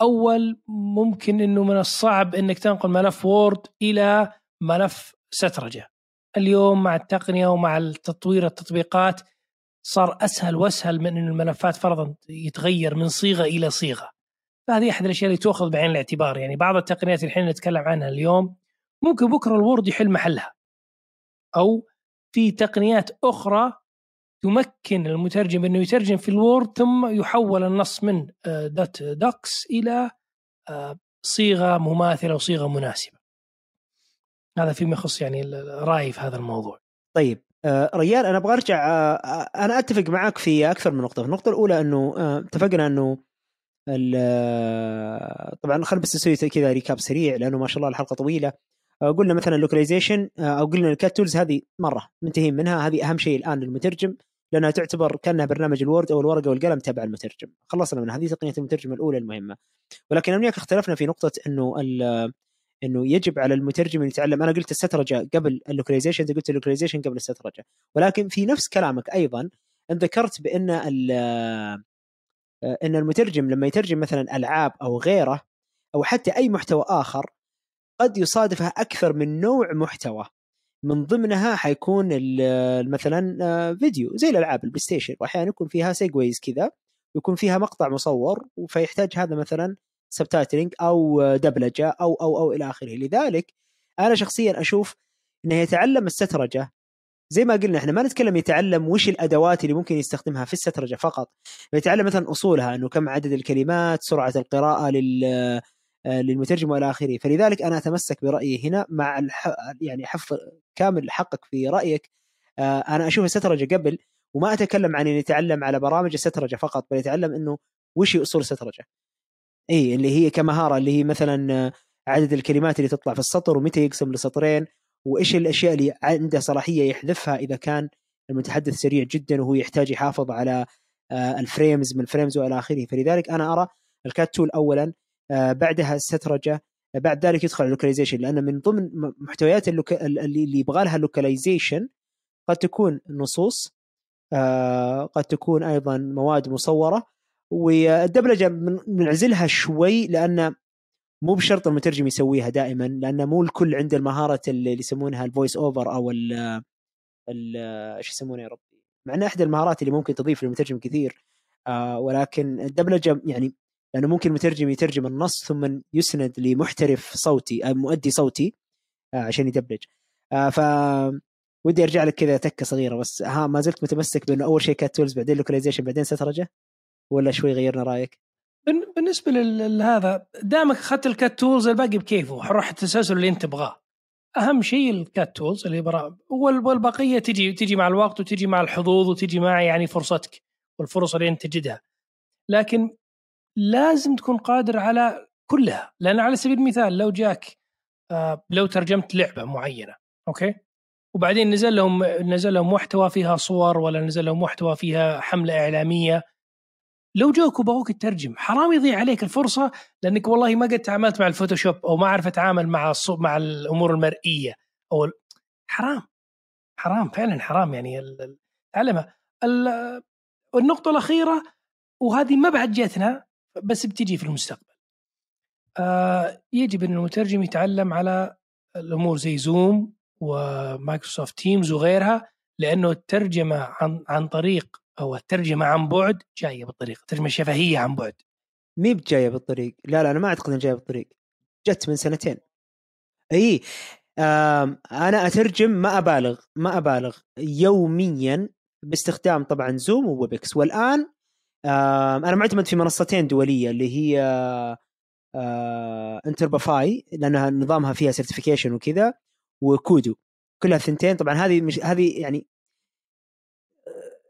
أول ممكن إنه من الصعب إنك تنقل ملف وورد إلى ملف سترجه اليوم مع التقنية ومع التطوير التطبيقات صار أسهل وأسهل من إنه الملفات فرضا يتغير من صيغة إلى صيغة. فهذه أحد الأشياء اللي تؤخذ بعين الاعتبار. يعني بعض التقنيات الحين نتكلم عنها اليوم ممكن بكرة ال Word يحل محلها. أو في تقنيات أخرى تمكن المترجم إنه يترجم في ال Word ثم يحول النص من dot آه، docx إلى آه، صيغة مماثلة وصيغة مناسبة. هذا فيما يخص يعني رأيي في هذا الموضوع. طيب آه، ريان أنا أبغى أرجع أنا أتفق معك في أكثر من نقطة، النقطة الأولى أنه اتفقنا أنه طبعا خلينا بس نسوي كذا recap سريع لأنه ما شاء الله الحلقة طويلة. قلنا مثلا ال localization أو قلنا ال CAT tools هذه مرة منتهين منها. هذه أهم شيء الآن للمترجم لأنها تعتبر كأنها برنامج ال Word أو الورقة والقلم تبع المترجم. خلصنا من هذه تقنية المترجم الأولى المهمة. ولكن وياك اختلفنا في نقطة أنه إنه يجب على المترجم ان يتعلم. أنا قلت السترجة قبل ال localization أنت قلت ال localization قبل السترجة. ولكن في نفس كلامك أيضا ذكرت بأن أن المترجم لما يترجم مثلا ألعاب أو غيره أو حتى أي محتوى آخر قد يصادفها أكثر من نوع محتوى. من ضمنها حيكون مثلا آه، فيديو زي الألعاب ال PlayStation. واحيانا يكون فيها سيجويز كذا يكون فيها مقطع مصور فيحتاج هذا مثلا subtitling أو دبلجة أو أو أو إلى آخره. لذلك أنا شخصيا أشوف إنه يتعلم السترجة. زي ما قلنا إحنا ما نتكلم يتعلم وش الأدوات اللي ممكن يستخدمها في السترجة فقط يتعلم مثلا أصولها إنه كم عدد الكلمات سرعة القراءة لل آه، للمترجم وإلى آخره. فلذلك أنا أتمسك برأيي هنا مع الح... يعني حفظ كامل حقك في رأيك. آه، أنا أشوف السترجة قبل وما أتكلم عن ان يتعلم على برامج السترجة فقط بل يتعلم إنه وش هي أصول السترجة. اي اللي هي كمهارة اللي هي مثلا آه، عدد الكلمات اللي تطلع في السطر ومتى يقسم لسطرين وإيش الأشياء اللي عنده صلاحية يحذفها إذا كان المتحدث سريع جدا وهو يحتاج يحافظ على ال frames من ال frames وإلى آخره. فلذلك أنا أرى ال CAT tool اولا آه، بعدها السترجة آه، بعد ذلك يدخل ال localization لأن من ضمن محتويات ال loca... اللي يبغى لها ال localization قد تكون نصوص آه، قد تكون أيضا مواد مصورة والدبلجة بنعزلها شوي لأن مو بشرط المترجم يسويها دائما لأن مو الكل عنده المهارة اللي يسمونها ال voice over أو ال إيش يسمونها يا ربي؟ مع انها إحدى المهارات اللي ممكن تضيف للمترجم كثير آه ولكن الدبلجة يعني لأنه ممكن المترجم يترجم النص ثم يسند لمحترف صوتي أو مؤدي صوتي آه، عشان يدبلج. آه، ف ودي أرجع لك كذا تكة صغيرة بس ها ما زلت متمسك بأنه أول شيء CAT tools بعدين localization بعدين سترجه ولا شوي غيرنا رأيك؟ بالنسبة لهذا دامك أخذت ال CAT tools الباقي بكيفه حروح التسلسل اللي أنت تبغاه. أهم شيء ال CAT tools اللي برا والبقية تجي تجي مع الوقت وتجي مع الحظوظ وتجي مع يعني فرصتك والفرص اللي أنت تجدها. لكن لازم تكون قادر على كلها. لأن على سبيل المثال لو جاك آه، لو ترجمت لعبة معينة أوكي؟ وبعدين نزل لهم نزل لهم محتوى فيها صور ولا نزل لهم محتوى فيها حملة إعلامية لو جوك وبغوك تترجم حرام يضيع عليك الفرصة لأنك والله ما قد تعاملت مع الفوتوشوب أو ما اعرف أتعامل مع مع الأمور المرئية أو حرام حرام فعلا حرام يعني تعلمها النقطة الأخيرة وهذه ما بعد جاتنا بس بتجي في المستقبل. آه يجب أن المترجم يتعلم على الأمور زي زوم ومايكروسوفت تيمز وغيرها لأنه الترجمه عن عن طريق أو الترجمة عن بعد جاية بالطريق الترجمة الشفهيه عن بعد. مو بجاية بالطريق. لا لا أنا ما أعتقد إنها جاية بالطريق. جت من سنتين. إي أنا أترجم ما أبالغ ما أبالغ. يوميا باستخدام طبعا زوم وويبكس والآن أنا معتمد في منصتين دولية اللي هي Interprefy لأنها نظامها فيها certification وكذا و KUDO. كلها ثنتين. طبعا هذه مش هذه يعني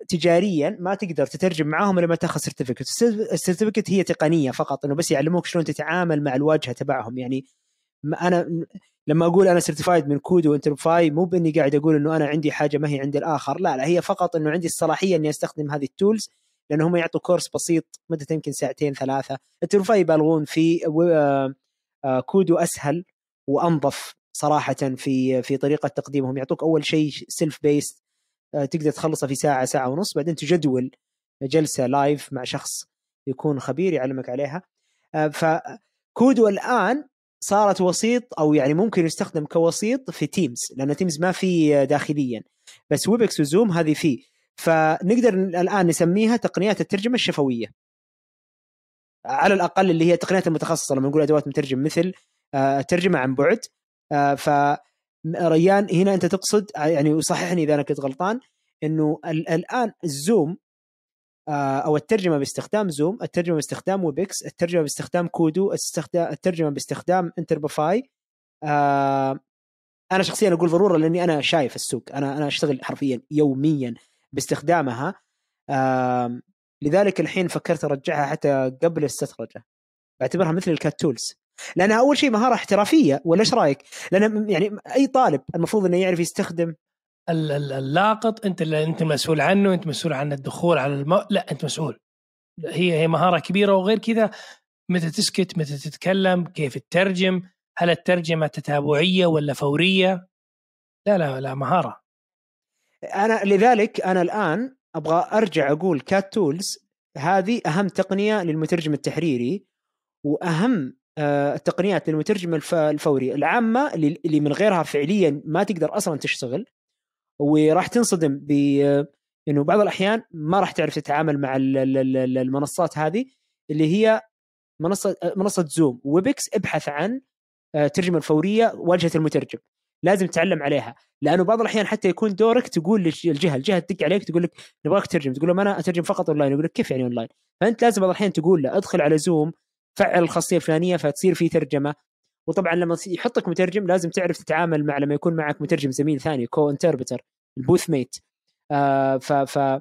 تجاريا ما تقدر تترجم معاهم إلا ما تأخذ certificate ال certificate هي تقنية فقط إنه بس يعلموك شلون تتعامل مع الواجهة تبعهم. يعني أنا لما أقول أنا certified من KUDO Interprefy مو بإني قاعد أقول إنه أنا عندي حاجة ما هي عند الآخر. لا لا هي فقط إنه عندي الصلاحية إني أستخدم هذه ال tools لأنه هم يعطوا كورس بسيط مدته يمكن ساعتين ثلاثة. Interprefy يبالغون في آه، آه، KUDO أسهل وأنظف صراحة في في طريقة تقديمهم. يعطوك أول شيء self-paced تقدر تخلصها في ساعة ساعة ونص. بعدين تجدول جلسة live مع شخص يكون خبير يعلمك عليها. آه، ف KUDO الان صارت وسيط أو يعني ممكن يستخدم كوسيط في تيمز لأن تيمز ما في داخليا. بس ويبكس وزوم هذه فيه فنقدر الآن نسميها تقنيات الترجمة الشفوية. على الأقل اللي هي التقنيات المتخصصة لما نقول أدوات مترجم مثل الترجمة آه، عن بعد. آه، ف ريان هنا أنت تقصد يعني وصححني إذا أنا كنت غلطان إنه الآن الزوم آه، أو الترجمة باستخدام زوم الترجمة باستخدام ويبكس الترجمة باستخدام KUDO الترجمة باستخدام Interprefy آه، أنا شخصيا أقول ضرورة لأني أنا شايف السوق أنا أنا أشتغل حرفيا يوميا باستخدامها لذلك الحين فكرت أرجعها حتى قبل السترجة بعتبرها مثل ال CAT tools. لانها أول شيء مهارة احترافية ولا إيش رأيك؟ لأن يعني أي طالب المفروض إنه يعرف يستخدم اللاقط أنت اللي أنت مسؤول عنه أنت مسؤول عن الدخول على المو... لا أنت مسؤول. هي هي مهارة كبيرة وغير كذا متى تسكت متى تتكلم كيف تترجم هل الترجمة تتابعية ولا فورية؟ لا لا لا مهارة. أنا لذلك أنا الآن أبغى أرجع أقول CAT tools هذه أهم تقنية للمترجم التحريري وأهم التقنيات للمترجم الفوري العامة اللي من غيرها فعليا ما تقدر أصلا تشتغل وراح تنصدم ب إنه بعض الأحيان ما راح تعرف تتعامل مع المنصات هذه اللي هي منصة منصة زوم ويبكس ابحث عن الترجمه آه، الفوريه واجهة المترجم لازم تتعلم عليها لأنه بعض الأحيان حتى يكون دورك تقول للجهه الجهة تدق عليك تقول لك نبغاك تترجم تقول لهم أنا أترجم فقط أونلاين يقول لك كيف يعني أونلاين؟ فأنت لازم بعض الأحيان تقول له ادخل على زوم فعل الخاصيه الفلانيه فتصير في ترجمة. وطبعا لما يحطك مترجم لازم تعرف تتعامل مع لما يكون معك مترجم زميل ثاني co-interpreter ال booth mate. آه ف ف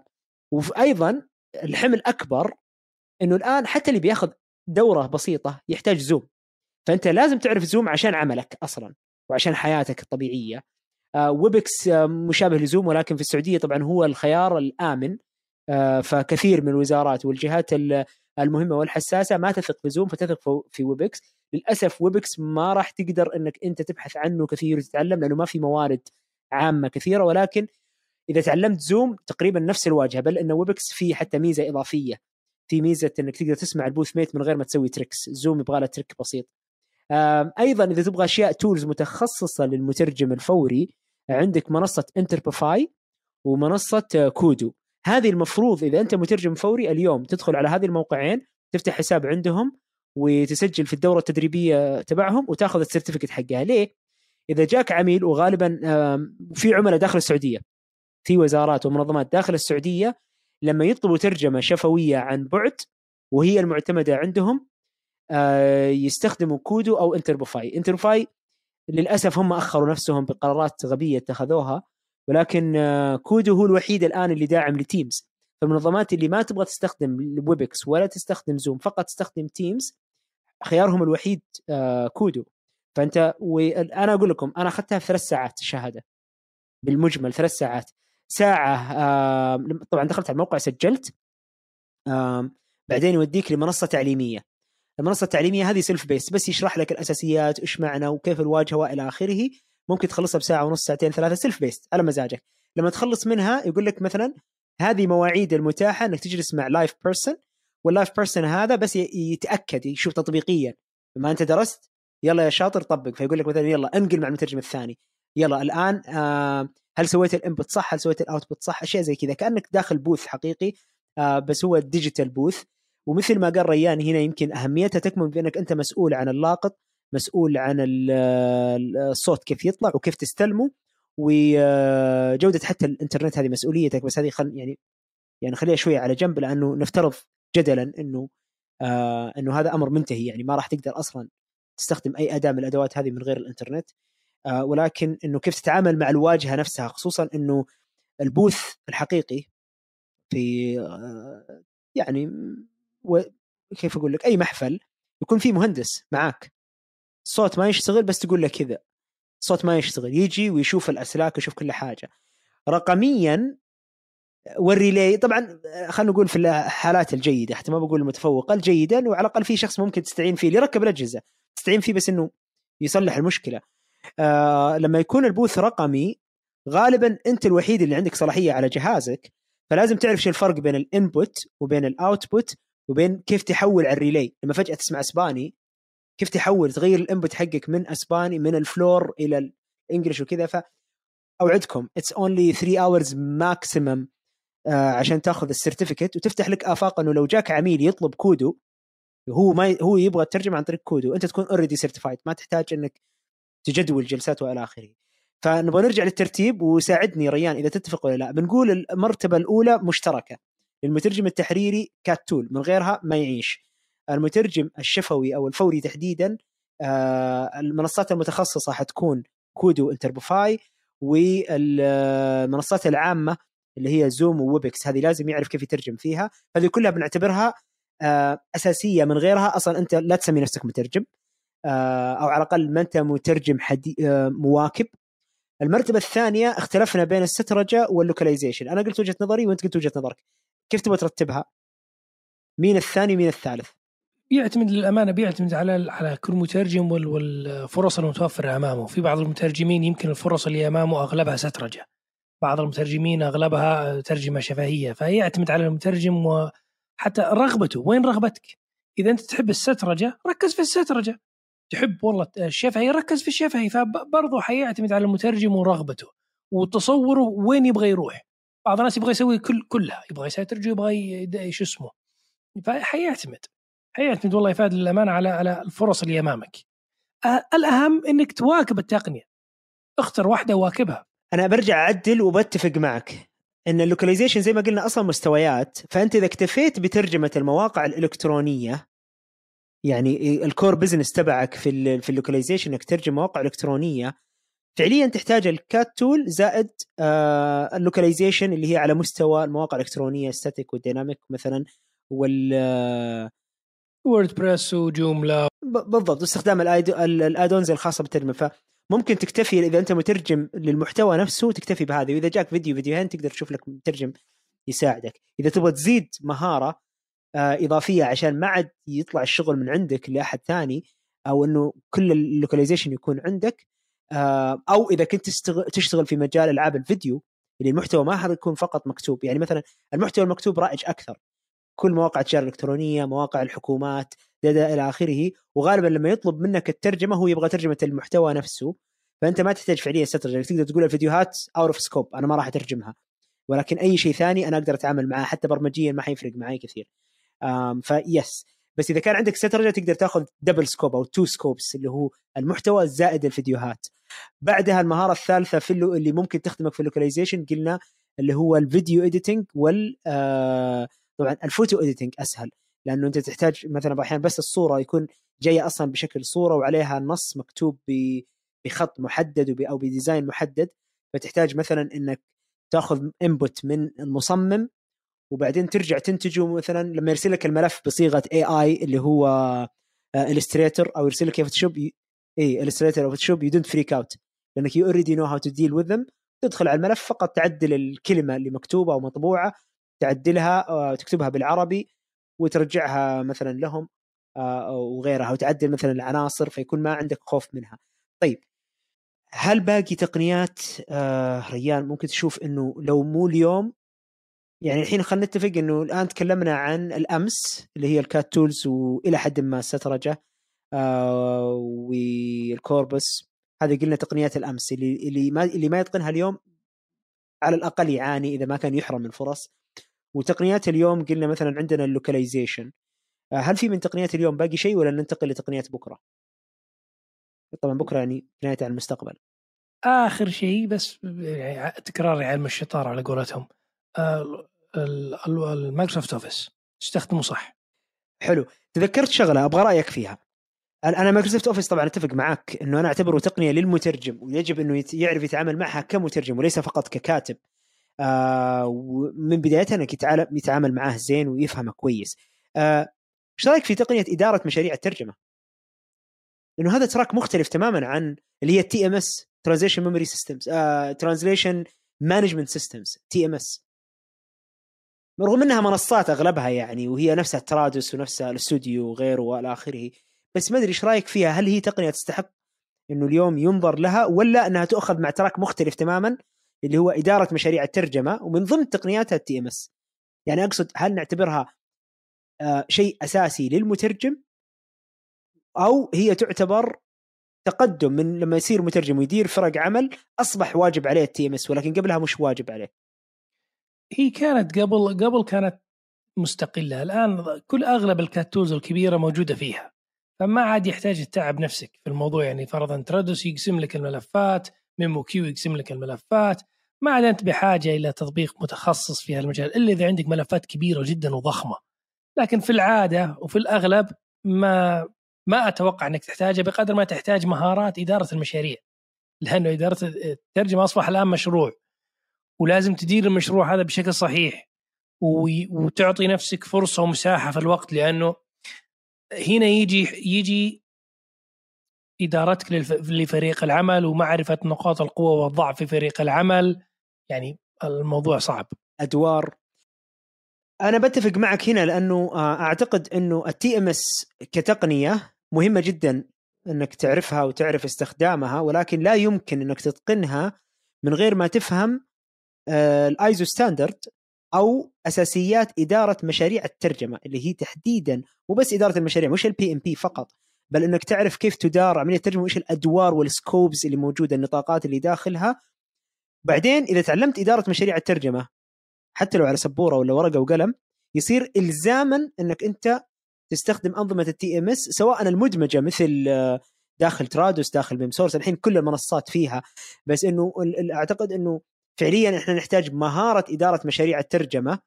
وأيضا الحمل أكبر إنه الآن حتى اللي بياخذ دورة بسيطة يحتاج زوم فأنت لازم تعرف زوم عشان عملك أصلا وعشان حياتك الطبيعية. آه ويبكس آه مشابه لزوم ولكن في السعودية طبعا هو الخيار الآمن. آه فكثير من الوزارات والجهات المهمة والحساسة ما تثق في زوم فتثق في ويبكس للأسف ويبكس ما راح تقدر إنك أنت تبحث عنه كثير وتتعلم لأنه ما في موارد عامة كثيرة. ولكن إذا تعلمت زوم تقريبا نفس الواجهة بل إن ويبكس في حتى ميزة إضافية. في ميزة إنك تقدر تسمع ال booth mate من غير ما تسوي tricks زوم يبغى له trick بسيط. أيضا إذا تبغى أشياء tools متخصصة للمترجم الفوري عندك منصة Interprefy ومنصة KUDO هذه المفروض إذا أنت مترجم فوري اليوم تدخل على هذه الموقعين تفتح حساب عندهم وتسجل في الدورة التدريبية تبعهم وتاخذ ال certificate حقها. ليه؟ إذا جاك عميل وغالبا في عملاء داخل السعودية في وزارات ومنظمات داخل السعودية لما يطلبوا ترجمة شفوية عن بعد وهي المعتمدة عندهم آه، يستخدموا KUDO أو Interprefy. Interprefy للأسف هم أخروا نفسهم بقرارات غبية اتخذوها. ولكن آه، KUDO هو الوحيد الآن اللي داعم لتيمز. فالمنظمات اللي ما تبغى تستخدم ويبكس ولا تستخدم زوم فقط تستخدم تيمز خيارهم الوحيد آه، KUDO. فأنت وأنا أقول لكم أنا أخذتها في ثلاث ساعات الشهادة. بالمجمل ثلاث ساعات. ساعة طبعا دخلت على الموقع سجلت بعدين يوديك لمنصة تعليمية. المنصة التعليمية هذه self-paced بس يشرح لك الأساسيات إيش معنى وكيف الواجهة وإلى آخره. ممكن تخلصها بساعة ونص ساعتين ثلاثة self-paced على مزاجك. لما تخلص منها يقول لك مثلا هذه مواعيد المتاحة إنك تجلس مع live person وال live person هذا بس يتأكد يشوف تطبيقيا. بما أنت درست يلا يا شاطر طبق. فيقول لك مثلا يلا انقل مع المترجم الثاني. يلا الآن آه هل سويت ال input صح؟ هل سويت ال output صح؟ أشياء زي كذا. كأنك داخل booth حقيقي آه بس هو digital booth ومثل ما قال ريان هنا يمكن أهميتها تكمن بأنك أنت مسؤول عن اللاقط. مسؤول عن الصوت كيف يطلع وكيف تستلمه وجودة حتى الإنترنت هذه مسؤوليتك. بس هذه خل يعني يعني خليها شوية على جنب لأنه نفترض جدلا إنه آه إنه هذا أمر منتهي. يعني ما راح تقدر أصلا تستخدم أي أداة من الأدوات هذه من غير الإنترنت. آه ولكن إنه كيف تتعامل مع الواجهة نفسها خصوصا إنه البوث الحقيقي في آه، يعني و كيف أقول لك أي محفل يكون في مهندس معاك. الصوت ما يشتغل بس تقول له كذا. الصوت ما يشتغل. يجي ويشوف الأسلاك ويشوف كل حاجة. رقميا والريلي طبعا خلينا نقول في الحالات الجيدة حتى ما بقول المتفوقة الجيدة انه على الأقل في شخص ممكن تستعين فيه اللي يركب الأجهزة. تستعين فيه بس إنه يصلح المشكلة. آه لما يكون ال booth رقمي غالبا أنت الوحيد اللي عندك صلاحية على جهازك فلازم تعرف شو الفرق بين ال input وبين ال output وبين كيف تحول على ال relay. لما فجأة تسمع إسباني كيف تحول تغير ال input حقك من أسباني من ال floor إلى ال English وكذا ف أوعدكم it's only 3 hours maximum عشان تاخذ ال certificate وتفتح لك افاق انه لو جاك عميل يطلب KUDO هو ما هو يبغى الترجمة عن طريق KUDO أنت تكون already certified ما تحتاج إنك تجدول جلسات وإلى آخره. فنبغى نرجع للترتيب وساعدني ريان إذا تتفق ولا لا. بنقول المرتبة الأولى مشتركة للمترجم التحريري CAT tool من غيرها ما يعيش. المترجم الشفوي أو الفوري تحديدا آه المنصات المتخصصة حتكون KUDO Interprefy والمنصات العامة اللي هي Zoom و Webex. هذه لازم يعرف كيف يترجم فيها. هذه كلها بنعتبرها آه أساسية من غيرها. أصلا أنت لا تسمي نفسك مترجم آه أو على الأقل ما أنت مترجم حدي مواكب. المرتبة الثانية اختلفنا بين السترجة واللوكاليزيشن. أنا قلت وجهة نظري وأنت قلت وجهة نظرك. كيف تبغى ترتبها؟ مين الثاني ومين الثالث؟ بيعتمد للأمانة بيعتمد على على كل مترجم والفرص المتوفرة أمامه، في بعض المترجمين يمكن الفرص اللي أمامه أغلبها سترجه. بعض المترجمين أغلبها ترجمة شفهية، فيعتمد على المترجم وحتى رغبته، وين رغبتك؟ إذا أنت تحب السترجة ركز في السترجة. تحب والله الشفهي ركز في الشفهي فبرضه حيعتمد على المترجم ورغبته وتصوره وين يبغى يروح. بعض الناس يبغى يسوي كل كلها، يبغى يسترجي يبغى شو اسمه. فحيعتمد. حيعتمد والله يفاد للامانه على على الفرص اللي أمامك. الأهم إنك تواكب التقنية. اختر واحدة واكبها. أنا برجع أعدل وبتفق معك إن ال localization زي ما قلنا أصلا مستويات فأنت إذا اكتفيت بترجمة المواقع الإلكترونية يعني ال core business تبعك في في ال localization إنك تترجم مواقع إلكترونية فعليا تحتاج ال CAT tool زائد آه ال localization اللي هي على مستوى المواقع الإلكترونية static وال dynamic مثلا وال WordPress و Joomla بالضبط استخدام ال add-ons الخاصة بالترجمة. فممكن تكتفي إذا أنت مترجم للمحتوى نفسه تكتفي بهذه. وإذا جاك فيديو فيديوهين تقدر تشوف لك مترجم يساعدك. إذا تبغى تزيد مهارة آه إضافية عشان ما عاد يطلع الشغل من عندك لأحد ثاني أو إنه كل ال localization يكون عندك آه أو إذا كنت تشتغل في مجال ألعاب الفيديو اللي المحتوى ما يكون فقط مكتوب. يعني مثلا المحتوى المكتوب رائج أكثر. كل مواقع التجاره الإلكترونية مواقع الحكومات دا إلى آخره. وغالبا لما يطلب منك الترجمة هو يبغى ترجمة المحتوى نفسه. فأنت ما تحتاج فعليا سترجه تقدر تقول الفيديوهات out of scope أنا ما راح أترجمها. ولكن أي شيء ثاني أنا أقدر أتعامل معاه حتى برمجيا ما حيفرق معي كثير. فيس بس إذا كان عندك سترجه تقدر تأخذ double scope أو two scopes اللي هو المحتوى زائد الفيديوهات. بعدها المهارة الثالثة في اللي ممكن تخدمك في ال localization قلنا اللي هو ال video editing وال آه طبعا ال photo editing أسهل لأنه أنت تحتاج مثلا أحيانا بس الصورة يكون جاية أصلا بشكل صورة وعليها نص مكتوب بخط محدد أو ب design محدد. فتحتاج مثلا إنك تأخذ input من المصمم وبعدين ترجع تنتجه مثلا لما يرسل لك الملف بصيغة AI اللي هو Illustrator أو يرسل لك Photoshop اي Illustrator أو Photoshop you don't freak out لأنك you already know how to deal with تدخل على الملف فقط تعدل الكلمة اللي مكتوبة أو مطبوعة تعدلها وتكتبها بالعربي وترجعها مثلا لهم وغيرها وتعدل مثلا العناصر فيكون ما عندك خوف منها. طيب هل باقي تقنيات ريان ممكن تشوف إنه لو مو اليوم يعني الحين خلينا نتفق إنه الآن تكلمنا عن الأمس اللي هي ال CAT tools وإلى حد ما السترجه آه وال corpus هذه قلنا تقنيات الأمس اللي اللي ما اللي ما يتقنها اليوم على الأقل يعاني إذا ما كان يحرم من فرص وتقنيات اليوم قلنا مثلا عندنا ال localization. آه هل في من تقنيات اليوم باقي شيء ولا ننتقل لتقنيات بكرة؟ طبعا بكرة يعني بنايه على المستقبل. آخر شيء بس تكرار يعلم الشطار على قولتهم. ال Microsoft Office. تستخدمه صح. حلو. تذكرت شغلة أبغى رأيك فيها. أنا Microsoft Office طبعا أتفق معك إنه أنا أعتبره تقنية للمترجم ويجب إنه يعرف يتعامل معها كمترجم وليس فقط ككاتب. آه ومن بدايتها إنك يتعامل معاه زين ويفهمه كويس. آه، إيش رأيك في تقنية إدارة مشاريع الترجمة؟ انه هذا track مختلف تماما عن اللي هي ال TMS translation memory systems translation management systems TMS رغم إنها منصات أغلبها يعني وهي نفسها Trados ونفسها الاستوديو وغيره وإلى آخره بس ما أدري إيش رأيك فيها هل هي تقنية تستحق إنه اليوم ينظر لها ولا إنها تؤخذ مع track مختلف تماما اللي هو إدارة مشاريع الترجمة ومن ضمن تقنياتها ال TMS. يعني أقصد هل نعتبرها آه شيء أساسي للمترجم؟ أو هي تعتبر تقدم من لما يصير مترجم ويدير فرق عمل أصبح واجب عليه ال TMS ولكن قبلها مش واجب عليه. هي كانت قبل قبل كانت مستقلة. الآن كل أغلب ال CAT tools الكبيرة موجودة فيها. فما عاد يحتاج تتعب نفسك في الموضوع. يعني فرضا Trados يقسم لك الملفات memoQ يقسم لك الملفات. ما عاد انت بحاجة إلى تطبيق متخصص في هالمجال إلا إذا عندك ملفات كبيرة جدا وضخمة. لكن في العادة وفي الأغلب ما ما أتوقع إنك تحتاجها بقدر ما تحتاج مهارات إدارة المشاريع لأنه إدارة الترجمة أصبح الآن مشروع. ولازم تدير المشروع هذا بشكل صحيح وتعطي نفسك فرصة ومساحة في الوقت لأنه هنا يجي يجي إدارتك لفريق العمل ومعرفة نقاط القوة والضعف في فريق العمل. يعني الموضوع صعب. أدوار. أنا بتفق معك هنا لأنه آه، أعتقد إنه ال TMS كتقنية مهمة جدا إنك تعرفها وتعرف استخدامها ولكن لا يمكن إنك تتقنها من غير ما تفهم آه، ال ISO standard أو أساسيات إدارة مشاريع الترجمة اللي هي تحديدا مو بس إدارة المشاريع مش ال PMP فقط. بل إنك تعرف كيف تدار عمليه الترجمة وإيش الأدوار وال scopes اللي موجودة النطاقات اللي داخلها. بعدين إذا تعلمت إدارة مشاريع الترجمة حتى لو على سبورة ولا ورقة وقلم يصير الزاما إنك أنت تستخدم أنظمة ال TMS سواء المدمجة مثل آه، داخل Trados داخل ب Memsource الحين كل المنصات فيها. بس إنه أعتقد إنه فعليا إحنا نحتاج مهارة إدارة مشاريع الترجمة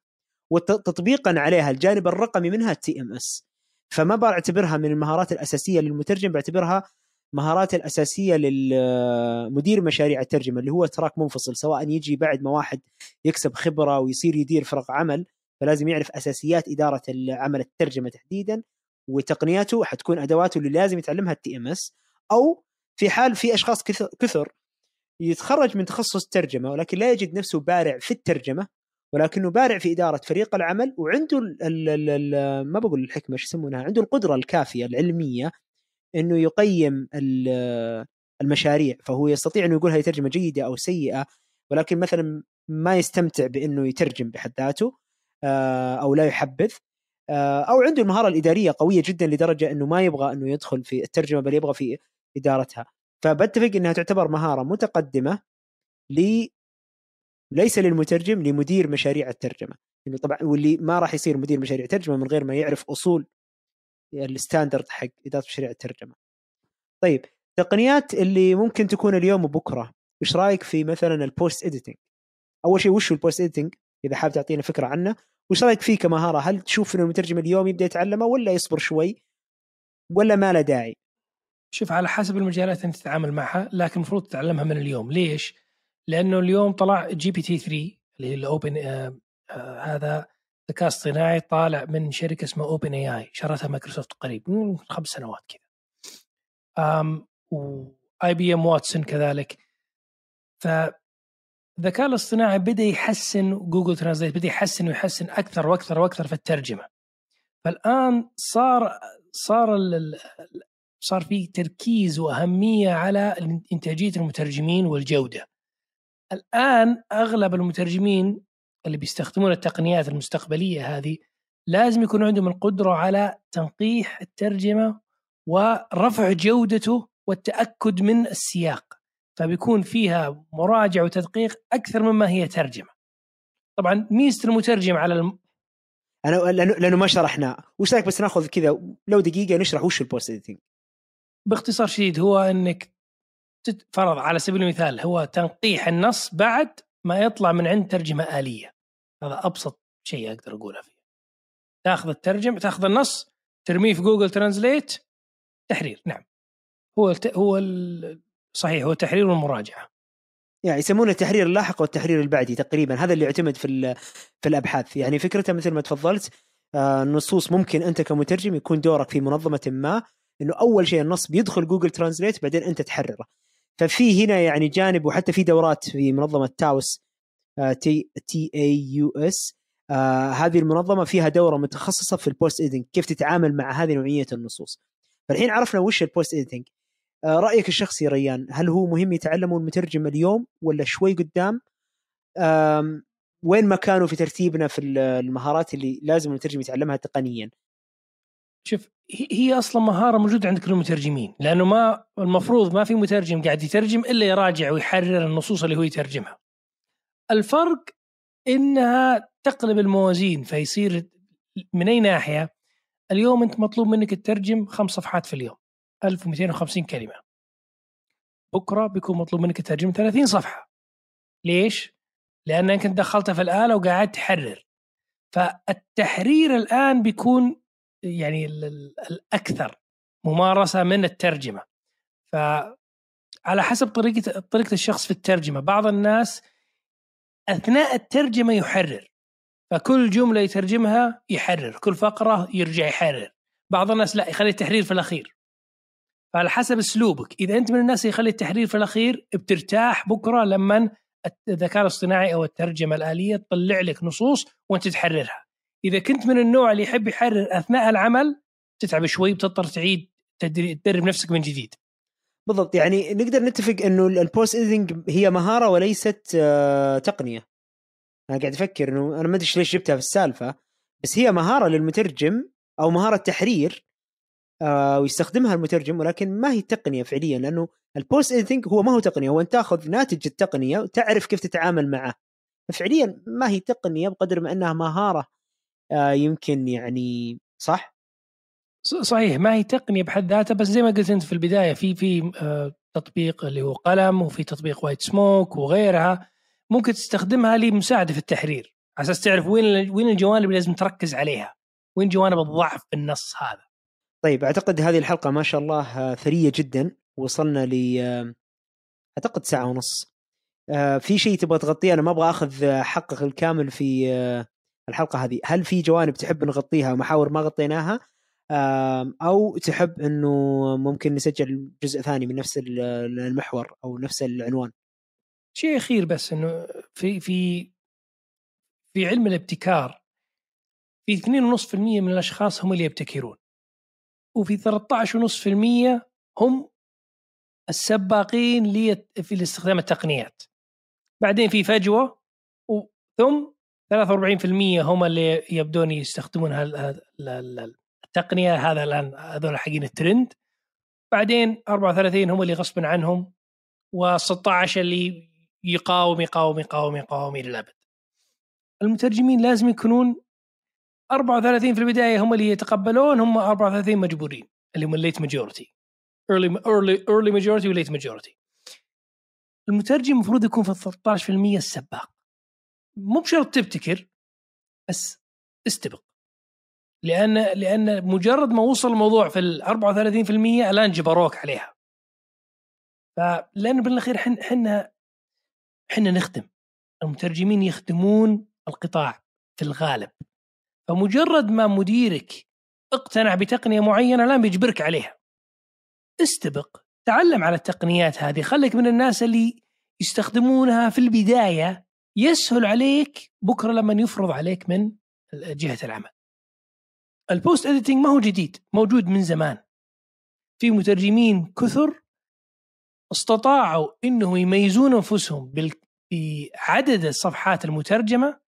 وتطبيقا عليها الجانب الرقمي منها ال TMS. فما بعتبرها من المهارات الأساسية للمترجم بعتبرها مهارات الأساسية للمدير مشاريع الترجمة اللي هو تراك منفصل سواء يجي بعد ما واحد يكسب خبرة ويصير يدير فرق عمل فلازم يعرف أساسيات إدارة عمل الترجمة تحديدا وتقنياته حتكون أدواته اللي لازم يتعلمها التي إم إس أو في حال في أشخاص كثر يتخرج من تخصص ترجمة ولكن لا يجد نفسه بارع في الترجمة ولكنه بارع في إدارة فريق العمل وعنده ال ال ال ما بقول الحكمة إيش يسمونها؟ عنده القدرة الكافية العلمية إنه يقيم المشاريع فهو يستطيع إنه يقول هذه ترجمة جيدة أو سيئة ولكن مثلا ما يستمتع بإنه يترجم بحد ذاته آه، أو لا يحبذ آه، أو عنده المهارة الإدارية قوية جدا لدرجة إنه ما يبغى إنه يدخل في الترجمة بل يبغى في إدارتها. فبتفق إنها تعتبر مهارة متقدمة ليس للمترجم لمدير مشاريع الترجمة انه طبعا واللي ما راح يصير مدير مشاريع ترجمه من غير ما يعرف أصول ال standard حق إدارة مشاريع الترجمة. طيب تقنيات اللي ممكن تكون اليوم وبكرة إيش رأيك في مثلا ال post-editing؟ أول شيء وش هو ال post-editing؟ إذا حاب تعطينا فكرة عنه، وش رأيك فيه كمهارة؟ هل تشوف إنه المترجم اليوم يبدأ يتعلمه ولا يصبر شوي؟ ولا ما له داعي؟ شوف على حسب المجالات أنت تتعامل معها لكن المفروض تتعلمها من اليوم، ليش؟ لأنه اليوم طلع GPT 3 اللي هي ال open آه آه هذا ذكاء اصطناعي طالع من شركة اسمها OpenAI شرتها مايكروسوفت قريب من خمس سنوات كذا. آم و IBM Watson كذلك. ف الذكاء الاصطناعي بدأ يحسن Google Translate بدأ يحسن ويحسن أكثر وأكثر وأكثر في الترجمة. فالآن صار صار صار في تركيز وأهمية على انتاجيه المترجمين والجودة. الآن أغلب المترجمين اللي بيستخدمون التقنيات المستقبلية هذه لازم يكون عندهم القدرة على تنقيح الترجمة ورفع جودته والتأكد من السياق فبيكون فيها مراجعة وتدقيق أكثر مما هي ترجمة. طبعا ميزة المترجم على الم... أنا لأنه لأنه ما شرحناه، وش رأيك بس نأخذ كذا لو دقيقة نشرح وش ال post-editing؟ باختصار شديد هو إنك فرض على سبيل المثال هو تنقيح النص بعد ما يطلع من عند ترجمة آلية. هذا أبسط شيء أقدر أقوله فيه. تأخذ الترجمة تأخذ النص ترميه في جوجل ترانزليت تحرير نعم. هو الت... هو ال... صحيح هو التحرير والمراجعة يعني يسمونه التحرير اللاحق والتحرير البعدي تقريبا هذا اللي يعتمد في في الأبحاث. يعني فكرتها مثل ما تفضلت آه، النصوص ممكن أنت كمترجم يكون دورك في منظمة ما إنه أول شيء النص بيدخل Google Translate بعدين أنت تحرره. ففي هنا يعني جانب وحتى في دورات في منظمة TAUS T T A U S هذه المنظمة فيها دورة متخصصة في ال post-editing كيف تتعامل مع هذه نوعية النصوص. فالحين عرفنا وش ال post-editing آه، رأيك الشخصي ريان هل هو مهم يتعلمه المترجم اليوم ولا شوي قدام؟ وين مكانه في ترتيبنا في المهارات اللي لازم المترجم يتعلمها تقنيا؟ شوف هي أصلا مهارة موجودة عند كل المترجمين لأنه ما المفروض ما في مترجم قاعد يترجم إلا يراجع ويحرر النصوص اللي هو يترجمها. الفرق إنها تقلب الموازين فيصير من أي ناحية اليوم أنت مطلوب منك تترجم خمس صفحات في اليوم 1250 كلمة. بكرة بيكون مطلوب منك تترجم 30 صفحة. ليش؟ لأنك أنت دخلتها في الآلة وقاعد تحرر. فالتحرير الآن بيكون يعني الأكثر ممارسة من الترجمة. فعلى حسب طريقه طريقة الشخص في الترجمة. بعض الناس أثناء الترجمة يحرر فكل جملة يترجمها يحرر كل فقرة يرجع يحرر. بعض الناس لا يخلي التحرير في الأخير. فعلى حسب أسلوبك إذا أنت من الناس يخلي التحرير في الأخير بترتاح بكرة لما الذكاء الاصطناعي أو الترجمة الآلية تطلع لك نصوص وأنت تحررها. إذا كنت من النوع اللي يحب يحرر أثناء العمل تتعب شوي بتضطر تعيد تدرب نفسك من جديد. بالضبط يعني نقدر نتفق إنه ال post-editing هي مهارة وليست آه، تقنية. أنا قاعد أفكر إنه أنا ما أدري ليش جبتها في السالفة بس هي مهارة للمترجم أو مهارة تحرير آه ويستخدمها المترجم ولكن ما هي تقنية فعليا لأنه ال post-editing هو ما هو تقنية هو انت تأخذ ناتج التقنية وتعرف كيف تتعامل معه. فعليا ما هي تقنية بقدر ما إنها مهارة يمكن يعني صح؟ صحيح ما هي تقنية بحد ذاتها بس زي ما قلت أنت في البداية في في آه تطبيق اللي هو قلم وفي تطبيق WhiteSmoke وغيرها ممكن تستخدمها لمساعدة في التحرير على أساس تعرف وين وين الجوانب اللي لازم تركز عليها وين جوانب الضعف في النص هذا. طيب أعتقد هذه الحلقة ما شاء الله ثرية جدا وصلنا ل أعتقد ساعة ونص. آه، في شيء تبغى تغطيه؟ أنا ما أبغى أخذ حقك الكامل في آه، الحلقة هذه. هل في جوانب تحب نغطيها ومحاور ما غطيناها؟ أو تحب إنه ممكن نسجل جزء ثاني من نفس المحور أو نفس العنوان؟ شيء أخير بس إنه في في في علم الابتكار في 2.5% من الأشخاص هم اللي يبتكرون. وفي 13.5% هم السباقين في الاستخدام التقنيات. بعدين في فجوة ثم 43% هم اللي يبدون يستخدمون التقنية هذا الآن هذول حقين الترند. بعدين 34 هم اللي غصبا عنهم و16 اللي يقاوم يقاوم يقاوم يقاوم إلى الأبد. المترجمين لازم يكونون 34 في البداية هم اللي يتقبلون هم 34 مجبورين اللي هم ال late majority early early early majority و late majority المترجم المفروض يكون في 13% السباق. مو بشرط تبتكر بس استبق. لأن لأن مجرد ما وصل الموضوع في ال 34% الآن جبروك عليها. فلان بالأخير إحنا إحنا نخدم. المترجمين يخدمون القطاع في الغالب. فمجرد ما مديرك اقتنع بتقنية معينة الآن بيجبرك عليها. استبق. تعلم على التقنيات هذه. خليك من الناس اللي يستخدمونها في البداية يسهل عليك بكرة لما يفرض عليك من جهة العمل. ال post-editing ما هو جديد موجود من زمان. في مترجمين كثر استطاعوا إنهم يميزون أنفسهم بعدد الصفحات المترجمة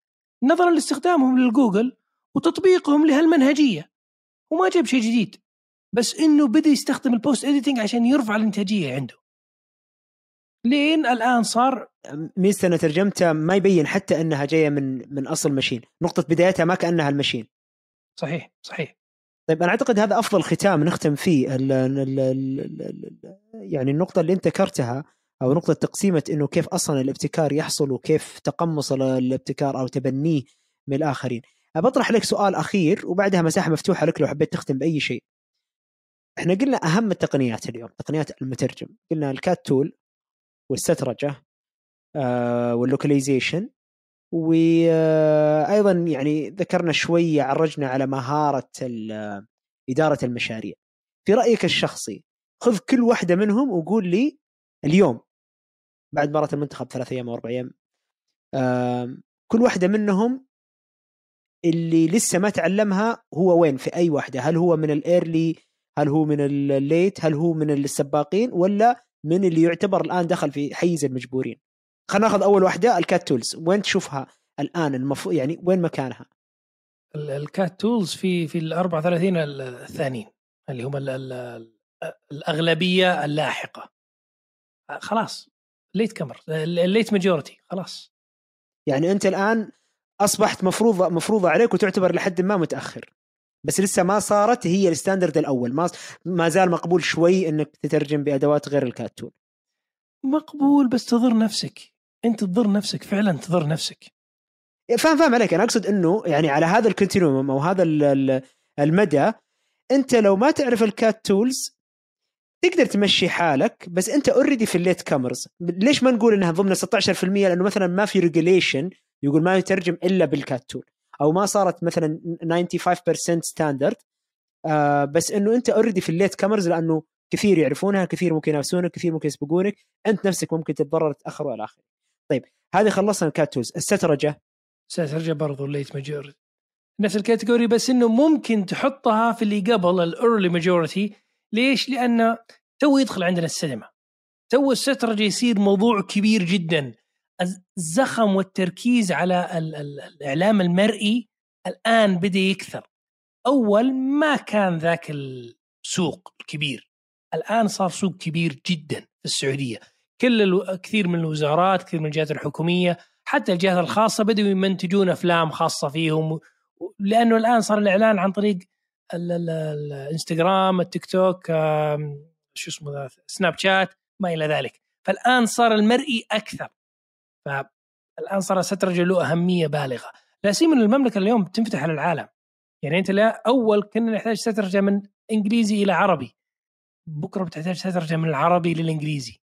نظرا لاستخدامهم للجوجل وتطبيقهم لهالمنهجيه وما جاب شيء جديد بس إنه بدأ يستخدم ال post-editing عشان يرفع الإنتاجية عنده. لين الآن صار ميزه أنا ترجمتها ما يبين حتى أنها جاية من من أصل ماشين. نقطة بدايتها ما كأنها المشين صحيح صحيح. طيب أنا أعتقد هذا أفضل ختام نختم فيه. ال ال ال يعني النقطة اللي أنت ذكرتها أو نقطة تقسيمة إنه كيف أصلا الابتكار يحصل وكيف تقمص الابتكار أو تبنيه من الآخرين. بطرح لك سؤال أخير وبعدها مساحة مفتوحة لك لو حبيت تختم بأي شيء. إحنا قلنا أهم التقنيات اليوم تقنيات المترجم. قلنا ال CAT tool والسترجة آه وال localization وأيضا يعني ذكرنا شوية عرجنا على مهارة إدارة المشاريع. في رأيك الشخصي خذ كل واحدة منهم وقول لي اليوم بعد مباراه المنتخب ثلاث أيام أو أربع أيام كل واحدة منهم اللي لسه ما تعلمها هو وين؟ في أي واحدة؟ هل هو من ال early هل هو من ال late هل هو من السباقين ولا من اللي يعتبر الآن دخل في حيز المجبورين. خلينا ناخذ أول واحدة ال CAT tools. وين تشوفها الآن المفروض يعني وين مكانها؟ الكات تولز في في ال 34 الثانيين اللي هم ال ال الأغلبية اللاحقة. خلاص late comer ال late majority خلاص. يعني أنت الآن أصبحت مفروضة مفروضة عليك وتعتبر لحد ما متأخر. بس لسه ما صارت هي ال standard الأول. ما ما زال مقبول شوي إنك تترجم بأدوات غير ال CAT tool مقبول بس تضر نفسك. أنت تضر نفسك فعلا تضر نفسك. فاهم فاهم عليك. أنا أقصد إنه يعني على هذا ال continuum أو هذا المدى أنت لو ما تعرف ال CAT tools تقدر تمشي حالك بس أنت already في ال late comers. ليش ما نقول إنها ضمن 16% لأنه مثلا ما في regulation يقول ما يترجم إلا بال CAT tool أو ما صارت مثلا 95% standard آه بس إنه أنت already في ال late comers لأنه كثير يعرفونها كثير ممكن ينافسونك كثير ممكن يسبقونك. أنت نفسك ممكن تتضرر تأخر وإلى آخره. طيب هذه خلصنا ال CAT tools السترجة. السترجه برضو ال late majority نفس ال category بس إنه ممكن تحطها في اللي قبل ال early majority ليش؟ لأن تو يدخل عندنا السينما. تو السترجة يصير موضوع كبير جدا. الزخم والتركيز على الإعلام المرئي الآن بدأ يكثر. أول ما كان ذاك السوق الكبير الآن صار سوق كبير جدا في السعودية. كل ألو... كثير من الوزارات كثير من الجهات الحكومية حتى الجهات الخاصة بدأوا يمنتجون أفلام خاصة فيهم لأنه الآن صار الإعلان عن طريق الإنستغرام التيك توك شو اسمه سناب شات ما إلى ذلك. فالآن صار المرئي أكثر. فالآن صار سترجع له أهمية بالغة. لا سيما المملكة اليوم تنفتح على العالم. يعني أنت لا أول كنا نحتاج سترجع من إنجليزي إلى عربي. بكرة بتحتاج سترجع من العربي للإنجليزي.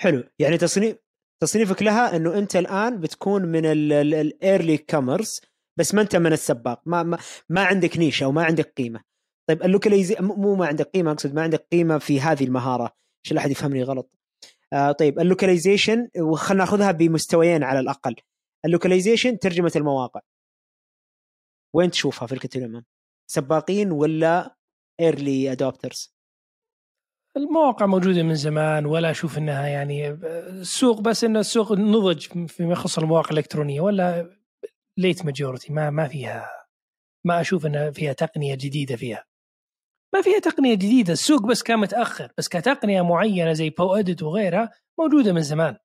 حلو. يعني تصنيف تصنيفك لها إنه أنت الآن بتكون من الايرلي كامرز بس ما أنت من السباق. ما ما, ما عندك niche أو ما عندك قيمة. طيب ال localiz مو ما عندك قيمة أقصد ما عندك قيمة في هذه المهارة. عشان لا احد يفهمني غلط؟ آه طيب ال localization وخلنا ناخذها بمستويين على الأقل. ال localization ترجمة المواقع. وين تشوفها في الكتلوم سباقين ولا early adopters المواقع موجودة من زمان ولا أشوف إنها يعني السوق بس إنه السوق نضج فيما يخص المواقع الإلكترونية ولا late majority ما ما فيها ما أشوف إنها فيها تقنية جديدة فيها. ما فيها تقنية جديدة. السوق بس كان متأخر بس كتقنية معينة زي Poedit وغيرها موجودة من زمان.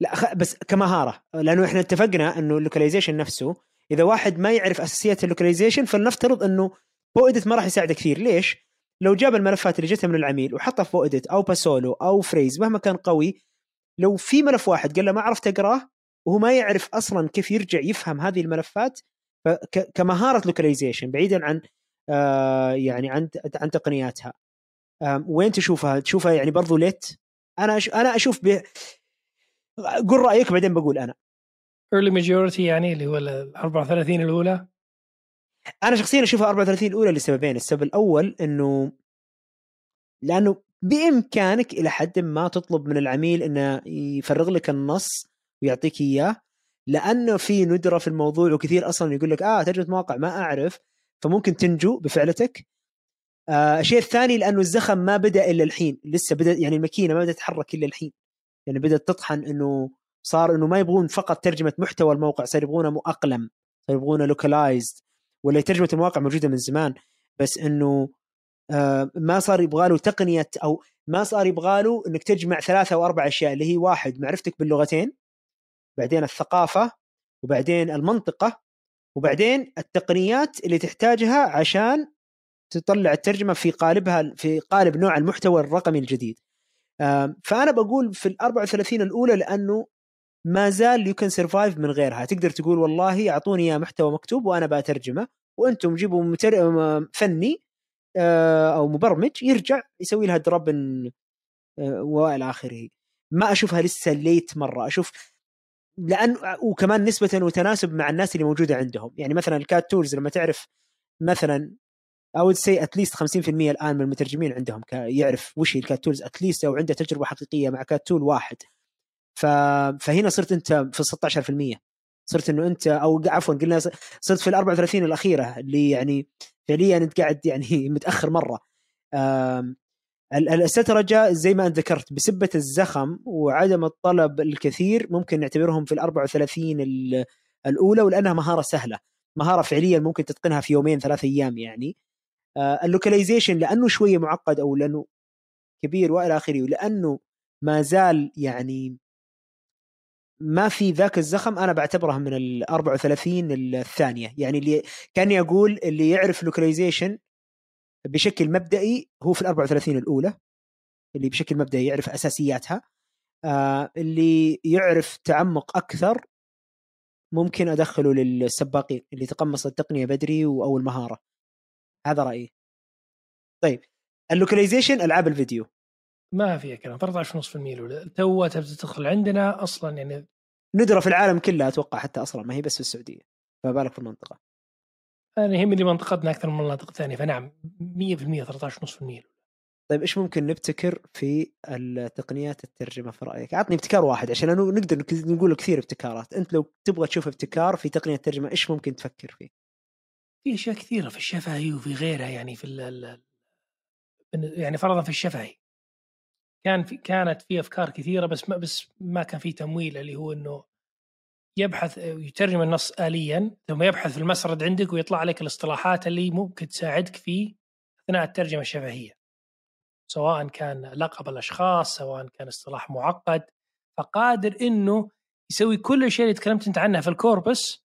لا بس كمهارة لأنه إحنا اتفقنا إنه ال localization نفسه إذا واحد ما يعرف اساسيات ال localization فلنفترض إنه Poedit ما راح يساعده كثير. ليش؟ لو جاب الملفات اللي جتها من العميل وحطها في Poedit أو Passolo أو Phrase مهما كان قوي لو في ملف واحد قال له ما عرفت اقراه وهو ما يعرف أصلا كيف يرجع يفهم هذه الملفات كمهارة لوكاليزيشن بعيدا عن يعني عن عن تقنياتها. آه وين تشوفها؟ تشوفها يعني برضو ليت؟ أنا. أنا أشوف ب... قول رأيك بعدين بقول أنا. Early majority يعني اللي هو ال 34 الأولى؟ أنا شخصيا أشوفها 34 الأولى لسببين السبب الأول إنه لأنه بإمكانك إلى حد ما تطلب من العميل إنه يفرغ لك النص ويعطيك إياه لأنه في ندرة في الموضوع وكثير أصلا يقول لك آه ترجمه مواقع ما أعرف. فممكن تنجو بفعلتك. آه الشيء الثاني لأنه الزخم ما بدأ إلا الحين لسه بدأ يعني الماكينة ما بدأت تتحرك إلا الحين. يعني بدأت تطحن إنه صار إنه ما يبغون فقط ترجمة محتوى الموقع صار يبغونه مؤقلم صار يبغونه لوكلايزد ولا ترجمة المواقع موجودة من زمان بس إنه آه ما صار يبغى له تقنية أو ما صار يبغى له إنك تجمع ثلاثة أو أربع أشياء اللي هي واحد معرفتك باللغتين بعدين الثقافة وبعدين المنطقة وبعدين التقنيات اللي تحتاجها عشان تطلع الترجمة في قالبها في قالب نوع المحتوى الرقمي الجديد. فأنا بقول في ال 34 الأولى لأنه ما زال you can survive من غيرها. تقدر تقول والله أعطوني إياه محتوى مكتوب وأنا بترجمه وأنتم جيبوا متر... فني أو مبرمج يرجع يسوي لها درب وإلى آخره. ما أشوفها لسه late مرة. أشوف لأن وكمان نسبة وتناسب مع الناس اللي موجودة عندهم. يعني مثلا ال CAT tools لما تعرف مثلا أو سي at least 50% الآن من المترجمين عندهم يعرف وش هي ال CAT tools at least أو عنده تجربة حقيقية مع CAT tool واحد. ف... فهنا صرت أنت في 16% صرت إنه أنت أو عفوا قلنا صرت في ال 34 الأخيرة اللي يعني فعليا أنت قاعد يعني متأخر مرة. السترجة زي ما انت ذكرت بسبة الزخم وعدم الطلب الكثير ممكن نعتبرهم في ال 34 الأولى ولأنها مهارة سهلة. مهارة فعليا ممكن تتقنها في يومين ثلاث أيام يعني. آه، اللوكاليزيشن لأنه شوية معقد أو لأنه كبير وإلى آخره ولأنه ما زال يعني ما في ذاك الزخم أنا بعتبرها من ال 34 الثانية. يعني اللي كاني أقول اللي يعرف لوكاليزيشن بشكل مبدئي هو في ال 34 الأولى اللي بشكل مبدئي يعرف أساسياتها. آه اللي يعرف تعمق أكثر ممكن أدخله للسباقين اللي تقمص التقنية بدري أو المهاره هذا رأيي. طيب ال localization ألعاب الفيديو. ما فيها كلام 13.5% الأولى. تو تبدأ تدخل عندنا أصلا يعني ندرة في العالم كله أتوقع حتى أصلا ما هي بس في السعودية. فبالك في المنطقة. أنا يهمني منطقتنا أكثر من المناطق الثانية فنعم 100% 13.5% طيب إيش ممكن نبتكر في التقنيات الترجمة في رأيك؟ عطني ابتكار واحد عشان نقدر نقول كثير ابتكارات، أنت لو تبغى تشوف ابتكار في تقنية الترجمة إيش ممكن تفكر فيه؟ في أشياء كثيرة في الشفهي وفي غيرها يعني في ال يعني فرضا في الشفهي كان في كانت في أفكار كثيرة بس ما بس ما كان في تمويل اللي هو إنه يبحث يترجم النص آليا ثم يبحث في المسرد عندك ويطلع لك الاصطلاحات اللي ممكن تساعدك في أثناء الترجمة الشفهية. سواء كان لقب الأشخاص سواء كان اصطلاح معقد. فقادر أنه يسوي كل الشيء اللي تكلمت أنت عنها في الكوربس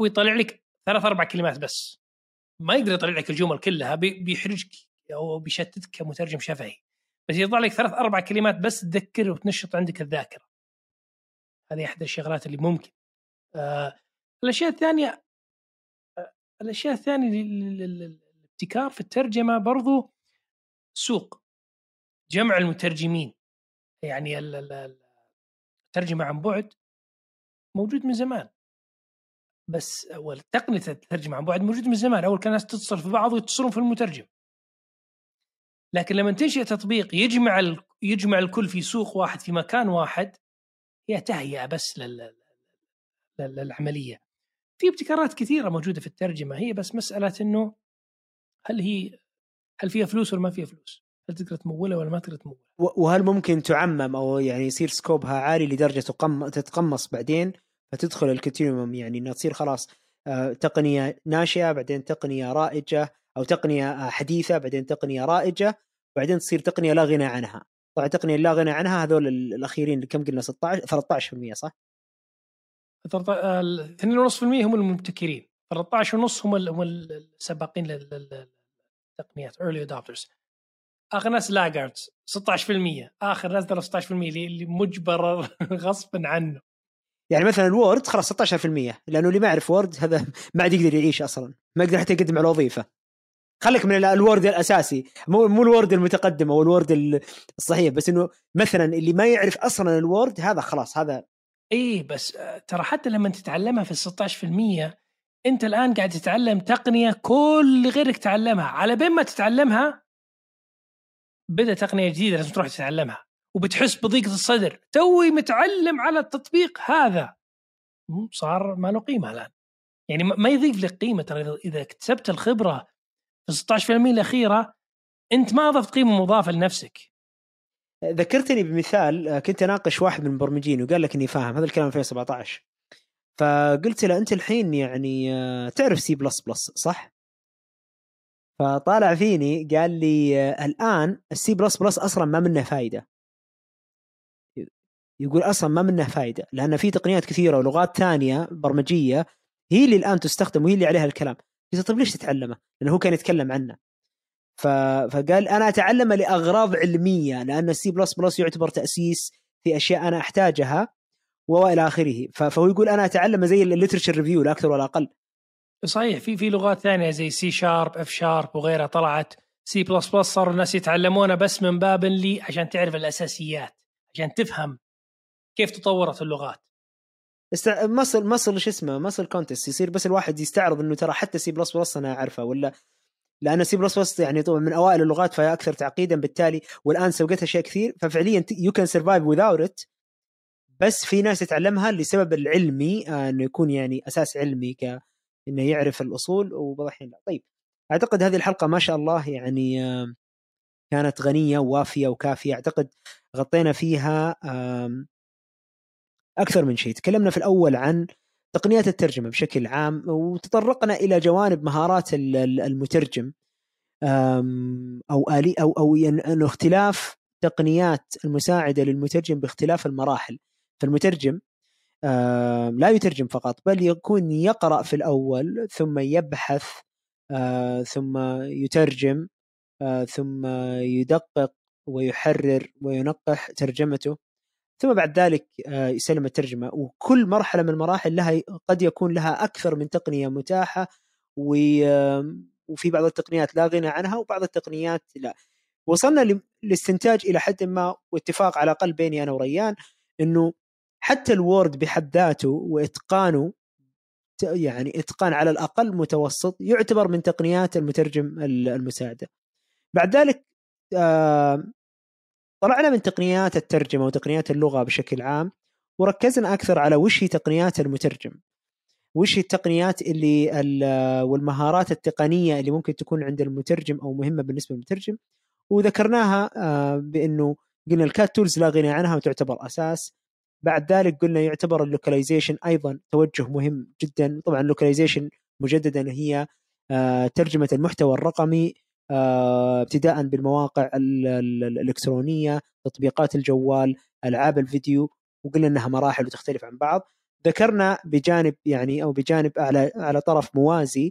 ويطلع لك ثلاث أربع كلمات بس. ما يقدر يطلع لك الجمل كلها بيحرجك أو بيشتتك كمترجم شفهي. بس يطلع لك ثلاث أربع كلمات بس تذكر وتنشط عندك الذاكرة. هذه احدى الشغلات اللي ممكن الأشياء الثانية آه الأشياء الثانية الابتكار في الترجمة برضو سوق جمع المترجمين. يعني الترجمة عن بعد موجود من زمان. بس اول تقنيه الترجمة عن بعد موجود من زمان. أول كان الناس تتصل في بعض ويتصلون في المترجم. لكن لما تنشئ تطبيق يجمع يجمع الكل في سوق واحد في مكان واحد هي تهيئة بس لل للعمليه في ابتكارات كثيرة موجودة في الترجمة هي بس مسألة إنه هل هي هل فيها فلوس ولا ما فيها فلوس؟ هل تقدر تمولها ولا ما تقدر تمولها؟ وهل ممكن تعمم أو يعني يصير سكوبها عالي لدرجة تقم تتقمص بعدين فتدخل الكونتينيوم يعني إنها تصير خلاص آه، تقنية ناشئة بعدين تقنية رائجة أو تقنية آه، حديثة بعدين تقنية رائجة بعدين تصير تقنية لا غنى عنها طبعا تقنية لا غنى عنها هذول الأخيرين كم قلنا 16 13% صح؟ 2.5% هم المبتكرين. 13.5 هم هم السباقين للتقنيات early adopters آخر ناس laggards 16% آخر ناس 16% اللي مجبر غصبا عنه. يعني مثلا ال Word خلاص 16% لأنه اللي ما يعرف Word هذا ما عاد يقدر يعيش أصلا. ما يقدر حتى يقدم على وظيفة. خليك من ال Word الأساسي. مو مو ال Word المتقدم أو ال Word الصحيح بس إنه مثلا اللي ما يعرف أصلا ال Word هذا خلاص هذا اي بس آه، ترى حتى لما تتعلمها في 16% أنت الآن قاعد تتعلم تقنية كل غيرك تعلمها. على بين ما تتعلمها بدأ تقنية جديدة لازم تروح تتعلمها. وبتحس بضيقة الصدر. توي متعلم على التطبيق هذا. صار ما له قيمة الآن. يعني ما يضيف لك قيمة ترى إذا اكتسبت الخبرة في 16% الأخيرة أنت ما أضفت قيمة مضافة لنفسك. ذكرتني بمثال آه، كنت أناقش واحد من المبرمجين وقال لك إني فاهم هذا الكلام 2017 فقلت له أنت الحين يعني آه، تعرف سي بلس بلس صح؟ فطالع فيني قال لي آه، الآن السي بلس بلس أصلا ما منه فائده يقول أصلا ما منه فائده لأن في تقنيات كثيرة ولغات ثانية برمجية هي اللي الآن تستخدم وهي اللي عليها الكلام قلت طيب ليش تتعلمه؟ لأنه هو كان يتكلم عنه. فقال أنا اتعلمه لأغراض علمية لأن السي بلس بلس يعتبر تأسيس في أشياء أنا أحتاجها وإلى آخره. فهو يقول أنا اتعلمه زي ال literature review لا أكثر ولا أقل. صحيح في في لغات ثانية زي سي شارب اف شارب وغيرها طلعت. سي بلس بلس صاروا الناس يتعلمونها بس من باب اللي عشان تعرف الأساسيات عشان تفهم كيف تطورت اللغات. است... muscle muscle شو اسمه muscle contest يصير بس الواحد يستعرض إنه ترى حتى سي بلس بلس أنا أعرفها ولا لأن سي بلس بلس يعني طبعا من أوائل اللغات فهي أكثر تعقيدا بالتالي. والآن سوقتها اشياء كثير. ففعليا you can survive without it بس في ناس تتعلمها لسبب العلمي آه إنه يكون يعني أساس علمي ك إنه يعرف الأصول. وبعض الحين لا. طيب أعتقد هذه الحلقة ما شاء الله يعني كانت غنية ووافية وكافية. أعتقد غطينا فيها أكثر من شيء. تكلمنا في الأول عن تقنيات الترجمة بشكل عام وتطرقنا إلى جوانب مهارات المترجم. أو آلي أو أو إنه اختلاف تقنيات المساعدة للمترجم باختلاف المراحل. فالمترجم لا يترجم فقط بل يكون يقرأ في الأول ثم يبحث ثم يترجم ثم يدقق ويحرر وينقح ترجمته. ثم بعد ذلك آه، يسلم الترجمة وكل مرحلة من المراحل لها قد يكون لها أكثر من تقنية متاحة وفي بعض التقنيات لا غنى عنها وبعض التقنيات لا وصلنا لاستنتاج إلى حد ما واتفاق على الأقل بيني أنا وريان إنه حتى الوورد بحد ذاته وإتقانه يعني إتقان على الأقل متوسط يعتبر من تقنيات المترجم المساعدة. بعد ذلك طلعنا من تقنيات الترجمة وتقنيات اللغة بشكل عام وركزنا أكثر على وش هي تقنيات المترجم. وش هي التقنيات اللي والمهارات التقنية اللي ممكن تكون عند المترجم أو مهمة بالنسبة للمترجم. وذكرناها آه، بأنه قلنا ال CAT tools لا غنى عنها وتعتبر أساس. بعد ذلك قلنا يعتبر ال localization أيضا توجه مهم جدا. طبعا ال localization مجددا هي آه، ترجمة المحتوى الرقمي ابتداء بالمواقع الإلكترونية تطبيقات الجوال ألعاب الفيديو وقلنا إنها مراحل وتختلف عن بعض. ذكرنا بجانب يعني أو بجانب على على طرف موازي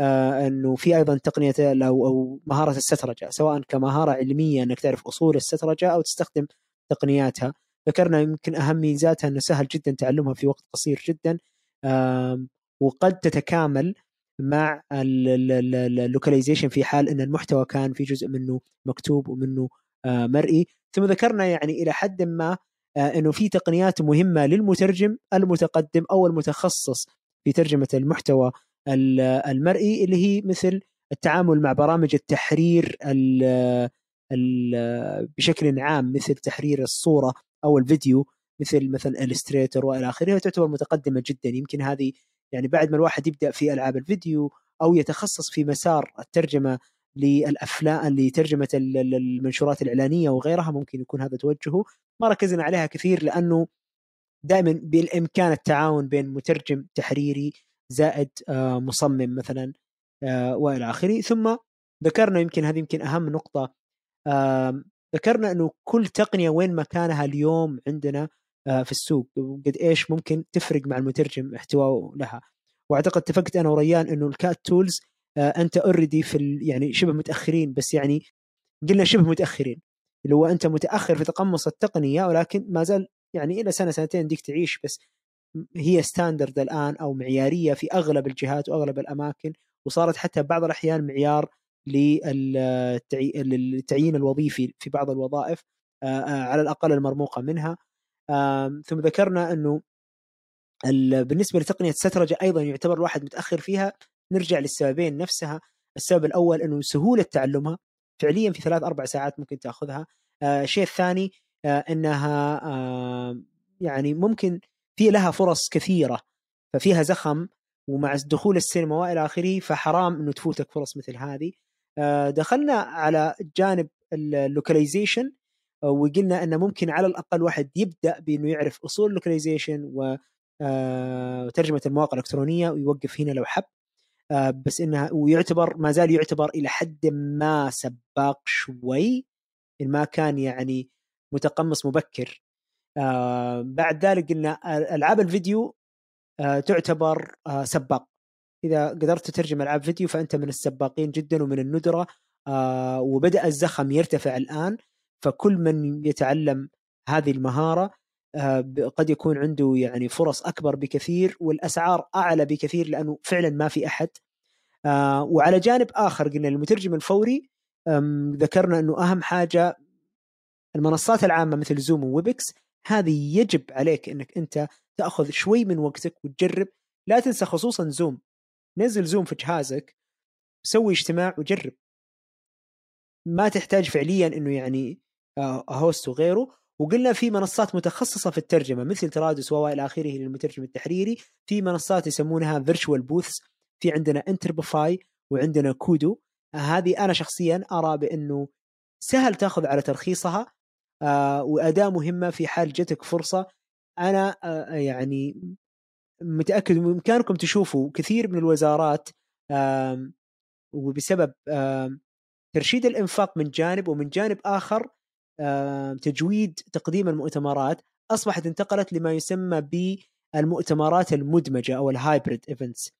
آه إنه في أيضا تقنية أو أو مهارة السترجة سواء كمهارة علمية إنك تعرف أصول السترجة أو تستخدم تقنياتها. ذكرنا يمكن أهم ميزاتها إنه سهل جدا تعلمها في وقت قصير جدا آه وقد تتكامل مع اللوكاليزيشن في حال إن المحتوى كان في جزء منه مكتوب ومنه آه، مرئي. ثم ذكرنا يعني إلى حد ما آه، إنه في تقنيات مهمة للمترجم المتقدم أو المتخصص في ترجمة المحتوى المرئي اللي هي مثل التعامل مع برامج التحرير ال ال بشكل عام مثل تحرير الصورة أو الفيديو مثل مثلا إلستريتر وإلى آخره تعتبر متقدمة جدا. يمكن هذه يعني بعد ما الواحد يبدأ في ألعاب الفيديو أو يتخصص في مسار الترجمة للأفلام لترجمة المنشورات الإعلانية وغيرها ممكن يكون هذا توجهه. ما ركزنا عليها كثير لأنه دائما بالإمكان التعاون بين مترجم تحريري زائد آه، مصمم مثلا آه، وإلى آخره. ثم ذكرنا يمكن هذه يمكن أهم نقطة ذكرنا أنه كل تقنية وين مكانها اليوم عندنا في السوق وقد إيش ممكن تفرق مع المترجم احتواه لها. وأعتقد اتفقت أنا وريان إنه ال CAT tools آه، أنت already في يعني شبه متأخرين بس يعني قلنا شبه متأخرين. اللي هو أنت متأخر في تقمص التقنية ولكن ما زال يعني إلى سنة سنتين ديك تعيش بس هي standard الآن أو معيارية في أغلب الجهات وأغلب الأماكن وصارت حتى بعض الأحيان معيار للتعيين الوظيفي في بعض الوظائف آه، على الأقل المرموقة منها. ثم ذكرنا أنه بالنسبة لتقنية السترجه أيضا يعتبر الواحد متأخر فيها. نرجع للسببين نفسها. السبب الأول أنه سهولة تعلمها فعليا في ثلاث أربع ساعات ممكن تأخذها. آه، الشيء الثاني آه، إنها يعني ممكن في لها فرص كثيرة ففيها زخم ومع دخول السينما وإلى آخره فحرام أنه تفوتك فرص مثل هذه. آه، دخلنا على جانب ال localization وقلنا إنه ممكن على الأقل واحد يبدأ بإنه يعرف أصول ال localization وترجمه المواقع الإلكترونية ويوقف هنا لو حب. آه، بس إنها ويعتبر ما زال يعتبر إلى حد ما سباق شوي. إن ما كان يعني متقمص مبكر. آه، بعد ذلك قلنا ألعاب الفيديو آه، تعتبر سباق. إذا قدرت تترجم ألعاب فيديو فأنت من السباقين جدا ومن الندرة. وبدأ الزخم يرتفع الآن. فكل من يتعلم هذه المهارة قد يكون عنده يعني فرص أكبر بكثير والأسعار أعلى بكثير لأنه فعلا ما في أحد. آه، وعلى جانب آخر قلنا المترجم الفوري ذكرنا أنه أهم حاجة المنصات العامة مثل زوم وويبكس هذه يجب عليك إنك أنت تأخذ شوي من وقتك وتجرب. لا تنسى خصوصا زوم نزل زوم في جهازك سوي اجتماع وجرب. ما تحتاج فعليا إنه يعني host وغيره. وقلنا في منصات متخصصة في الترجمة مثل Tradosس والى آخره للمترجم التحريري. في منصات يسمونها virtual booths في عندنا Interprefy وعندنا KUDO هذه أنا شخصيا أرى بأنه سهل تأخذ على ترخيصها آه وأداة مهمة في حال جتك فرصة. أنا آه يعني متأكد بامكانكم تشوفوا كثير من الوزارات وبسبب ترشيد الإنفاق من جانب ومن جانب آه تجويد تقديم المؤتمرات أصبحت انتقلت لما يسمى بالمؤتمرات المدمجة أو ال hybrid events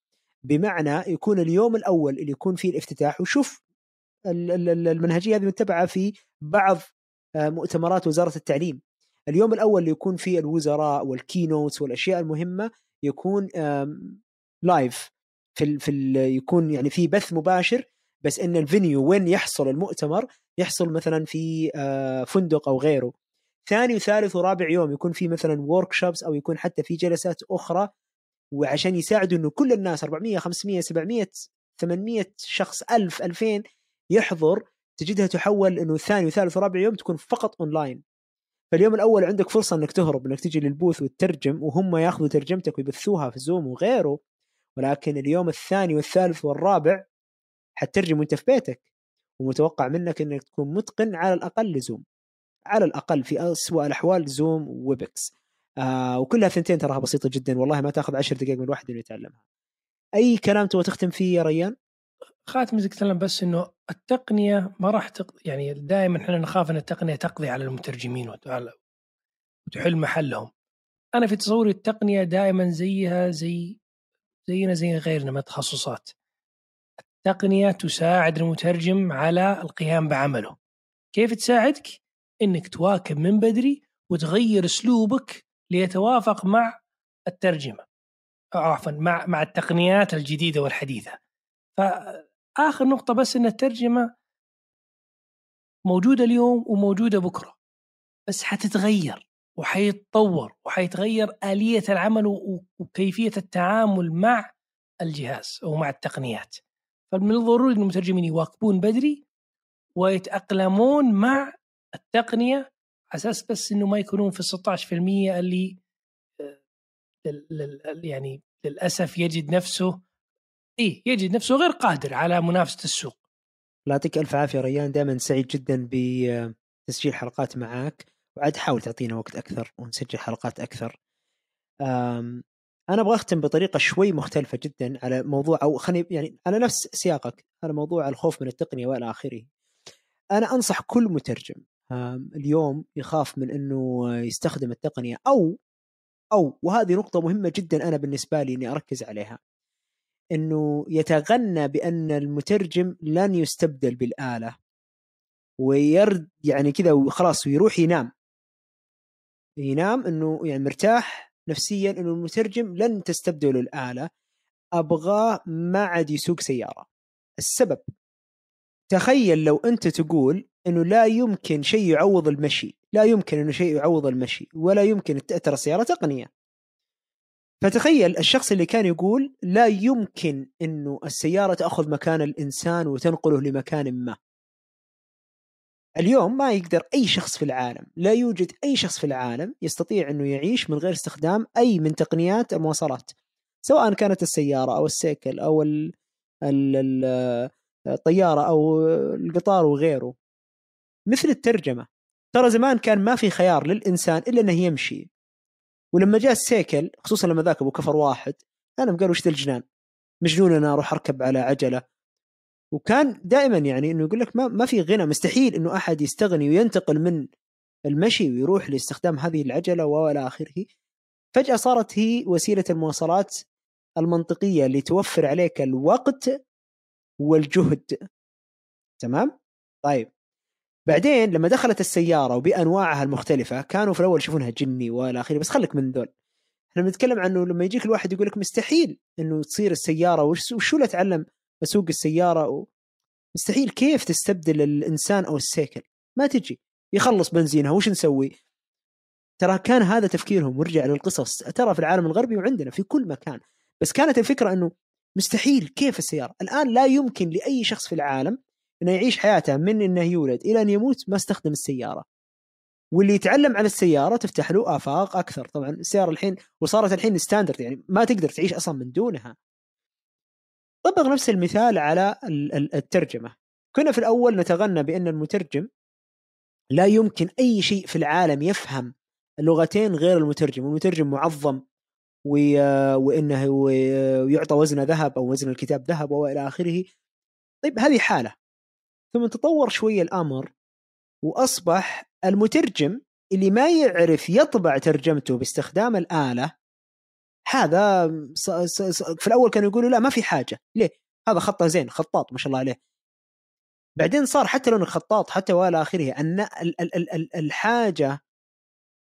بمعنى يكون اليوم الأول اللي يكون فيه الافتتاح وشوف المنهجية هذه متبعة في بعض آه، مؤتمرات وزارة التعليم. اليوم الأول اللي يكون فيه الوزراء وال keynotes والأشياء المهمة يكون live في في يكون يعني في بث مباشر بس إن ال venue وين يحصل المؤتمر يحصل مثلا في آه، فندق أو غيره. ثاني وثالث ورابع يوم يكون في مثلا work أو يكون حتى في جلسات أخرى وعشان يساعدوا إنه كل الناس 400 500 700 800 شخص 1000 2000 يحضر تجدها تحول إنه ثاني وثالث ورابع يوم تكون فقط اونلاين فاليوم الأول عندك فرصة إنك تهرب إنك تجي لل booth وتترجم وهم ياخذوا ترجمتك ويبثوها في زوم وغيره. ولكن اليوم الثاني والثالث والرابع حتترجم وأنت في بيتك. ومتوقع منك إنك تكون متقن على الأقل لزوم. على الأقل في اسوء الأحوال زوم وويبكس آه وكلها ثنتين تراها بسيطة جدا. والله ما تأخذ عشر دقائق من الواحد إنه يتعلمها. أي كلام تبغى تختم فيه يا ريان؟ خاتم تكلم بس إنه التقنية ما راح تق... يعني دائما إحنا نخاف إن التقنية تقضي على المترجمين وتحل محلهم. أنا في تصوري التقنية دائما زيها زي زينا زي غيرنا من التخصصات. التقنيه تساعد المترجم على القيام بعمله. كيف تساعدك؟ إنك تواكب من بدري وتغير أسلوبك ليتوافق مع الترجمة أو عفوا مع مع التقنيات الجديدة والحديثة. فآخر نقطة بس إن الترجمة موجودة اليوم وموجودة بكرة بس حتتغير وحيتطور وحيتغير آلية العمل وكيفية التعامل مع الجهاز أو مع التقنيات. فمن الضروري أن المترجمين يواكبون بدري ويتأقلمون مع التقنية أساس بس إنه ما يكونون في ال 16% اللي آه، يعني للأسف يجد نفسه إيه يجد نفسه غير قادر على منافسة السوق. يعطيك ألف عافية ريان دائما سعيد جدا بتسجيل حلقات معك وعاد حاول تعطينا وقت أكثر ونسجل حلقات أكثر. أنا أبغى أختم بطريقة شوي مختلفة جدا على موضوع أو خليني يعني على نفس سياقك على موضوع الخوف من التقنية وإلى آخره. أنا أنصح كل مترجم اليوم يخاف من إنه يستخدم التقنية أو أو وهذه نقطة مهمة جدا أنا بالنسبة لي إني أركز عليها إنه يتغنى بأن المترجم لن يستبدل بالآلة ويرد يعني كذا وخلاص ويروح ينام ينام إنه يعني مرتاح نفسيا إنه المترجم لن تستبدل الآلة. ابغاه ما عاد يسوق سيارة. السبب. تخيل لو أنت تقول إنه لا يمكن شيء يعوض المشي. لا يمكن إنه شيء يعوض المشي. ولا يمكن ترى السيارة تقنيه فتخيل الشخص اللي كان يقول لا يمكن إنه السيارة تأخذ مكان الإنسان وتنقله لمكان ما. اليوم ما يقدر أي شخص في العالم لا يوجد أي شخص في العالم يستطيع إنه يعيش من غير استخدام أي من تقنيات المواصلات سواء كانت السيارة أو السيكل أو ال ال الطيارة أو القطار وغيره. مثل الترجمة ترى زمان كان ما في خيار للإنسان إلا إنه يمشي ولما جاء السيكل خصوصا لما ذاك أبو كفر واحد أنا قالوا وش الجنان؟ مجنون أنا أروح أركب على عجلة وكان دائما يعني إنه يقول لك ما ما في غنى مستحيل إنه أحد يستغني وينتقل من المشي ويروح لاستخدام هذه العجلة وإلى آخره. فجأة صارت هي وسيلة المواصلات المنطقية اللي توفر عليك الوقت والجهد. تمام؟ طيب. بعدين لما دخلت السيارة وبأنواعها المختلفة كانوا في الأول يشوفونها جني وإلى آخره بس خليك من ذول. إحنا بنتكلم عنه لما يجيك الواحد يقول لك مستحيل إنه تصير السيارة وشو اللي اتعلم اسوق السيارة و... مستحيل كيف تستبدل الإنسان أو السيكل. ما تجي. يخلص بنزينها وش نسوي؟ ترى كان هذا تفكيرهم. ورجع للقصص. ترى في العالم الغربي وعندنا في كل مكان. بس كانت الفكرة إنه مستحيل. كيف السيارة؟ الآن لا يمكن لأي شخص في العالم إنه يعيش حياته من إنه يولد إلى أن يموت ما استخدم السيارة. واللي يتعلم عن السيارة تفتح له آفاق أكثر. طبعا السيارة الحين وصارت الحين ستاندرد يعني ما تقدر تعيش أصلا من دونها. طبق نفس المثال على الترجمة. كنا في الأول نتغنى بأن المترجم لا يمكن أي شيء في العالم يفهم اللغتين غير المترجم. المترجم معظم وإنه ويعطى وزن ذهب أو وزن الكتاب ذهب وإلى آخره. طيب هذه حالة. ثم تطور شوية الأمر وأصبح المترجم اللي ما يعرف يطبع ترجمته باستخدام الآلة هذا في الأول كانوا يقولوا لا ما في حاجة. ليه؟ هذا خطة زين خطاط ما شاء الله عليه. بعدين صار حتى لو انك خطاط حتى وإلى آخره أن الحاجة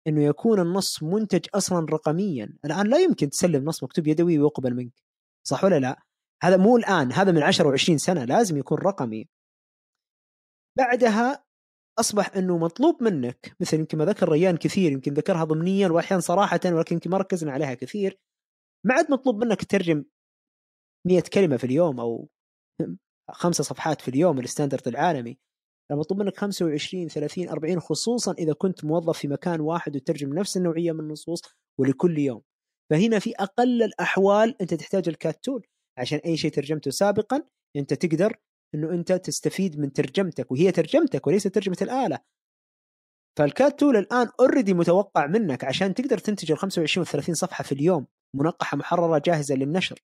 إنه يكون النص منتج أصلا رقميا. الآن لا يمكن تسلم نص مكتوب يدوي ويقبل منك. صح ولا لا؟ هذا مو الآن هذا من 10 و20 سنة لازم يكون رقمي. بعدها أصبح إنه مطلوب منك مثل يمكن ما ذكر ريان كثير يمكن ذكرها ضمنيا واحيانا صراحة ولكن يمكن ما ركزنا عليها كثير ما عاد مطلوب منك تترجم 100 كلمة في اليوم أو خمسة صفحات في اليوم ال standard العالمي. لما مطلوب منك 25 30 40 خصوصا إذا كنت موظف في مكان واحد وترجم نفس النوعية من النصوص ولكل يوم. فهنا في أقل الأحوال أنت تحتاج ال CAT tool. عشان أي شيء ترجمته سابقا أنت تقدر إنه أنت تستفيد من ترجمتك وهي ترجمتك وليس ترجمة الآلة. فال CAT tool الآن already متوقع منك عشان تقدر تنتج ال 25 و 30 صفحة في اليوم. منقحة محررة جاهزة للنشر.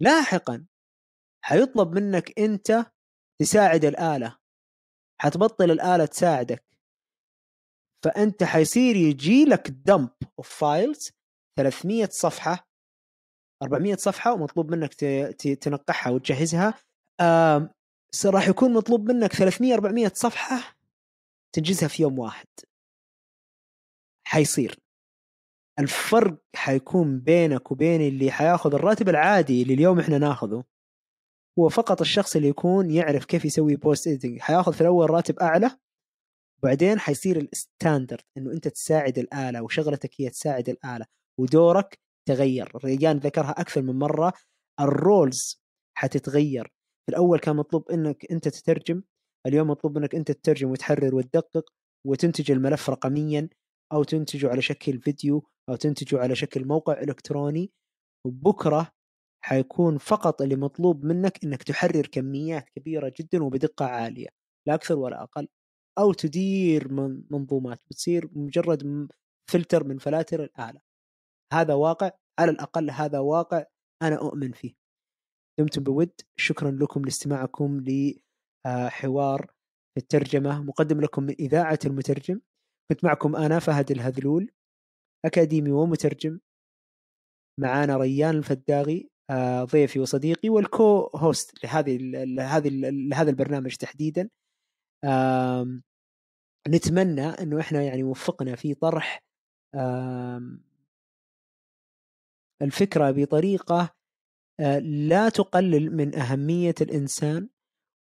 لاحقا حيطلب منك أنت تساعد الآلة حتبطل الآلة تساعدك. فأنت حيصير يجي لك dump of files 300 صفحة 400 صفحة ومطلوب منك تنقحها وتجهزها. راح يكون مطلوب منك 300 400 صفحة تنجزها في يوم واحد. حيصير. الفرق حيكون بينك وبين اللي حياخذ الراتب العادي اللي اليوم إحنا ناخذه. هو فقط الشخص اللي يكون يعرف كيف يسوي post editing حياخذ في الأول راتب أعلى وبعدين حيصير ال standard إنه أنت تساعد الآلة وشغلتك هي تساعد الآلة ودورك تغير. ريان ذكرها أكثر من مرة ال roles حتتغير. في الأول كان مطلوب إنك أنت تترجم اليوم مطلوب منك أنت تترجم وتحرر وتدقق وتنتج الملف رقميا أو تنتجه على شكل فيديو أو تنتجه على شكل موقع إلكتروني وبكرة حيكون فقط اللي مطلوب منك إنك تحرر كميات كبيرة جدا وبدقة عالية لا أكثر ولا أقل أو تدير منظومات بتصير مجرد فلتر من فلاتر الآلة. هذا واقع على الأقل هذا واقع أنا أؤمن فيه. دمتم بود شكرا لكم لاستماعكم لحوار في الترجمة مقدم لكم من إذاعة المترجم. كنت معكم أنا فهد الهذلول. أكاديمي ومترجم معانا ريان الفداغي آه، ضيفي وصديقي والكو هوست لهذه لهذه لهذا البرنامج تحديدا. نتمنى إنه إحنا يعني وفقنا في طرح الفكرة بطريقة آه، لا تقلل من أهمية الإنسان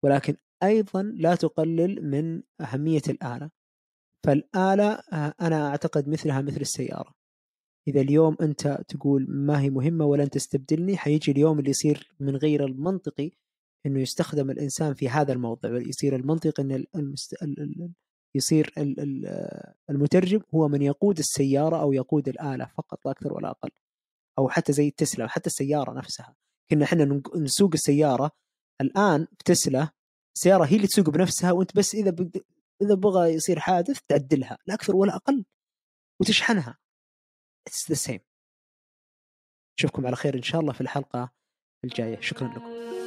ولكن أيضا لا تقلل من أهمية الآلة. فالآلة آه، أنا أعتقد مثلها مثل السيارة. إذا اليوم أنت تقول ما هي مهمة ولن تستبدلني حيجي اليوم اللي يصير من غير المنطقي إنه يستخدم الإنسان في هذا الموضع يصير المنطق إن المست... يصير المترجم هو من يقود السيارة أو يقود الآلة فقط لا أكثر ولا أقل. أو حتى زي تسلا حتى السيارة نفسها. كنا إحنا نسوق السيارة الآن بتسلا السيارة هي اللي تسوق بنفسها وأنت بس إذا بق... إذا بغى يصير حادث تعدلها لا أكثر ولا أقل. وتشحنها. it's the same أشوفكم على خير إن شاء الله في الحلقة الجاية. شكرا لكم.